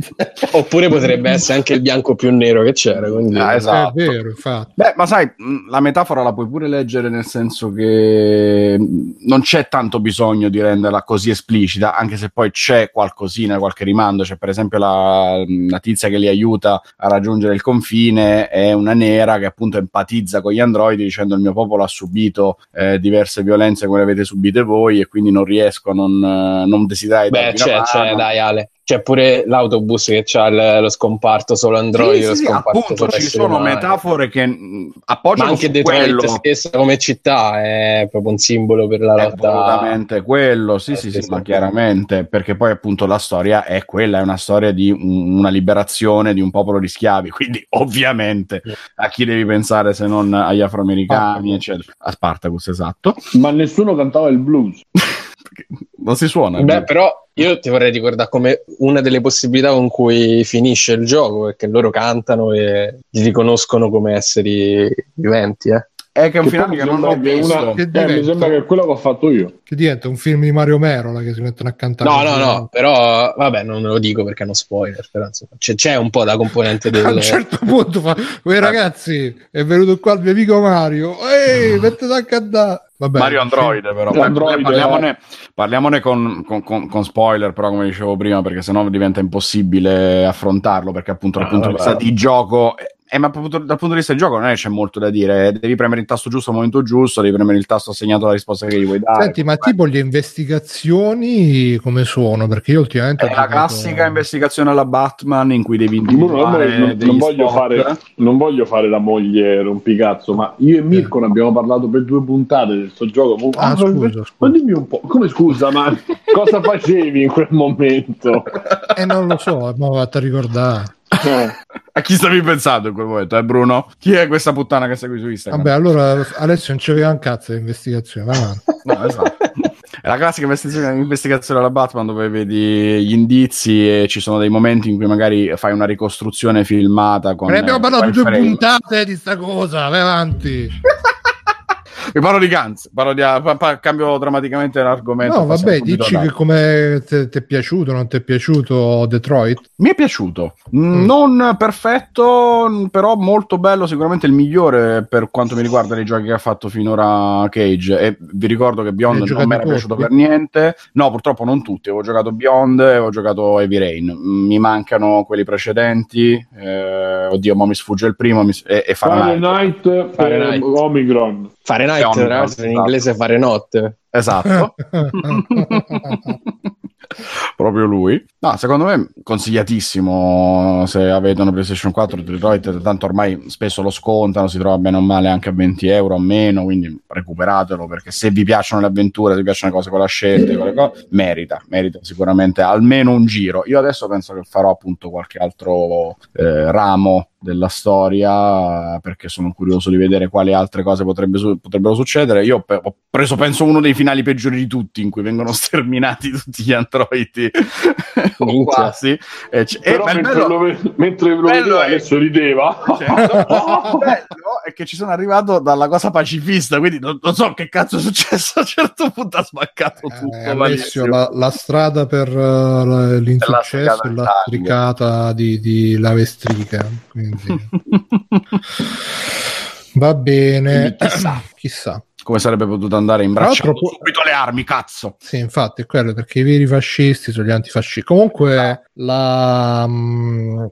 Oppure potrebbe essere anche il bianco più nero che c'era. Quindi... Ah, esatto. è vero infatti Beh, ma sai, mh, la metafora la puoi pure leggere nel senso che mh, non c'è tanto bisogno di renderla così esplicita, anche se poi c'è qualcosina, qualche rimando. C'è per esempio la, la tizia che li aiuta a raggiungere il confine, è una nera che appunto empatizza con gli androidi dicendo il mio popolo ha subito eh, diverse violenze come le avete subite voi e quindi non riesco a non, eh, non desiderare Beh, c'è, c'è, dai Ale. C'è pure l'autobus che ha il- lo scomparto solo Android, Sì, lo sì, sì, scomparto appunto solo ci sono umani. metafore che mh, Ma appoggiano anche su Detroit quello. stessa come città è proprio un simbolo per la È lotta. assolutamente quello, sì, sì, sì, sì, sì. ma chiaramente, perché poi appunto la storia è quella, è una storia di un- una liberazione di un popolo di schiavi, quindi ovviamente Sì. a chi devi pensare se non agli afroamericani, eccetera. A Spartacus, esatto. Ma nessuno cantava il blues. Perché non si suona. Beh, però io ti vorrei ricordare come una delle possibilità con cui finisce il gioco è che loro cantano e li riconoscono come esseri viventi. Eh. è che è un Che poi che non ho visto. una- Che Eh, mi sembra che è quello che ho fatto io. che diventa un film di Mario Merola che si mettono a cantare No, no, no, però vabbè, non lo dico perché è uno spoiler, però insomma, c'è, c'è un po' la componente del... a un certo punto fa "Uè, ragazzi è venuto qua il mio amico Mario ehi mettete a cantare Vabbè, Mario Android, però. Android, parliamone, parliamone con, con- con- spoiler, però, come dicevo prima, perché sennò diventa impossibile affrontarlo. Perché, appunto, dal Ah, punto di vista di gioco, eh, ma proprio dal punto di vista di gioco, non è che c'è molto da dire. Devi premere il tasto giusto al momento giusto, devi premere il tasto assegnato alla risposta che gli vuoi dare. Senti, ma tipo le investigazioni come sono? Perché io ultimamente ho È la giocato- classica investigazione alla Batman in cui devi Non, non- individuare non- degli non voglio fare, non voglio fare la moglie rompicazzo, ma io e Mirko ne abbiamo parlato per due puntate di questo gioco. Ah, ah, scusa, ma- scusa. Ma dimmi un po', come scusa, ma cosa facevi in quel momento? Eh, non lo so, ma vado a ricordare. Eh, A chi stavi pensando in quel momento, eh, Bruno? Chi è questa puttana che segui su Instagram? Vabbè, allora Alessio non c'aveva un cazzo di investigazione. avanti. No, esatto. È la classica investigazione, investigazione alla Batman dove vedi gli indizi e ci sono dei momenti in cui magari fai una ricostruzione filmata con Ne abbiamo parlato due puntate di sta cosa, vai avanti. Vi parlo di Guns, parlo di, pa- pa- cambio drammaticamente l'argomento. No, vabbè, dici che come ti è piaciuto, non ti è piaciuto Detroit? Mi è piaciuto, Mm. non perfetto, però molto bello, sicuramente il migliore per quanto mi riguarda dei giochi che ha fatto finora Cage. E vi ricordo che Beyond non mi era piaciuto tutti? per niente. No, purtroppo non tutti. Avevo giocato Beyond e avevo giocato Heavy Rain. Mm, Mi mancano quelli precedenti. Eh, oddio, ma mi sfugge il primo mi e, e Fahrenheit. Fahrenheit per Fahrenheit. Omicron. Fahrenheit, È un- tra l'altro, in esatto. inglese fare notte. Esatto. Proprio lui. No, secondo me consigliatissimo se avete una PlayStation 4 Detroit, tanto ormai spesso lo scontano, si trova bene o male anche a 20 euro o meno, quindi recuperatelo perché se vi piacciono le avventure, se vi piacciono le cose con la scelta, con le cose, merita, merita sicuramente almeno un giro. Io adesso penso che farò appunto qualche altro eh, ramo della storia perché sono curioso di vedere quali altre cose potrebbe su- potrebbero succedere. Io pe- ho preso, penso, uno dei finali peggiori di tutti in cui vengono sterminati tutti gli androidi o quasi. E, c- e Però il mentre, bello- lo, ve- mentre lo vedeva è- adesso rideva. certo, il bello è che ci sono arrivato dalla cosa pacifista, quindi non, non so che cazzo è successo. A un certo punto ha smaccato tutto. Eh, Alessio, la, la strada per uh, l'insuccesso È è la la stricata di, di lavestrica. Quindi... benzina. Va bene. Quindi chissà. chissà. Come sarebbe potuto andare in braccio può- subito le armi, cazzo. Sì, infatti è quello perché i veri fascisti sono gli antifascisti. Comunque, la, mh,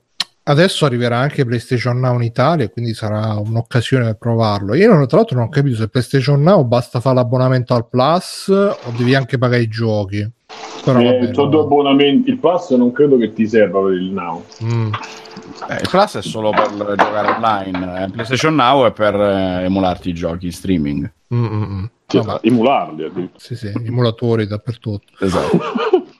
adesso arriverà anche PlayStation Now in Italia, quindi sarà un'occasione per provarlo. Io non, tra l'altro non ho capito se PlayStation Now basta fare l'abbonamento al Plus o devi anche pagare i giochi. Però Eh, vabbè, no. due abbonamenti. Il pass non credo che ti serva per il now. Mm. Eh, il Plus è solo per giocare online. eh. PlayStation Now è per eh, emularti i giochi in streaming. Mm, mm, mm. Cioè, Vabbè, emularli addirittura. sì, sì, emulatori dappertutto. Esatto.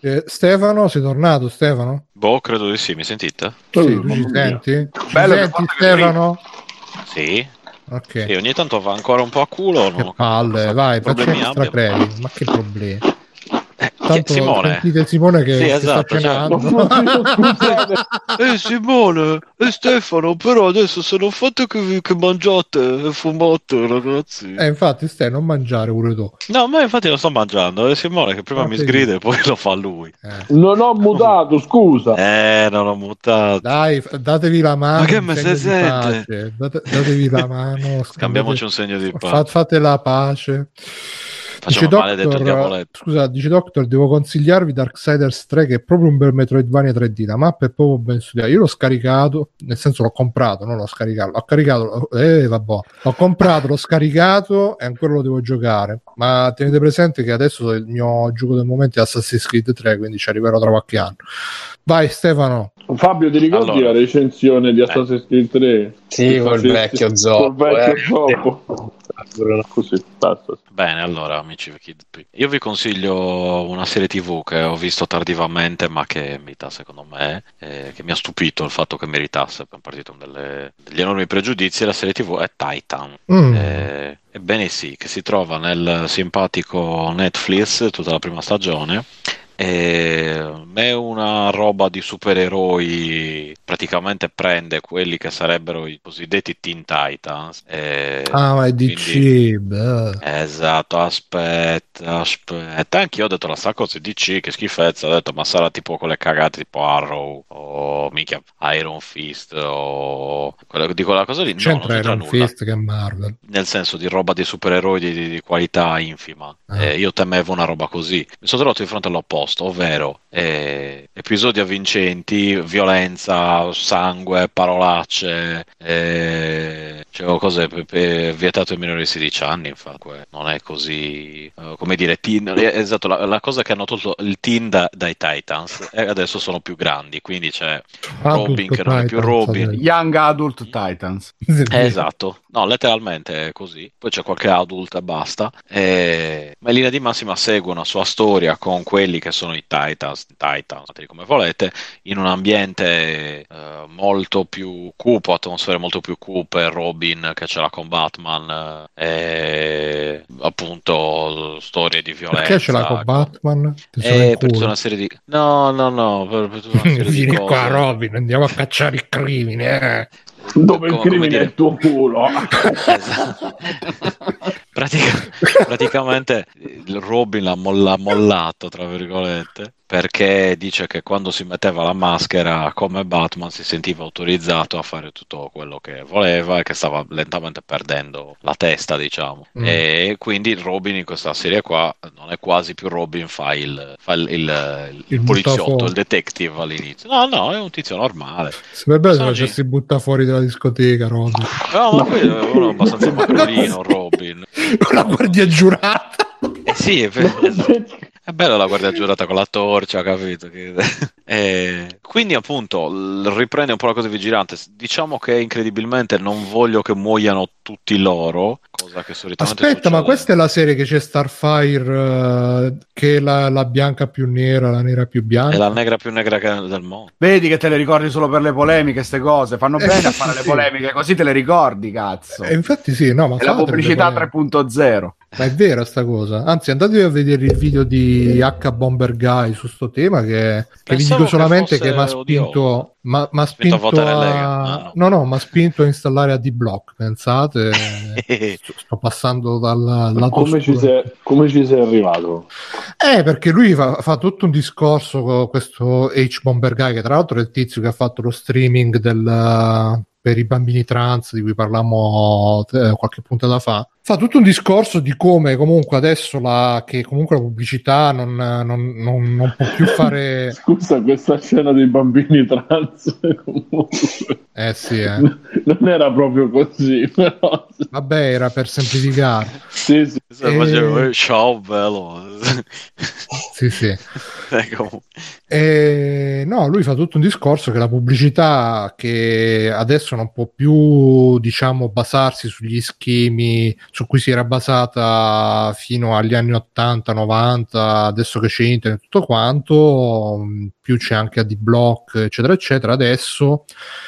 Eh, Stefano, sei tornato Stefano? Boh, credo di sì, mi sentite? Sì, tu mamma ci senti? Ci Bello che senti Stefano? Sì. Ok. Sì, ogni tanto va ancora un po' a culo. Non Che capito palle, vai, facciamo extra credit. Ma che problemi? Eh, Tanto Simone. sentite Simone che, Sì, che esatto, sta cioè- Eh Simone e Stefano, però adesso se non fate che, che mangiate e fumate, ragazzi. Eh, infatti, stai non mangiare pure tu. No, ma infatti lo sto mangiando. È Simone che prima Ah, mi sì. sgrida e poi lo fa lui. Eh. non ho mutato, scusa. Eh, non ho mutato. Dai, datevi la mano. Ma che me se sente? Date- datevi la mano. Scambiamoci un segno di pace. fate la pace. Facciamo maledetto il diavoletto. scusa, dice Doctor, devo consigliarvi Darksiders 3 che è proprio un bel Metroidvania 3D. La mappa è proprio ben studiata. Io l'ho scaricato, nel senso l'ho comprato, non l'ho scaricato. L'ho caricato, eh, vabbè. L'ho comprato, l'ho scaricato e ancora lo devo giocare. Ma tenete presente che adesso il mio gioco del momento è Assassin's Creed 3, quindi ci arriverò tra qualche anno. Vai Stefano. Fabio, ti ricordi Allora. la recensione di Assassin's Creed 3? Sì, col vecchio zoppo. Col vecchio eh. zoppo. Così, basta. Bene, allora, amici Kid P. Io vi consiglio una serie TV che ho visto tardivamente, ma che merita, secondo me, eh, che mi ha stupito il fatto che meritasse. Abbiamo partito con delle- degli enormi pregiudizi. La serie TV è Titan. Mm. Eh, ebbene sì, che si trova nel simpatico Netflix tutta la prima stagione. E è una roba di supereroi, praticamente prende quelli che sarebbero i cosiddetti Teen Titans. e Ah, ma è quindi- DC. beh. Esatto, aspetta, aspetta. Anch'io ho detto la sta cosa di DC, che schifezza. Ho detto, ma sarà tipo quelle cagate tipo Arrow o mica Iron Fist o quella, di quella cosa lì. No, non C'entra c'entra Iron nulla. Fist che è Marvel. Nel senso di roba di supereroi di, di- di qualità infima. Ah. Eh, io temevo una roba così. Mi sono trovato di fronte all'opposto, ovvero eh, episodi avvincenti, violenza, sangue, parolacce, eh, cioè, cose pe- pe- vietate ai minori di 16 anni, infatti. Non è così, eh, come dire, teen, eh, esatto, la, la cosa che hanno tolto il teen da- dai Titans e adesso sono più grandi, quindi c'è Robin che non è più Robin. Young Adult Titans. Eh, esatto, no, letteralmente è così. Poi c'è qualche adult e basta. E... Ma in linea di massima segue una sua storia con quelli che sono i Titans, Titans, come volete, in un ambiente eh, molto più cupo, atmosfere molto più cupe. Robin che ce l'ha con Batman, eh, e appunto storie di violenza. Perché ce l'ha con Batman? Eh, per tutta una serie di no, no, no, per, per tutta una serie di Vieni cose. qua, Robin, andiamo a cacciare il crimine. eh. Dove il Come- come crimine è il tuo culo. Esatto. Pratica- praticamente Robin l'ha, moll- l'ha mollato, tra virgolette, perché dice che quando si metteva la maschera come Batman si sentiva autorizzato a fare tutto quello che voleva e che stava lentamente perdendo la testa, diciamo. Mm. E quindi Robin in questa serie qua non è quasi più Robin, fa il, fa il, il- il poliziotto, buttafuori. il detective all'inizio. No, no, è un tizio normale. Sarebbe bello se facessi butta fuori dalla discoteca, Robin. No, ma qui è uno abbastanza magrolino, Robin. Una guardia giurata. Eh sì, è, ve- è bello la guardia giurata con la torcia, capito? Che- Eh, quindi appunto riprende un po' la cosa di vigilante. Diciamo che incredibilmente non voglio che muoiano tutti loro, cosa che solitamente Aspetta, ma succede. questa è la serie che c'è Starfire, eh, che è la, la bianca più nera, la nera più bianca. è la negra più negra che- del mondo. Vedi che te le ricordi solo per le polemiche, ste cose. Fanno Eh, bene a sì, fare sì, le polemiche, così te le ricordi, cazzo. Eh, infatti sì, no, ma È la pubblicità poi- 3.0. Ma è vera sta cosa. Anzi, andatevi a vedere il video di H Bomber Guy su sto tema che, che vi dico solamente che che mi ha spinto, ma, m'ha Spinto a a... Ah, no, no, mi ha spinto a installare AD-Block, pensate. sto, sto passando dal lato Come ci, sei, come ci sei arrivato? Eh, perché lui fa, fa tutto un discorso con questo H Bomber Guy, che tra l'altro è il tizio che ha fatto lo streaming del, per i bambini trans di cui parlammo eh, qualche puntata fa, fa tutto un discorso di come comunque adesso la, che comunque la pubblicità non, non, non, non può più fare... Scusa, questa scena dei bambini trans comunque Eh sì, eh. non era proprio così, però vabbè era per semplificare. sì, sì. Se Eh. facevo, eh, ciao bello. Sì, sì. Ecco. E, no, lui fa tutto un discorso che la pubblicità che adesso non può più, diciamo, basarsi sugli schemi su cui si era basata fino agli anni 80-90, adesso che c'è internet e tutto quanto, mh, più c'è anche AdBlock, eccetera, eccetera. Adesso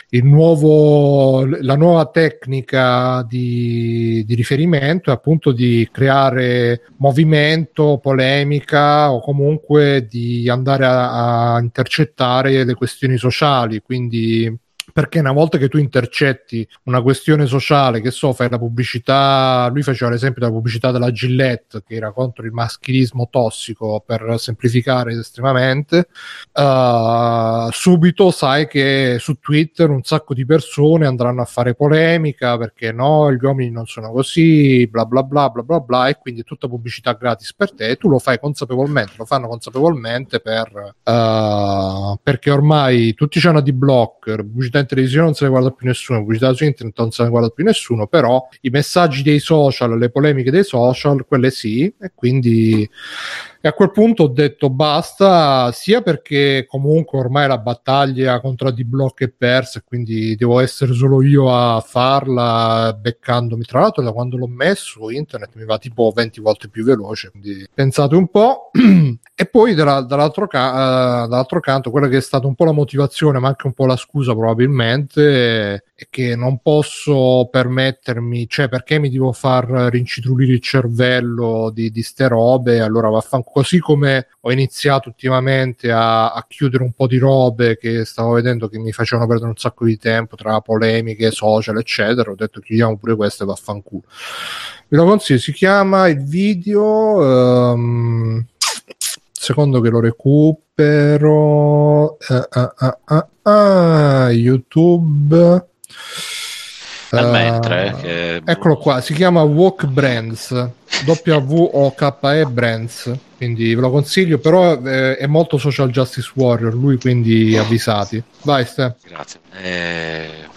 il nuovo, la nuova tecnica di, di riferimento è appunto di creare movimento, polemica o comunque di andare a, a intercettare le questioni sociali. Quindi perché una volta che tu intercetti una questione sociale, che so, fai la pubblicità, lui faceva l'esempio della pubblicità della Gillette che era contro il maschilismo tossico per semplificare estremamente, uh, subito sai che su Twitter un sacco di persone andranno a fare polemica perché no, gli uomini non sono così, bla bla bla bla bla bla, e quindi è tutta pubblicità gratis per te, e tu lo fai consapevolmente, lo fanno consapevolmente per, uh, perché ormai tutti c'hanno di block, pubblicità in televisione non se ne guarda più nessuno, la pubblicità su internet non se ne guarda più nessuno, però i messaggi dei social, le polemiche dei social, quelle sì, e quindi e a quel punto ho detto basta, sia perché comunque ormai la battaglia contro D-Block è persa, quindi devo essere solo io a farla, beccandomi. Tra l'altro, da quando l'ho messo, internet mi va tipo 20 volte più veloce. Quindi pensate un po'. e poi dalla- dall'altro, ca- eh, dall'altro canto, quella che è stata un po' la motivazione, ma anche un po' la scusa, probabilmente, che non posso permettermi, cioè perché mi devo far rincitrulire il cervello di, di ste robe, allora vaffanculo. Così come ho iniziato ultimamente a, a chiudere un po' di robe che stavo vedendo che mi facevano perdere un sacco di tempo tra polemiche, social, eccetera, ho detto chiudiamo pure questo e vaffanculo. Vi lo consiglio, si chiama il video... ehm, secondo che lo recupero ah, ah, ah, YouTube Nel Eh, mentre, che- eccolo qua si chiama Walk Brands W-O-K-E Brands quindi ve lo consiglio però eh, è molto social justice warrior lui quindi avvisati. vai Ste. Grazie. Eh,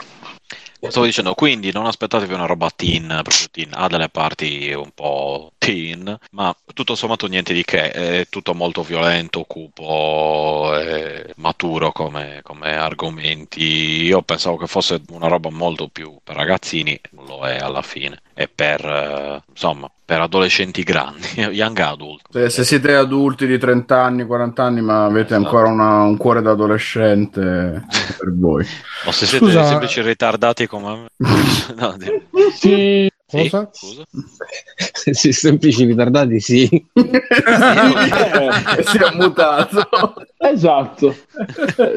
Stavo dicendo, quindi non aspettatevi una roba teen, proprio teen, ha delle parti un po' teen, ma tutto sommato niente di che, è tutto molto violento, cupo, e maturo come, come argomenti. Io pensavo che fosse una roba molto più per ragazzini, non lo è alla fine, è per, eh, insomma, per adolescenti grandi, young adult. Se, se siete adulti di 30 anni, 40 anni, ma avete Esatto. ancora una- un cuore da adolescente, per voi. O se siete Scusa- semplici ritardati come me. No, di- Sì, sì, Cosa? scusa. Se semplici ritardati, sì. e si è mutato. esatto.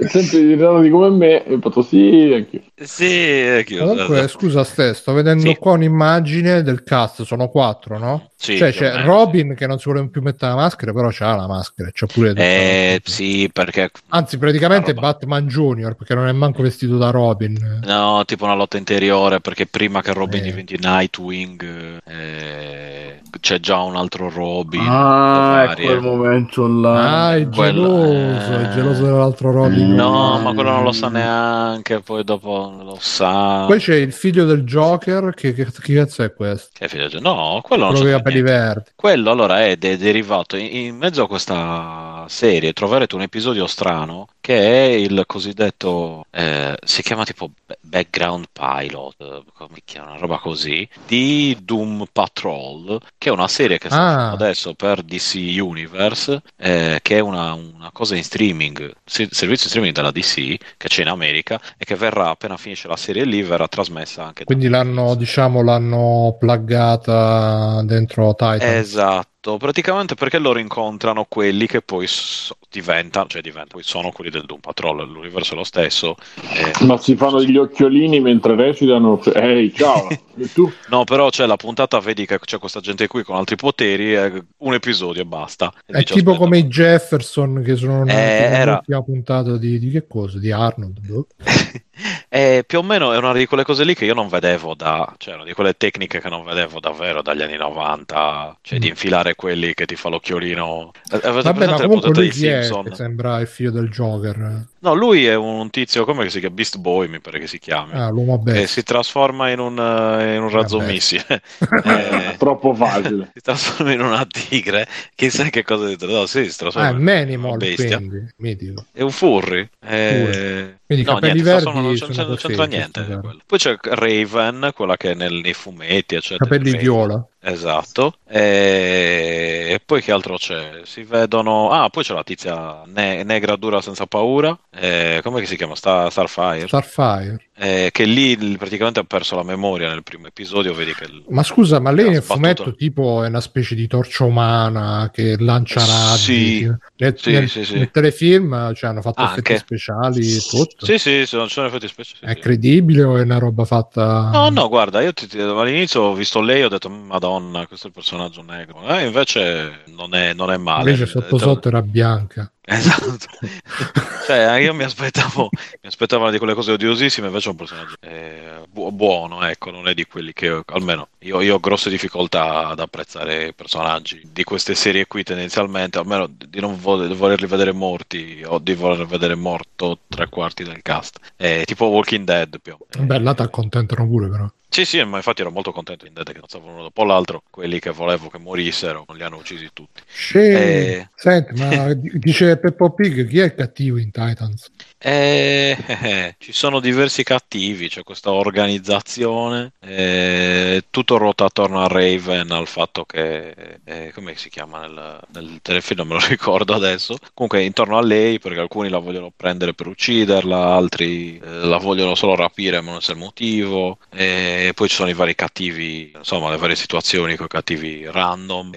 Sempre ritardati come me, e ho fatto sì, anch'io. Sì, è chiuso. comunque scusa Ste sto vedendo Sì. qua un'immagine del cast sono quattro no? Sì, cioè c'è. Robin che non si vuole più mettere la maschera però c'ha la maschera c'ha pure Eh, sì, perché Anzi, praticamente. Batman Junior perché non è manco vestito da Robin. No, tipo una lotta interiore, perché prima che Robin Eh. diventi Nightwing eh, c'è già un altro Robin. Ah, varie. ecco il momento là. Ah, è quello- geloso, eh. è geloso dell'altro Robin. No, ma quello non lo sa neanche, poi dopo lo sa. Poi c'è il figlio del Joker, che, che, che cazzo è questo? Che figlio di- No, quello non Quello c'è con i capelli verdi. Quello allora è de- derivato in, in mezzo a questa serie troverete un episodio strano che è il cosiddetto eh, si chiama tipo ba- background pilot eh, come si chiama una roba così di Doom Patrol che è una serie che sta Ah. adesso per DC Universe eh, che è una, una cosa in streaming se- servizio di streaming della DC che c'è in America e che verrà appena finisce la serie lì verrà trasmessa anche da Quindi l'hanno, diciamo, l'hanno pluggata dentro Titan. Esatto, praticamente perché loro incontrano quelli che poi so- diventano, cioè diventano, poi sono quelli del Doom Patrol, l'universo è lo stesso. eh, Ma si fanno gli occhiolini mentre recitano. cioè, Ehi, ciao. E tu? no, però c'è la puntata, vedi che c'è questa gente qui con altri poteri, eh, un episodio e basta. E È dici, tipo aspetta, come i Jefferson che sono Eh, era- nell'ultima puntata di, di che cosa? Di Arnold. boh. E più o meno è una di quelle cose lì che io non vedevo da, cioè una di quelle tecniche che non vedevo davvero dagli anni 90, cioè di infilare quelli che ti fa l'occhiolino. Eh, Avete Vabbè, ma presente le comunque puntate lui di chi è? Simpson? Che sembra il figlio del Joker. No, lui è un tizio, come che si chiama? Beast Boy, mi pare che si chiami. Ah, l'uomo bestia. si trasforma in un, eh, in un razzo missile. Eh, Troppo facile. si trasforma in una tigre. Chissà che cosa di no, sì, si trasforma Ah, è in una bestia. quindi. È un furry. Eh, Quindi i no, capelli niente, verdi non, c'entra, non niente. Poi c'è Raven, quella che è nel- nei fumetti, eccetera. Capelli viola. Esatto. E... e poi che altro c'è? Si vedono. Ah, poi c'è la tizia ne- negra dura senza paura. Eh, come si chiama? Sta- Starfire. Starfire. Eh, che lì praticamente ha perso la memoria nel primo episodio. Vedi che. il- Ma scusa, ma lei nel sbattuto. fumetto tipo è una specie di torcia umana che lancia razzi? Sì. Nel, Sì, nel- sì, sì. nel telefilm cioè, hanno fatto Anche. effetti speciali e tutto. Sì, sì, sono, sono effetti speciali. È credibile o è una roba fatta... No, no, guarda, io ti- ti- all'inizio ho visto lei e ho detto, Madonna, questo è il personaggio negro. Eh, invece non è, non è male. Invece sotto sotto era bianca. Esatto. cioè, io mi aspettavo, mi aspettavo una di quelle cose odiosissime, invece è un personaggio eh, bu- buono, ecco, non è di quelli che, almeno, io, io ho grosse difficoltà ad apprezzare i personaggi di queste serie qui tendenzialmente, almeno di non vo- di volerli vedere morti o di voler vedere morto tre quarti del cast. Eh, tipo Walking Dead più. Beh, là ti accontentano pure però. Sì, sì, ma infatti ero molto contento di Dead che non stavano uno dopo l'altro, quelli che volevo che morissero, non li hanno ucisi tutti. Sì. Eh. Senti, ma di- dice Peppo Pig, chi è il cattivo in Titans? Eh, eh, ci sono diversi cattivi, c'è questa organizzazione, eh, tutto ruota attorno a Raven, al fatto che, eh, come si chiama nel, nel telefilm, non me lo ricordo adesso, comunque intorno a lei, perché alcuni la vogliono prendere per ucciderla, altri eh, la vogliono solo rapire ma non sa il motivo, e poi ci sono i vari cattivi, insomma le varie situazioni con i cattivi random,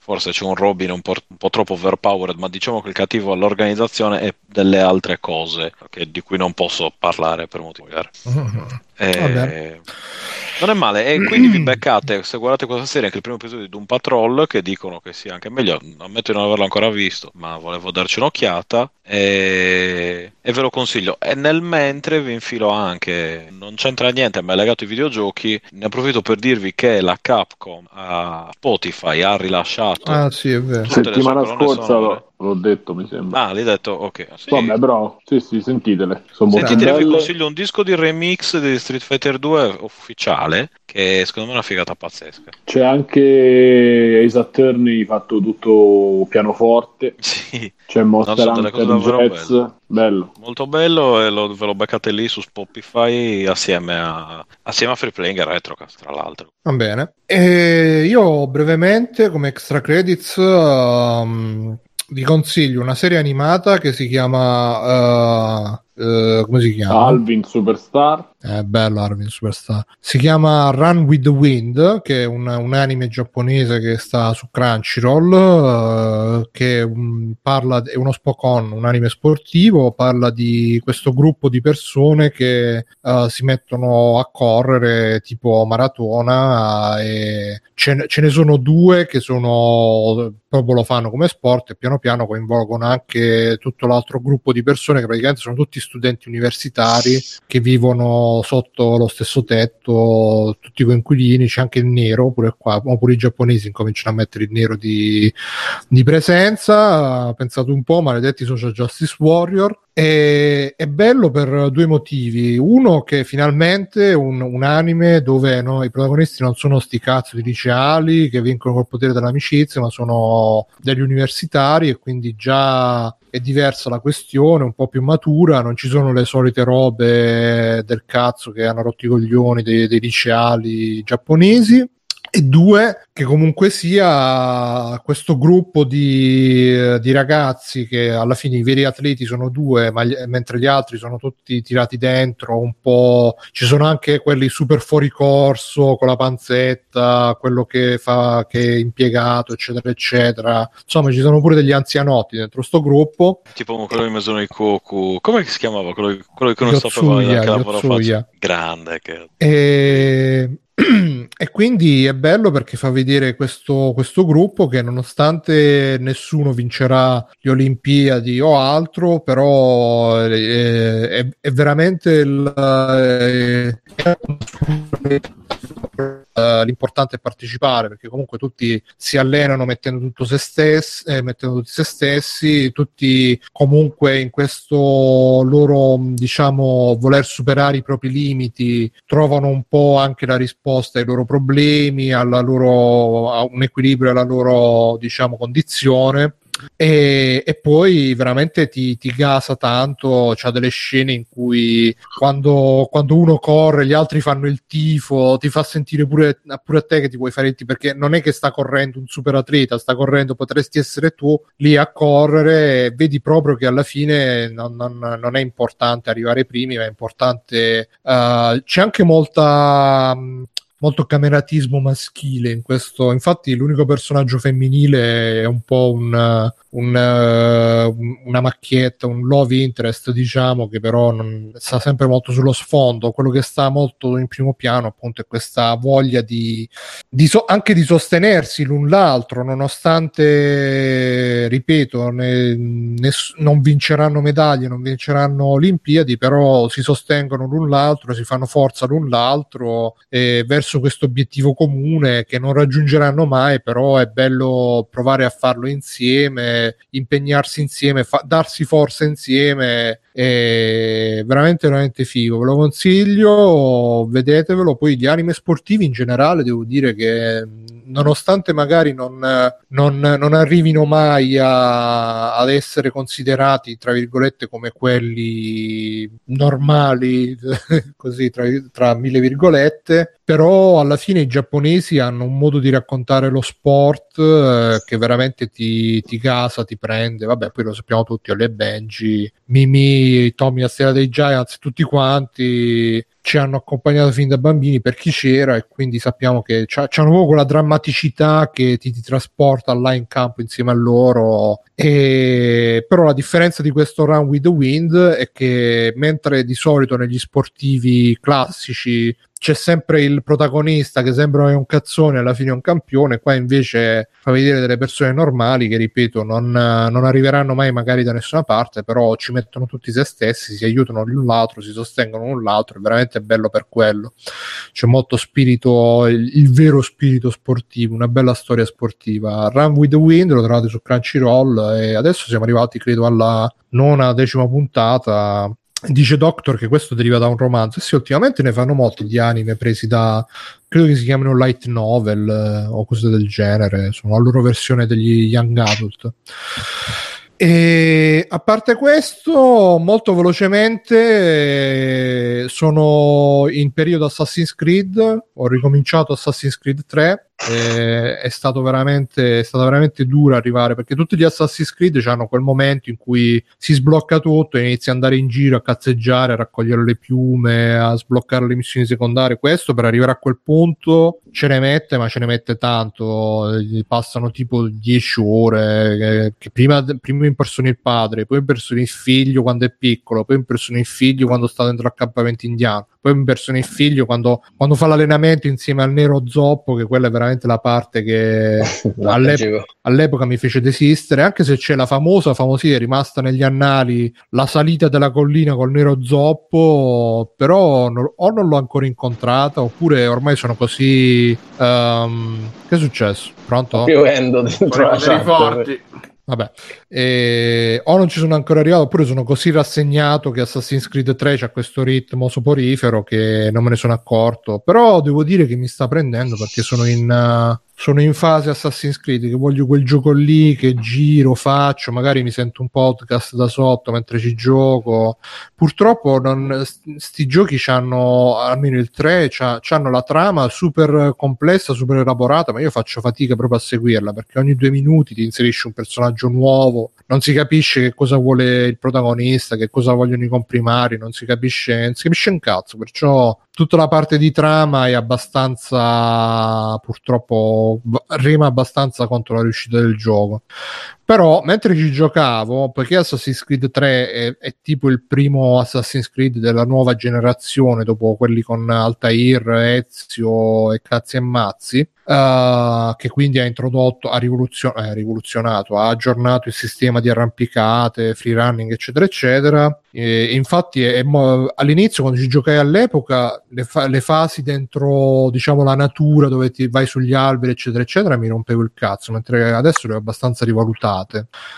forse c'è un Robin un po', un po' troppo overpowered, ma diciamo che il cattivo all'organizzazione è delle altre cose che- di cui non posso parlare per motivi chiari. Eh, non è male, e quindi vi beccate, se guardate questa serie, anche il primo episodio di Doom Patrol, che dicono che sia anche meglio, ammetto di non averlo ancora visto, ma volevo darci un'occhiata, e, e ve lo consiglio. E nel mentre vi infilo anche, non c'entra niente, ma è legato ai videogiochi, ne approfitto per dirvi che la Capcom a Spotify ha rilasciato... Ah sì, è vero. Settimana scorsa sonore. l'ho, detto, mi sembra. Ah, l'hai detto? Ok. Sì. Vabbè, però, sì, sì, sentitele. Sono molto Sentite, vi consiglio un disco di remix di Street Fighter 2 ufficiale, che secondo me è una figata pazzesca. C'è anche Ace Attorney fatto tutto pianoforte. Sì, C'è Monster delle Hunter Jazz. Bello. molto bello e lo, ve lo beccate lì su Spotify assieme a, assieme a Free Playing e Retrocast, tra l'altro. Va bene. E io brevemente, come extra credits, um, vi consiglio una serie animata che si chiama... uh, uh, come si chiama? Alvin Superstar. È bello Arvin Superstar. Si chiama Run with the Wind, che è un, un anime giapponese che sta su Crunchyroll, eh, che mm, parla, è uno Spokon, un anime sportivo, parla di questo gruppo di persone che eh, si mettono a correre tipo maratona e ce, ne- ce ne sono due che sono proprio lo fanno come sport e piano piano coinvolgono anche tutto l'altro gruppo di persone che praticamente sono tutti studenti universitari che vivono sotto lo stesso tetto, tutti coinquilini, c'è anche il nero, pure qua, ma pure i giapponesi incominciano a mettere il nero di, di presenza, pensate un po', maledetti social justice warrior, e, è bello per due motivi. Uno che finalmente un, un anime dove no, i protagonisti non sono sti cazzo di liceali che vincono col potere dell'amicizia, ma sono degli universitari e quindi già è diversa la questione, un po' più matura, non ci sono le solite robe del cazzo che hanno rotto i coglioni dei, dei liceali giapponesi. E due, che comunque sia questo gruppo di, di ragazzi che alla fine i veri atleti sono due, ma gli- mentre gli altri sono tutti tirati dentro un po'. Ci sono anche quelli super fuori corso con la panzetta, quello che fa che è impiegato, eccetera, eccetera. Insomma, ci sono pure degli anzianotti dentro sto gruppo. Tipo quello di Mesono Koku, come si chiamava? Quello, quello che non sapeva Yotsuya, la parola Yotsuya. faccia. Grande. Che... E... e quindi è bello perché fa vedere questo, questo gruppo che nonostante nessuno vincerà le Olimpiadi o altro, però è, è, è veramente il, è, Uh, l'importante è partecipare perché comunque tutti si allenano mettendo tutto se stessi, eh, mettendo tutti se stessi, tutti comunque in questo loro diciamo voler superare i propri limiti trovano un po' anche la risposta ai loro problemi, alla loro, a un equilibrio alla loro diciamo condizione e, e, poi veramente ti, ti gasa tanto. C'ha delle scene in cui quando, quando, uno corre, gli altri fanno il tifo, ti fa sentire pure, pure a te che ti vuoi fare il tifo perché non è che sta correndo un super atleta, sta correndo, potresti essere tu lì a correre. Vedi proprio che alla fine non, non, non è importante arrivare primi, ma è importante. Uh, c'è anche molta molto cameratismo maschile in questo. Infatti, l'unico personaggio femminile è un po' un, un, uh, una macchietta, un love interest, diciamo, che però non, sta sempre molto sullo sfondo. Quello che sta molto in primo piano, appunto, è questa voglia di, di so- anche di sostenersi l'un l'altro, nonostante, ripeto, ne, ness- non vinceranno medaglie, non vinceranno Olimpiadi, però si sostengono l'un l'altro, si fanno forza l'un l'altro eh, verso questo obiettivo comune che non raggiungeranno mai, però è bello provare a farlo insieme impegnarsi insieme, fa- darsi forza insieme. È veramente, veramente figo. Ve lo consiglio, vedetevelo. Poi gli anime sportivi in generale, devo dire che nonostante magari non, non, non arrivino mai a, ad essere considerati, tra virgolette, come quelli normali, così tra, tra mille virgolette, però alla fine i giapponesi hanno un modo di raccontare lo sport eh, che veramente ti, ti gasa, ti prende, vabbè poi lo sappiamo tutti, Ole Benji, Mimi, Tommy, la stella dei Giants, tutti quanti ci hanno accompagnato fin da bambini per chi c'era e quindi sappiamo che c'hanno proprio quella drammaticità che ti, ti, trasporta là in campo insieme a loro. E, però la differenza di questo Run with the Wind è che mentre di solito negli sportivi classici c'è sempre il protagonista che sembra un cazzone alla fine è un campione, qua invece fa vedere delle persone normali che, ripeto, non, non, arriveranno mai magari da nessuna parte, però ci mettono tutti se stessi, si aiutano l'un l'altro, si sostengono l'un l'altro, è veramente bello per quello. C'è molto spirito, il, il vero spirito sportivo, una bella storia sportiva. Run with the Wind lo trovate su Crunchyroll e adesso siamo arrivati, credo, alla nona, decima puntata Dice Doctor che questo deriva da un romanzo. E sì, ultimamente ne fanno molti di anime presi da credo che si chiamino light novel eh, o cose del genere. Sono la loro versione degli young adult. E a parte questo, molto velocemente, eh, sono in periodo Assassin's Creed. Ho ricominciato Assassin's Creed 3 è, stato veramente, è stata veramente dura arrivare perché tutti gli Assassin's Creed hanno quel momento in cui si sblocca tutto e inizi ad andare in giro a cazzeggiare, a raccogliere le piume, a sbloccare le missioni secondarie. Questo per arrivare a quel punto ce ne mette, ma ce ne mette tanto. Passano tipo 10 ore. Eh, che prima, prima impersoni il padre, poi impersoni il figlio quando è piccolo, poi impersoni il figlio quando sta dentro l'accampamento indiano poi mi persona il figlio quando, quando, fa l'allenamento insieme al nero zoppo, che quella è veramente la parte che all'epoca, all'epoca, mi fece desistere, anche se c'è la famosa, famosità, è rimasta negli annali, la salita della collina col nero zoppo, però non, o non l'ho ancora incontrata, oppure ormai sono così... Um, che è successo? Pronto? Piovendo dentro la forti. Vabbè, eh, o non ci sono ancora arrivato, oppure sono così rassegnato che Assassin's Creed 3 c'ha questo ritmo soporifero che non me ne sono accorto. Però devo dire che mi sta prendendo perché sono in, uh, sono in fase Assassin's Creed che voglio quel gioco lì che giro, faccio, magari mi sento un podcast da sotto mentre ci gioco. Purtroppo non, sti giochi hanno almeno il 3, hanno la trama super complessa, super elaborata, ma io faccio fatica proprio a seguirla perché ogni due minuti ti inserisci un personaggio nuovo, non si capisce che cosa vuole il protagonista, che cosa vogliono i comprimari, non si capisce, non si capisce un cazzo, perciò tutta la parte di trama è abbastanza purtroppo rema abbastanza contro la riuscita del gioco però mentre ci giocavo, perché Assassin's Creed 3 è, è, tipo il primo Assassin's Creed della nuova generazione, dopo quelli con Altair, Ezio e cazzi e mazzi, uh, che quindi ha introdotto, ha rivoluzion- eh, rivoluzionato, ha aggiornato il sistema di arrampicate, free running, eccetera, eccetera. E, infatti, è, è all'inizio, quando ci giocai all'epoca, le, fa- le, fasi dentro, diciamo, la natura dove ti vai sugli alberi, eccetera, eccetera, mi rompevo il cazzo, mentre adesso le ho abbastanza rivalutate.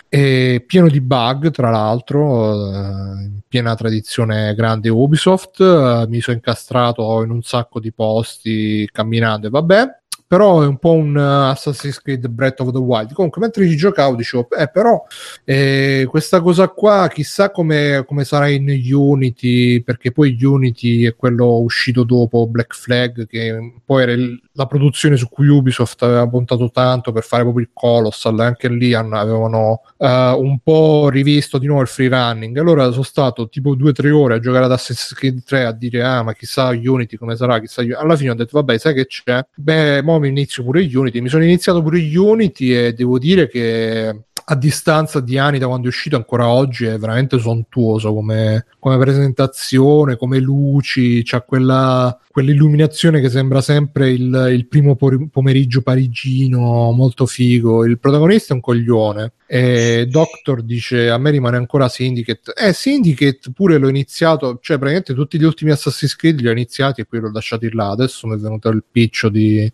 E pieno di bug, tra l'altro, eh, in piena tradizione grande Ubisoft, eh, mi sono incastrato in un sacco di posti camminando e vabbè però è un po' un uh, Assassin's Creed Breath of the Wild. Comunque, mentre ci giocavo, dicevo, eh, però eh, questa cosa qua, chissà come, come, sarà in Unity, perché poi Unity è quello uscito dopo Black Flag, che poi era il, la produzione su cui Ubisoft aveva puntato tanto per fare proprio il Colossal, anche lì avevano uh, un po' rivisto di nuovo il free running. Allora sono stato tipo due o tre ore a giocare ad Assassin's Creed 3 a dire, ah, ma chissà Unity come sarà, chissà. Alla fine ho detto, vabbè, sai che c'è? Beh, mo mi inizio pure Unity. Mi sono iniziato pure Unity e devo dire che a distanza di anni da quando è uscito ancora oggi è veramente sontuoso come, come presentazione, come luci, c'ha quella, quell'illuminazione che sembra sempre il, il primo pomeriggio parigino, molto figo. Il protagonista è un coglione. E Doctor dice: A me rimane ancora Syndicate. Eh, Syndicate pure l'ho iniziato, cioè praticamente tutti gli ultimi Assassin's Creed li ho iniziati e poi l'ho lasciati là. Adesso mi è venuto il piccio di,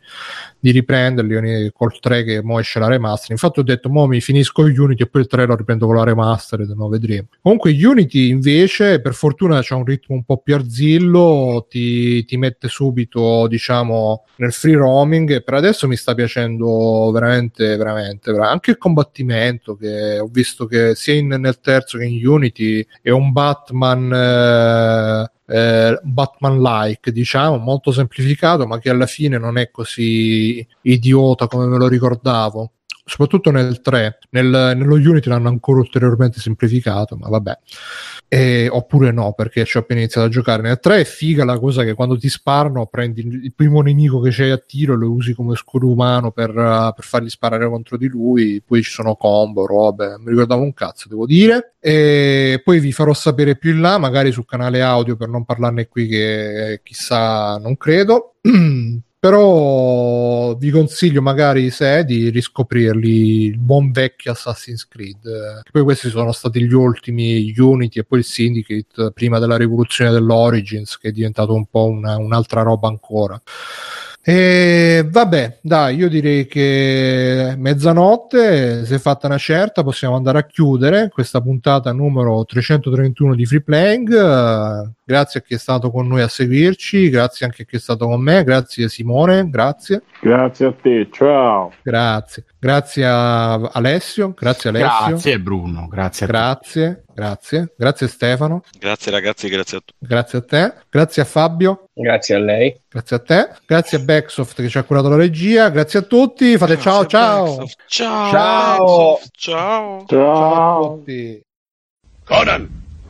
di riprenderli col 3 che mo esce la remaster. Infatti, ho detto: Mo mi finisco Unity e poi il 3 lo riprendo con la remaster. No, vedremo. Comunque, Unity invece, per fortuna, c'ha un ritmo un po' più arzillo, ti, ti mette subito, diciamo, nel free roaming. Per adesso mi sta piacendo veramente, veramente. Anche il combattimento che ho visto che sia in, nel terzo che in Unity è un Batman eh, eh, Batman-like, diciamo, molto semplificato, ma che alla fine non è così idiota come me lo ricordavo. Soprattutto nel 3, nel, nello Unity l'hanno ancora ulteriormente semplificato, ma vabbè. E, oppure no, perché ci ho appena iniziato a giocare. Nel 3 è figa la cosa che quando ti sparano prendi il primo nemico che c'hai a tiro e lo usi come scudo umano per, uh, per fargli sparare contro di lui. Poi ci sono combo, robe. Mi ricordavo un cazzo, devo dire. E poi vi farò sapere più in là, magari sul canale audio per non parlarne qui, che chissà, non credo. però vi consiglio magari se di riscoprirli il buon vecchio Assassin's Creed. Poi questi sono stati gli ultimi Unity e poi il Syndicate prima della rivoluzione dell'Origins che è diventato un po' una, un'altra roba ancora. E vabbè, dai, io direi che mezzanotte si è fatta una certa, possiamo andare a chiudere questa puntata numero 331 di Free Playing grazie a chi è stato con noi a seguirci, grazie anche a chi è stato con me, grazie Simone, grazie. Grazie a te, ciao. Grazie. Grazie a Alessio, grazie Alessio. Grazie Bruno, grazie a Grazie, te. grazie. Grazie Stefano. Grazie ragazzi, grazie a tutti. Grazie a te. Grazie a Fabio. Grazie a lei. Grazie a te. Grazie a Backsoft che ci ha curato la regia. Grazie a tutti. Fate ciao ciao. Ciao. Ciao. Ciao. Ciao. Ciao a tutti. Conan.